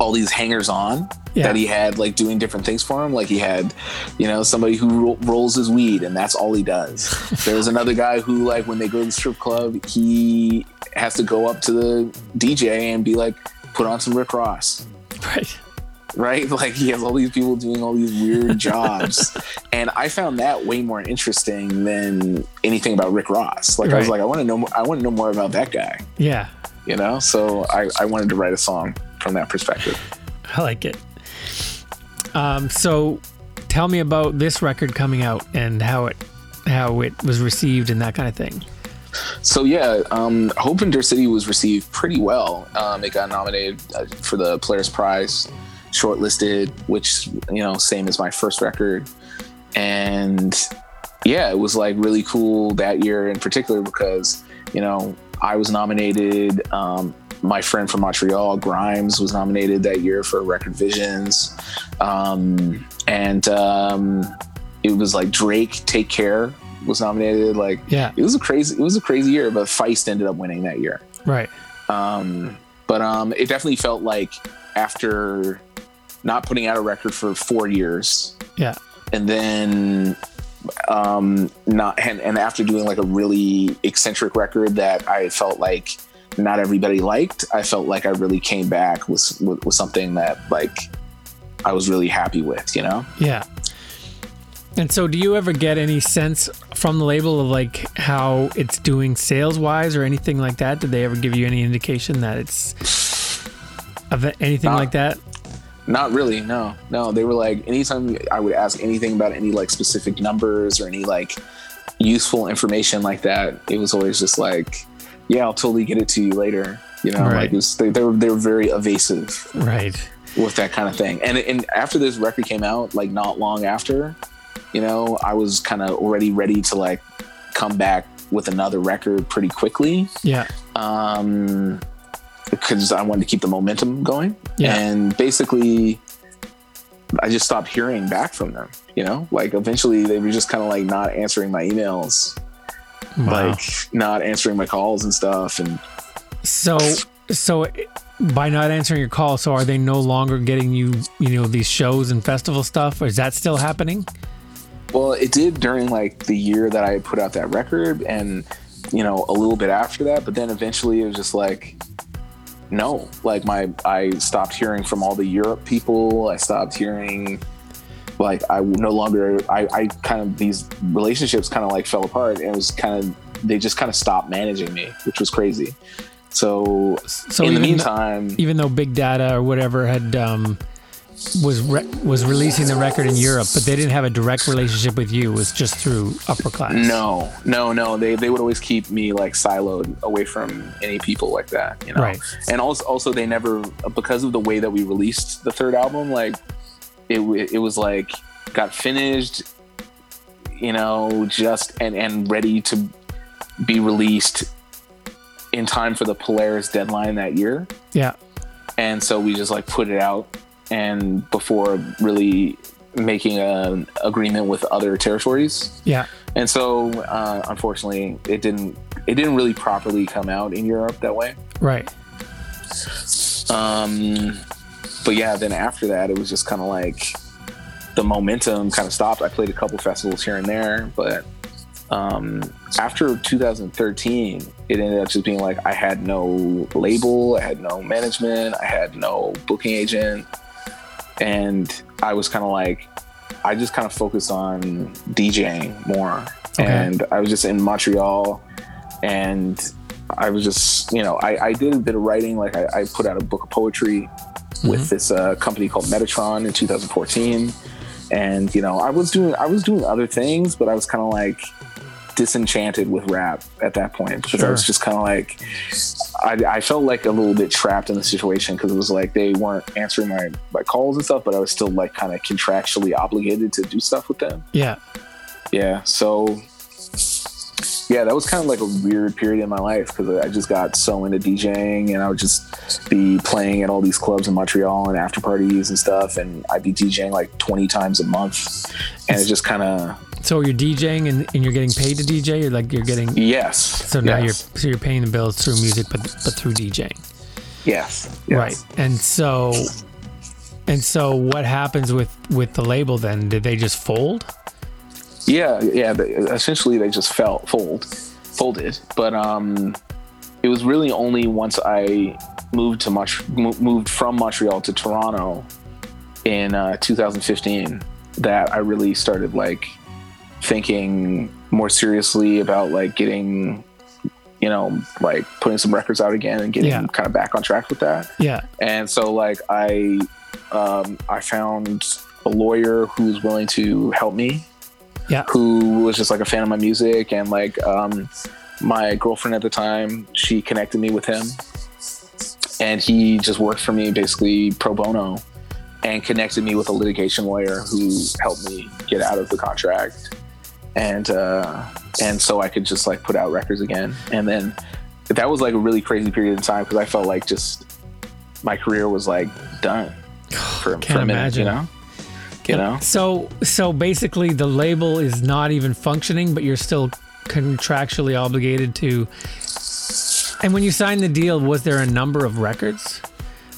all these hangers on Yeah. that he had like doing different things for him. Like he had you know somebody who ro- rolls his weed and that's all he does. *laughs* There's another guy who like when they go to the strip club he has to go up to the dj and be like put on some rick ross. Right right? *laughs* Like he has all these people doing all these weird *laughs* jobs. And i found that way more interesting than anything about rick ross. Like i was like i want to know more, i want to know more about that guy. Yeah. you know? So I, I wanted to write a song from that perspective. I like it. Um, so tell me about this record coming out and how it how it was received and that kind of thing. so yeah um, hope in dirt city was received pretty well. Um, it got nominated uh, for the Polaris prize shortlisted which you know same as my first record and yeah it was like really cool that year in particular because you know i was nominated um, my friend from montreal grimes was nominated that year for record visions um, and um, it was like drake take care was nominated like Yeah. it was a crazy it was a crazy year but feist ended up winning that year Right. um, but um, it definitely felt like after not putting out a record for four years Yeah. and then um, not and, and after doing like a really eccentric record that I felt like not everybody liked, I felt like I really came back with with, with something that like I was really happy with, you know. Yeah. And so, do you ever get any sense from the label of like how it's doing sales wise or anything like that? Did they ever give you any indication that it's of anything like that? Not really, no, no. They were like, anytime I would ask anything about any like specific numbers or any like useful information like that, it was always just like, yeah, I'll totally get it to you later. You know, Right. like it was, they, they were they were very evasive Right. with that kind of thing. And and after this record came out, like not long after, you know, I was kind of already ready to like come back with another record pretty quickly. Yeah. Um, because I wanted to keep the momentum going. Yeah. And basically, I just stopped hearing back from them. You know, like eventually they were just kind of like not answering my emails, Wow. like not answering my calls and stuff. And So, so by not answering your call, so are they no longer getting you, you know, these shows and festival stuff? Or is that still happening? Well, it did during like the year that I put out that record and you know, a little bit after that, but then eventually it was just like no, like my I stopped hearing from all the Europe people. I stopped hearing like I no longer I I kind of these relationships kind of like fell apart and it was kind of they just kind of stopped managing me, which was crazy. So, So in the meantime, even though Big Dada or whatever had um, was re- was releasing the record in Europe, but they didn't have a direct relationship with you. It was just through Upper Class. No, no, no. They they would always keep me like siloed away from any people like that, you know. Right. And also also they never because of the way that we released the third album, like it it was like got finished, you know, just and and ready to be released in time for the Polaris deadline that year. Yeah. And so we just like put it out and before really making an agreement with other territories Yeah. and so uh, unfortunately it didn't it didn't really properly come out in europe that way Right. um but yeah then after that it was just kind of like the momentum kind of stopped i played a couple festivals here and there but um after 2013 it ended up just being like i had no label i had no management i had no booking agent and i was kind of like I just kind of focused on DJing more, Okay. and I was just in Montreal, and I was just you know I, I did a bit of writing. Like I, I put out a book of poetry with this uh, company called Metatron in 2014, and you know I was doing I was doing other things, but I was kind of like disenchanted with rap at that point because I was just kind of like I, I felt like a little bit trapped in the situation because it was like they weren't answering my, my calls and stuff, but I was still like kind of contractually obligated to do stuff with them. Yeah. Yeah. So, yeah, that was kind of like a weird period in my life because I just got so into DJing and I would just be playing at all these clubs in Montreal and after parties and stuff. And I'd be DJing like 20 times a month. And it just kind of, So you're DJing and, and you're getting paid to DJ, or like you're getting yes. So now yes, you're so you're paying the bills through music, but but through DJing, yes. yes. right? And so and so what happens with with the label then? Did they just fold? Yeah, yeah. They, essentially, they just fell fold, folded. But um, it was really only once I moved to Mont- moved from Montreal to Toronto in uh, 2015 that I really started like thinking more seriously about like getting, you know, like putting some records out again and getting Yeah. kind of back on track with that Yeah. and so like i um i found a lawyer who was willing to help me Yeah. who was just like a fan of my music and like um my girlfriend at the time she connected me with him and he just worked for me basically pro bono and connected me with a litigation lawyer who helped me get out of the contract and uh and so i could just like put out records again and then that was like a really crazy period of time because i felt like just my career was like done *sighs* for, Can't for a minute imagine. you know you know So so basically the label is not even functioning, but you're still contractually obligated to. And when you signed the deal, was there a number of records?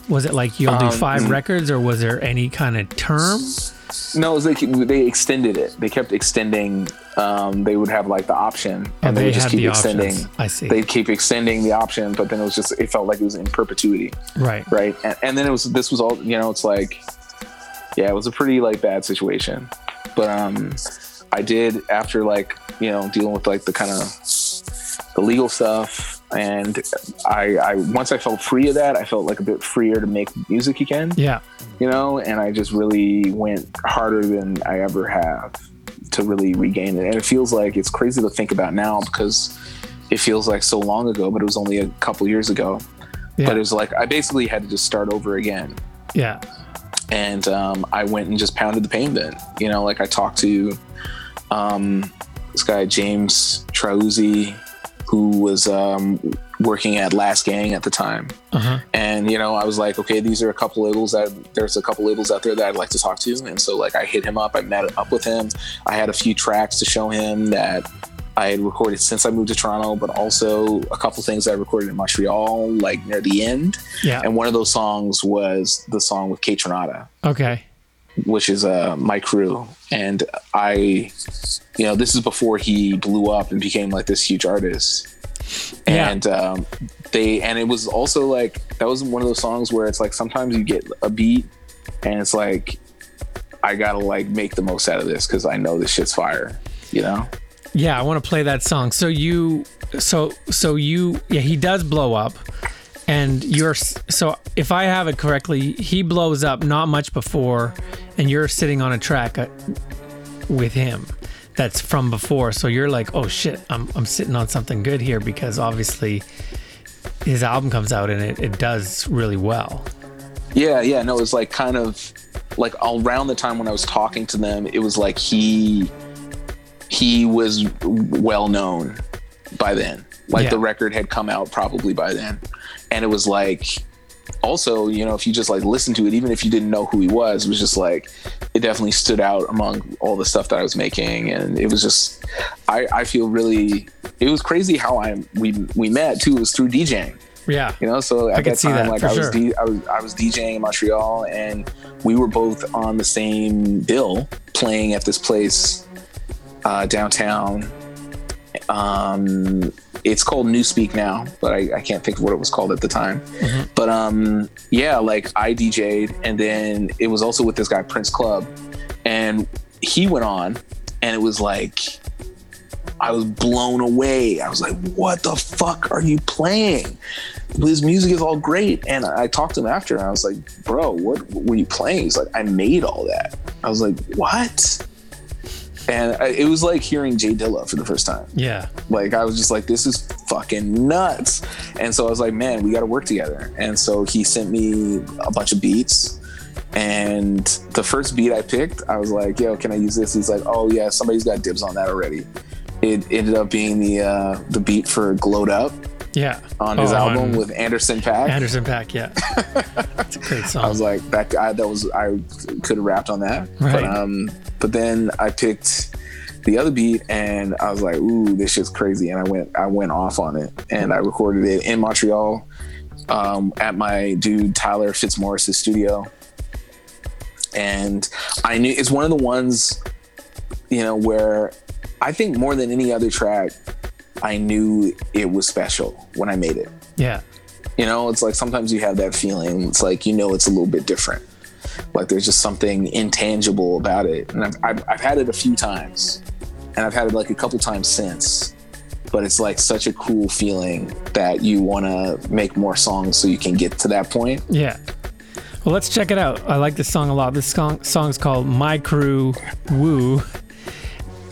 Was it like you'll do Um, five mm. records, or was there any kind of term? No it was like they extended it they kept extending um they would have like the option Oh, and they, they would just keep the extending options. I see. they'd keep extending the option but then it was just it felt like it was in perpetuity Right. right and, and then it was this was all you know it's like yeah it was a pretty like bad situation but um i did after like you know dealing with like the kind of the legal stuff and i i once i felt free of that i felt like a bit freer to make music again Yeah. You know and i just really went harder than i ever have to really regain it and it feels like it's crazy to think about now because it feels like so long ago but it was only a couple years ago Yeah. but it was like i basically had to just start over again Yeah. and um, I went and just pounded the pavement. You know, like I talked to um, this guy James Trauzzi, who was um, working at Last Gang at the time, Uh-huh. and you know, I was like, okay, these are a couple labels that there's a couple labels out there that I'd like to talk to, and so like I hit him up, I met up with him, I had a few tracks to show him that. I had recorded since I moved to Toronto, but also a couple things I recorded in Montreal, like near the end. Yeah. And one of those songs was the song with Kaytranada Okay. which is uh, my crew. And I, you know, this is before he blew up and became like this huge artist. Yeah. And um, they, and it was also like, that was one of those songs where it's like sometimes you get a beat and it's like, I gotta like make the most out of this because I know this shit's fire, you know? Yeah, I want to play that song. So you, so so you, yeah, he does blow up, and you're so if I have it correctly, he blows up not much before, and you're sitting on a track uh, with him that's from before. So you're like, oh shit, I'm I'm sitting on something good here because obviously his album comes out and it, it does really well. Yeah, yeah. No, it was like kind of like around the time when I was talking to them, it was like he he was well known by then. Like Yeah. the record had come out probably by then. And it was like also, you know, if you just like listen to it, even if you didn't know who he was, it was just like it definitely stood out among all the stuff that I was making. And it was just I, I feel really it was crazy how I we we met too. It was through DJing Yeah. you know so I at could that see time that, like I was, sure. D- I was I was DJing in Montreal and we were both on the same bill playing at this place uh, downtown um it's called Newspeak now but I, I can't think of what it was called at the time Mm-hmm. but um yeah like I DJ'd and then it was also with this guy Prince Club and he went on, and it was like I was blown away. I was like, "What the fuck are you playing?" His music is all great, and I talked to him after, and I was like, "Bro, what were you playing?" He's like, "I made all that." I was like, "What?" And I, it was like hearing J Dilla for the first time. Yeah. Like I was just like, this is fucking nuts. And so I was like, man, we got to work together. And so he sent me a bunch of beats. And the first beat I picked, I was like, yo, can I use this? He's like, oh yeah, somebody's got dibs on that already. It ended up being the uh, the beat for "Glowed Up" Yeah. on his Oh, album on with Anderson Paak. Anderson Paak. Yeah. It's a great song. *laughs* I was like, that guy, that was I could have rapped on that. Right. But um, but then I picked the other beat, and I was like, ooh, this shit's crazy, and I went I went off on it, and I recorded it in Montreal, um, at my dude Tyler Fitzmaurice's studio, and I knew it's one of the ones, you know, where I think more than any other track, I knew it was special when I made it. yeah. You know, it's like sometimes you have that feeling. It's like you know it's a little bit different. Like there's just something intangible about it. And I've, I've, I've had it a few times, and I've had it like a couple times since. But it's like such a cool feeling that you want to make more songs so you can get to that point. Yeah. Well, let's check it out. I like this song a lot. This song song's called "My Crew Woo,"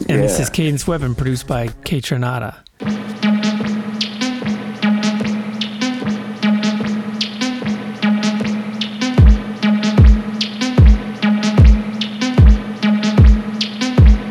and this is Cadence Weapon, produced by Kaytranada.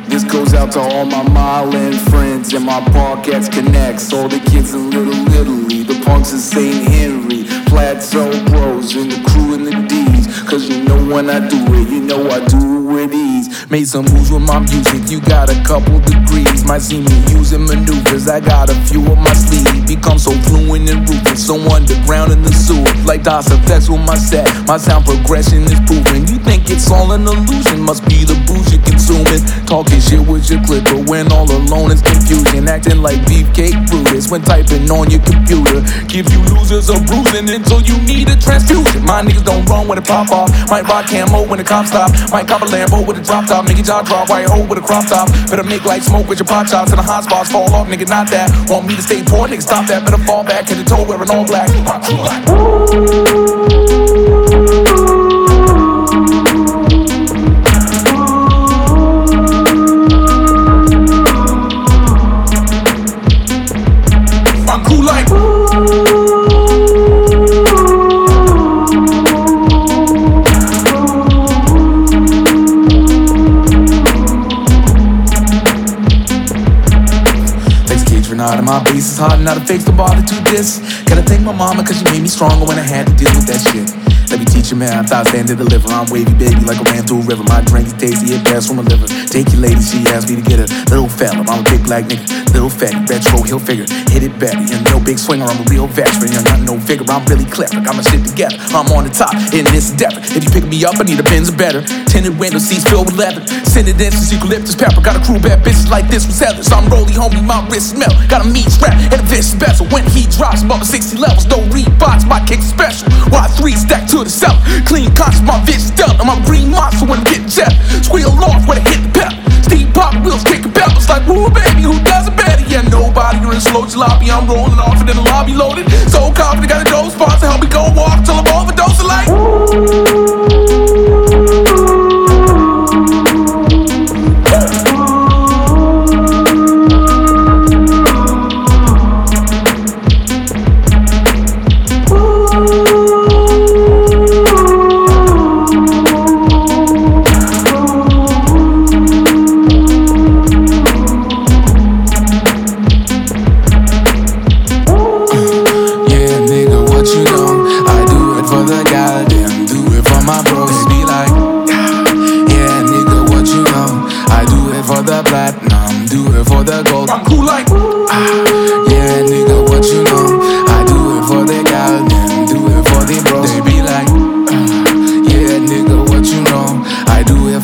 This goes out to all my Mile End friends and my Parkettes connects. All the kids in Little Italy, the punks in St. Henri, Plateau Bros, and the crew in the D's. Cause you know when I do it, you know I do it with ease. Made some moves with my music, you got a couple degrees. Might see me using maneuvers, I got a few on my sleeve. Become so fluent and ruthless, so underground in the sewer. Like DOS effects with my set, my sound progression is proven. You think it's all an illusion, must be the booze you're consuming. Talking shit with your clipper when all alone is confusion. Acting like beefcake Brutus when typing on your computer. Give you losers a bruising until you need a transfusion. My niggas don't run when it pop off. Might rock camo when the cops stop. Might cop a Lambo with a drop top. Nigga jaw drop, white hole with a crop top. Better make like smoke with your pot shots and the hot spots fall off. Nigga, not that. Want me to stay poor, nigga, stop that. Better fall back in the toe wearing all black. My hard, not a fix to bother to this. Gotta thank my mama, cause she made me stronger when I had to deal with that shit. Let me teach you, man. I stand to deliver. I'm wavy, baby, like I ran through a river. My drink is tasty, it passed from a liver. Take your lady, she asked me to get her. Little fella, I'm a big black nigga. Little fat, retro, heel figure. Hit it better. You're no big swinger, I'm a real veteran. You're not no figure, I'm really clever. Got my shit together. I'm on the top in this endeavor. If you pick me up, I need a Benz better. Tinted window seats filled with leather. Send it in since eucalyptus pepper. Got a crew bad bitches like this with Heathers. I'm rolly, homie, my wrist smell. Got a meat strap and a vicious bezel. When he drops above 60 levels, no Reeboks, my kick special. Y3 stack to the. Clean conscious, my bitch stellar. I'm a green monster when I get jet. Squeal off when I hit the pedal. Steam pop wheels kicking pedals like woo baby, who does it better? Yeah, nobody. You're in slow jalopy. I'm rolling off and then the lobby loaded. So confident, got a dope spot to help me go walk till I'm overdosing like. Yeah,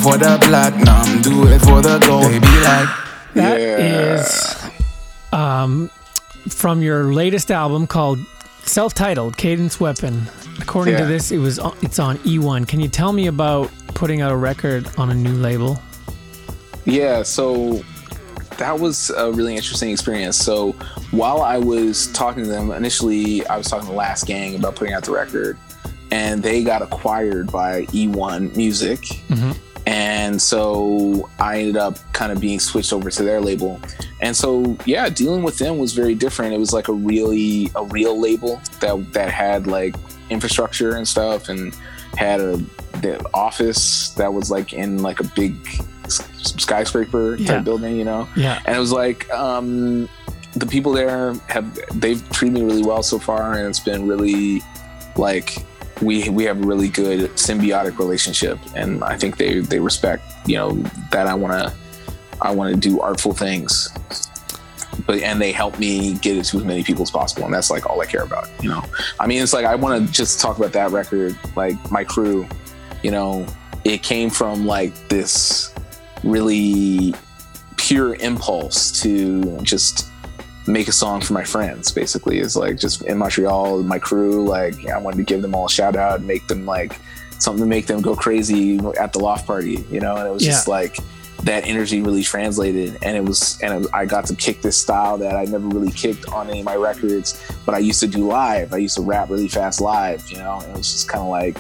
for the platinum, do it for the gold. They be like, That is um, from your latest album called self-titled Cadence Weapon. According to this, it was on- it's on E1. Can you tell me about putting out a record on a new label? Yeah, so that was a really interesting experience. So while I was talking to them, initially I was talking to Last Gang about putting out the record, and they got acquired by E1 Music. And so I ended up kind of being switched over to their label. And so yeah, dealing with them was very different. It was like a really a real label that that had like infrastructure and stuff and had a the office that was like in like a big skyscraper type Yeah. building, you know? Yeah. And it was like um the people there have they've treated me really well so far and it's been really like we we have a really good symbiotic relationship and I think they they respect you know that I want to I want to do artful things. But and they help me get it to as many people as possible and that's like all I care about you know? I mean it's like I want to just talk about that record like my crew you know? It came from like this really pure impulse to just make a song for my friends basically is like just in montreal my crew like i wanted to give them all a shout out and make them like something to make them go crazy at the loft party you know? And it was just like that energy really translated and it was and it, i got to kick this style that i never really kicked on any of my records but i used to do live. I used to rap really fast live you know? And it was just kind of like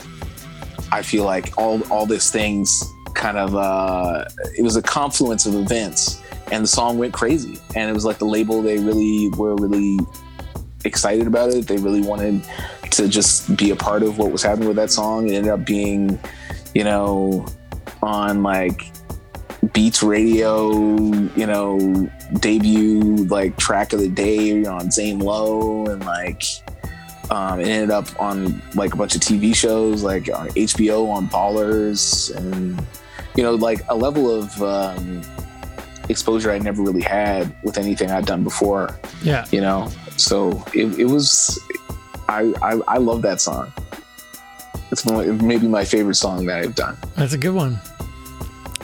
i feel like all all these things kind of uh it was a confluence of events and the song went crazy. And it was like the label they really were really excited about it. They really wanted to just be a part of what was happening with that song. It ended up being you know on like beats radio you know debut like track of the day on Zane Lowe and like um, it ended up on like a bunch of tv shows like on hbo on ballers and you know like a level of um, exposure i never really had with anything i'd done before Yeah. you know so it, it was I, I i love that song it's my, maybe my favorite song that i've done That's a good one.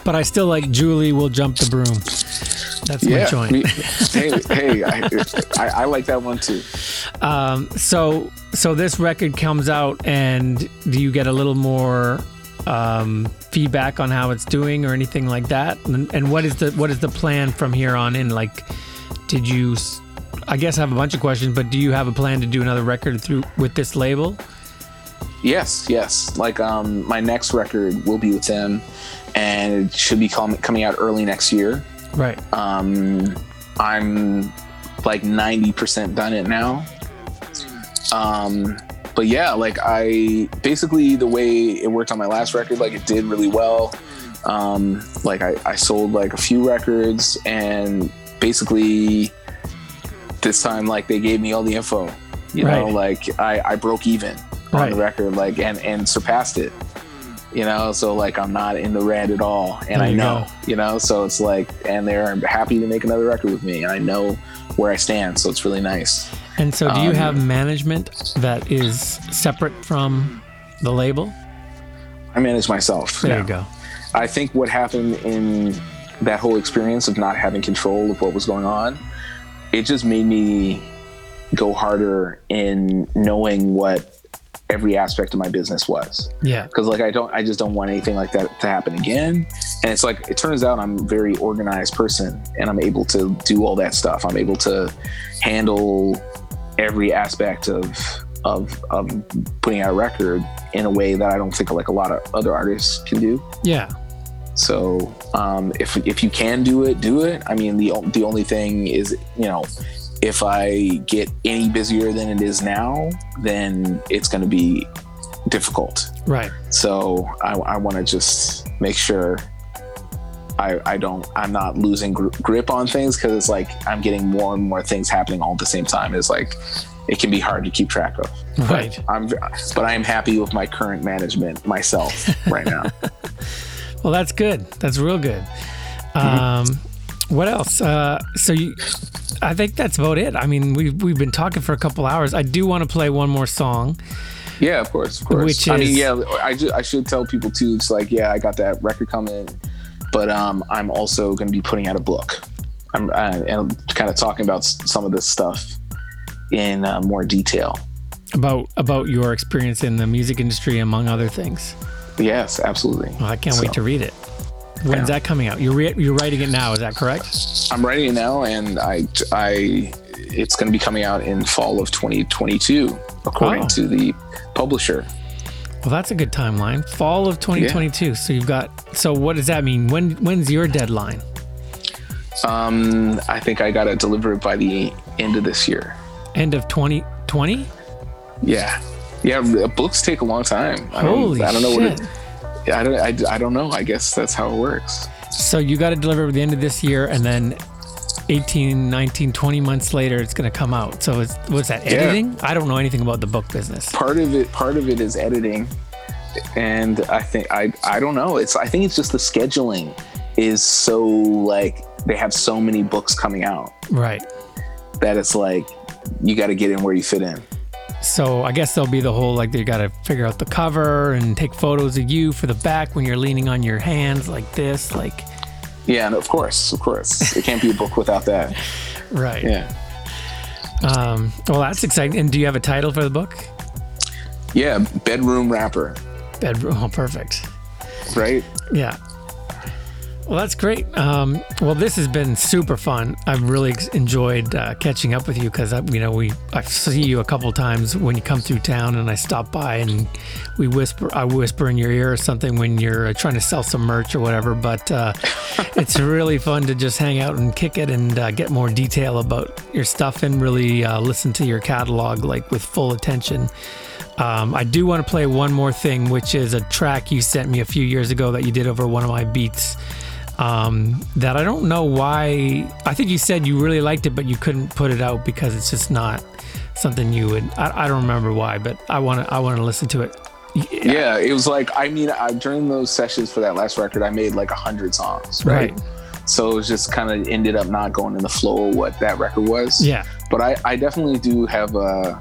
But I still like Julie will jump the broom. That's my yeah joint. we- *laughs* hey hey I, I, I like that one too Um, so so this record comes out, and do you get a little more um, feedback on how it's doing or anything like that? And, and what is the what is the plan from here on in? Like, did you? I guess I have a bunch of questions, but do you have a plan to do another record through with this label? Yes, yes. Like um, my next record will be with them, and it should be com- coming out early next year. Right. Um, I'm like ninety percent done it now. Um, but yeah, like I basically the way it worked on my last record, like it did really well. Um, like I, I sold like a few records, and basically this time like they gave me all the info. You know, like I, I broke even on Right. the record, like and and surpassed it. You know, so like I'm not in the red at all, and There I you know. go. You know, so it's like, and they're happy to make another record with me, and I know where I stand, so it's really nice. And so, do you Um, have management that is separate from the label? I manage myself. There now. you go. I think what happened in that whole experience of not having control of what was going on, it just made me go harder in knowing what every aspect of my business was. Yeah. Because like I don't, I just don't want anything like that to happen again. And it's like it turns out I'm a very organized person, and I'm able to do all that stuff. I'm able to handle every aspect of of of putting out a record in a way that I don't think like a lot of other artists can do. Yeah. So um, if if you can do it, do it. I mean, the the only thing is, you know, if I get any busier than it is now, then it's going to be difficult. Right. So I, I want to just make sure I I don't I'm not losing gr- grip on things because it's like I'm getting more and more things happening all at the same time. It's like it can be hard to keep track of. Right. I'm but I am happy with my current management myself right now. *laughs* Well, that's good. That's real good. Mm-hmm. Um, what else? Uh, so you, I think that's about it. I mean, we've we've been talking for a couple hours. I do want to play one more song. Yeah, of course, of course. Which I mean, yeah, I, I should tell people too. It's like, yeah, I got that record coming, but um, I'm also going to be putting out a book. I'm uh, and kind of talking about some of this stuff in uh, more detail. about about your experience in the music industry, among other things. Yes, absolutely. Well, I can't wait to read it. When's that coming out? You're re- you're writing it now. Is that correct? I'm writing it now, and I I it's going to be coming out in fall of 2022, according Oh. to the publisher. Well, that's a good timeline. Fall of 2022. So you've got. So what does that mean? When when's your deadline? Um, I think I got to deliver it by the end of this year. End of 2020. Yeah, yeah. Books take a long time. I don't, Holy I don't know shit! what it. I don't. I, I don't know. I guess that's how it works. So you got to deliver by the end of this year, and then 18, 19, 20 months later, it's going to come out. So it's, what's that? Yeah. Editing? I don't know anything about the book business. Part of it. Part of it is editing, and I think I. I don't know. It's. I think it's just the scheduling is so like they have so many books coming out Right. that it's like you got to get in where you fit in. So I guess there'll be the whole like they got to figure out the cover and take photos of you for the back when you're leaning on your hands like this, like Yeah, and of course, of course, it can't be a book without that. *laughs* right. Yeah, Um, well, that's exciting. And do you have a title for the book? yeah, bedroom rapper, Bedroom. Oh, perfect. right? Yeah. Well, that's great. Um, well, this has been super fun. I've really enjoyed uh, catching up with you because you know we I see you a couple times when you come through town, and I stop by and we whisper. I whisper in your ear or something when you're uh, trying to sell some merch or whatever. But uh, *laughs* it's really fun to just hang out and kick it and uh, get more detail about your stuff and really uh, listen to your catalog like with full attention. Um, I do want to play one more thing, which is a track you sent me a few years ago that you did over one of my beats. Um, that I don't know why. I think you said you really liked it, but you couldn't put it out because it's just not something you would. I, I don't remember why, but I want to. I want to listen to it. Yeah, it was like I mean, I, during those sessions for that last record, I made like a hundred songs, right? Right. So it was just kind of ended up not going in the flow of what that record was. Yeah. But I, I definitely do have a,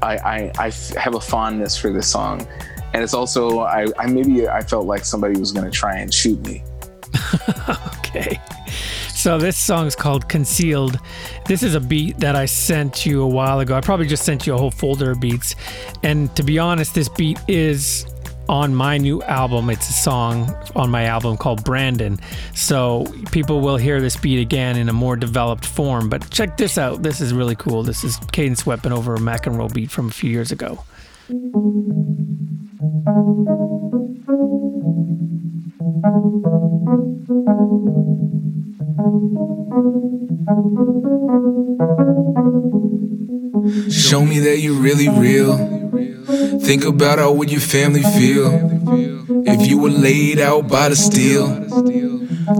I, I, I have a fondness for this song, and it's also I, I maybe I felt like somebody was gonna try and shoot me. *laughs* Okay. So this song's called Concealed. This is a beat that I sent you a while ago. I probably just sent you a whole folder of beats. And to be honest, this beat is on my new album. It's a song on my album called Brandon. So people will hear this beat again in a more developed form. But check this out. This is really cool. This is Cadence Weapon over a McEnroe beat from a few years ago. Show me that you're really real. Think about how would your family feel if you were laid out by the steel.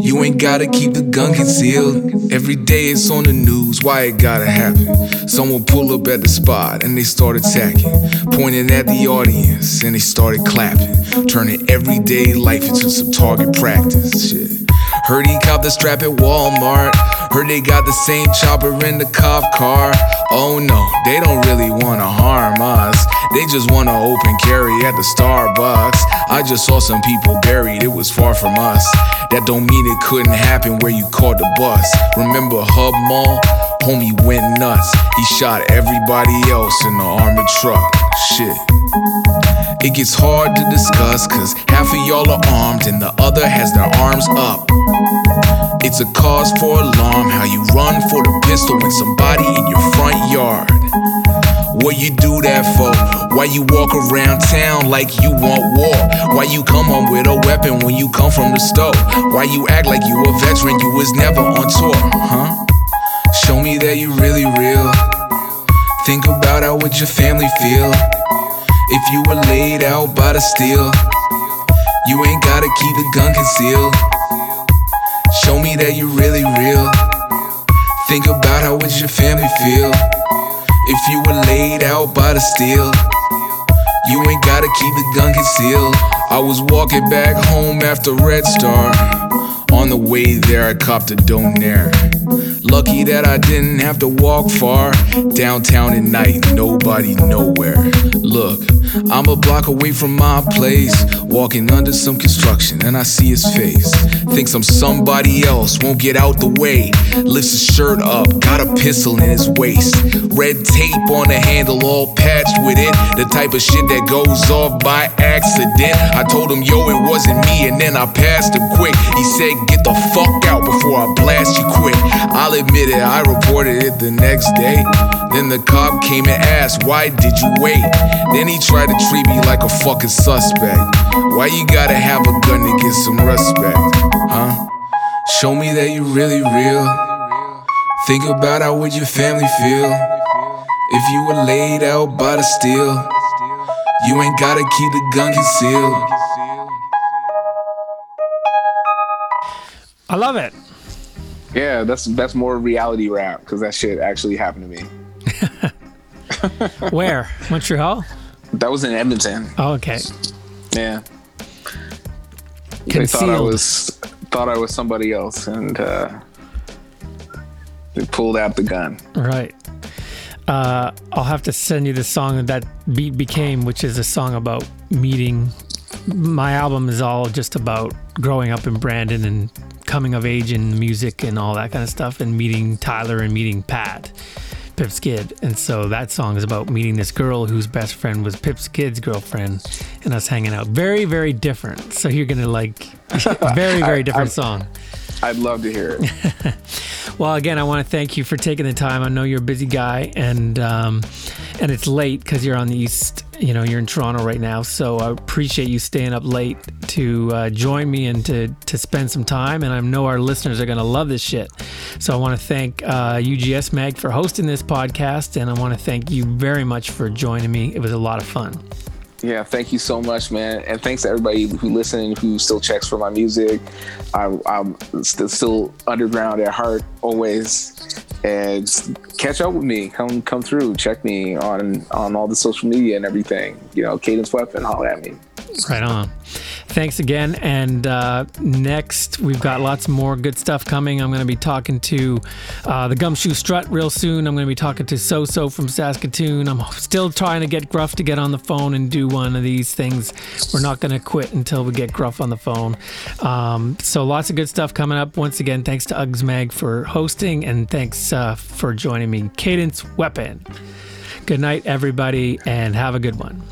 You ain't gotta keep the gun concealed. Every day it's on the news. Why it gotta happen? Someone pull up at the spot and they start attacking, pointing at the audience and they started clapping, turning everyday life into some target practice. Shit. Heard he copped the strap at Walmart. Heard they got the same chopper in the cop car. Oh no, they don't really wanna harm us. They just wanna open carry at the Starbucks. I just saw some people buried, it was far from us. That don't mean it couldn't happen where you caught the bus. Remember Hub Mall? Homie went nuts. He shot everybody else in the armored truck. Shit. It gets hard to discuss cause half of y'all are armed and the other has their arms up. It's a cause for alarm how you run for the pistol when somebody in your front yard. What you do that for? Why you walk around town like you want war? Why you come home with a weapon when you come from the store? Why you act like you a veteran you was never on tour, huh? Show me that you really real. Think about how would your family feel if you were laid out by the steel. You ain't gotta keep the gun concealed. Show me that you're really real. Think about how would your family feel if you were laid out by the steel. You ain't gotta keep the gun concealed. I was walking back home after Red Star. On the way there, I copped a donaire. Lucky that I didn't have to walk far. Downtown at night, nobody nowhere. Look, I'm a block away from my place, walking under some construction, and I see his face. Thinks I'm somebody else, won't get out the way. Lifts his shirt up, got a pistol in his waist. Red tape on the handle, all patched with it. The type of shit that goes off by accident. I told him, yo, it wasn't me, and then I passed him quick. He said, get the fuck out before I blast you quick. I'll admit it, I reported it the next day. Then the cop came and asked, why did you wait? Then he tried to treat me like a fucking suspect. Why you gotta have a gun to get some respect, huh? Show me that you're really real. Think about how would your family feel if you were laid out by the steel. You ain't gotta keep the gun concealed. I love it. Yeah, that's that's more reality rap because that shit actually happened to me. *laughs* Where? Montreal? That was in Edmonton. Oh, okay. Yeah. They thought I was thought I was somebody else, and uh, they pulled out the gun. Right. Uh, I'll have to send you the song that that beat became, which is a song about meeting. My album is all just about growing up in Brandon and coming of age in music and all that kind of stuff, and meeting Tyler and meeting Pat, Pip Skid. And so that song is about meeting this girl whose best friend was Pip Skid's girlfriend, and us hanging out. Very, very different. So you're gonna like *laughs* very, very *laughs* different song. I'd love to hear it. *laughs* Well, again, I want to thank you for taking the time. I know you're a busy guy, and um, and it's late because you're on the east. You know, you're in Toronto right now, so I appreciate you staying up late to uh, join me and to to spend some time. And I know our listeners are going to love this shit. So I want to thank uh, UGS Mag for hosting this podcast, and I want to thank you very much for joining me. It was a lot of fun. Yeah, thank you so much, man, and thanks to everybody who listened, who still checks for my music. I, I'm still, still underground at heart, always. And catch up with me. Come come through. Check me on on all the social media and everything. You know, Cadence Weapon, holler at me. Right on. Thanks again. And uh, next, we've got lots more good stuff coming. I'm going to be talking to uh, the Gumshoe Strut real soon. I'm going to be talking to So So from Saskatoon. I'm still trying to get Gruff to get on the phone and do one of these things. We're not going to quit until we get Gruff on the phone. Um, so lots of good stuff coming up. Once again, thanks to UGS Mag for hosting and thanks uh, for joining me. Cadence Weapon. Good night, everybody, and have a good one.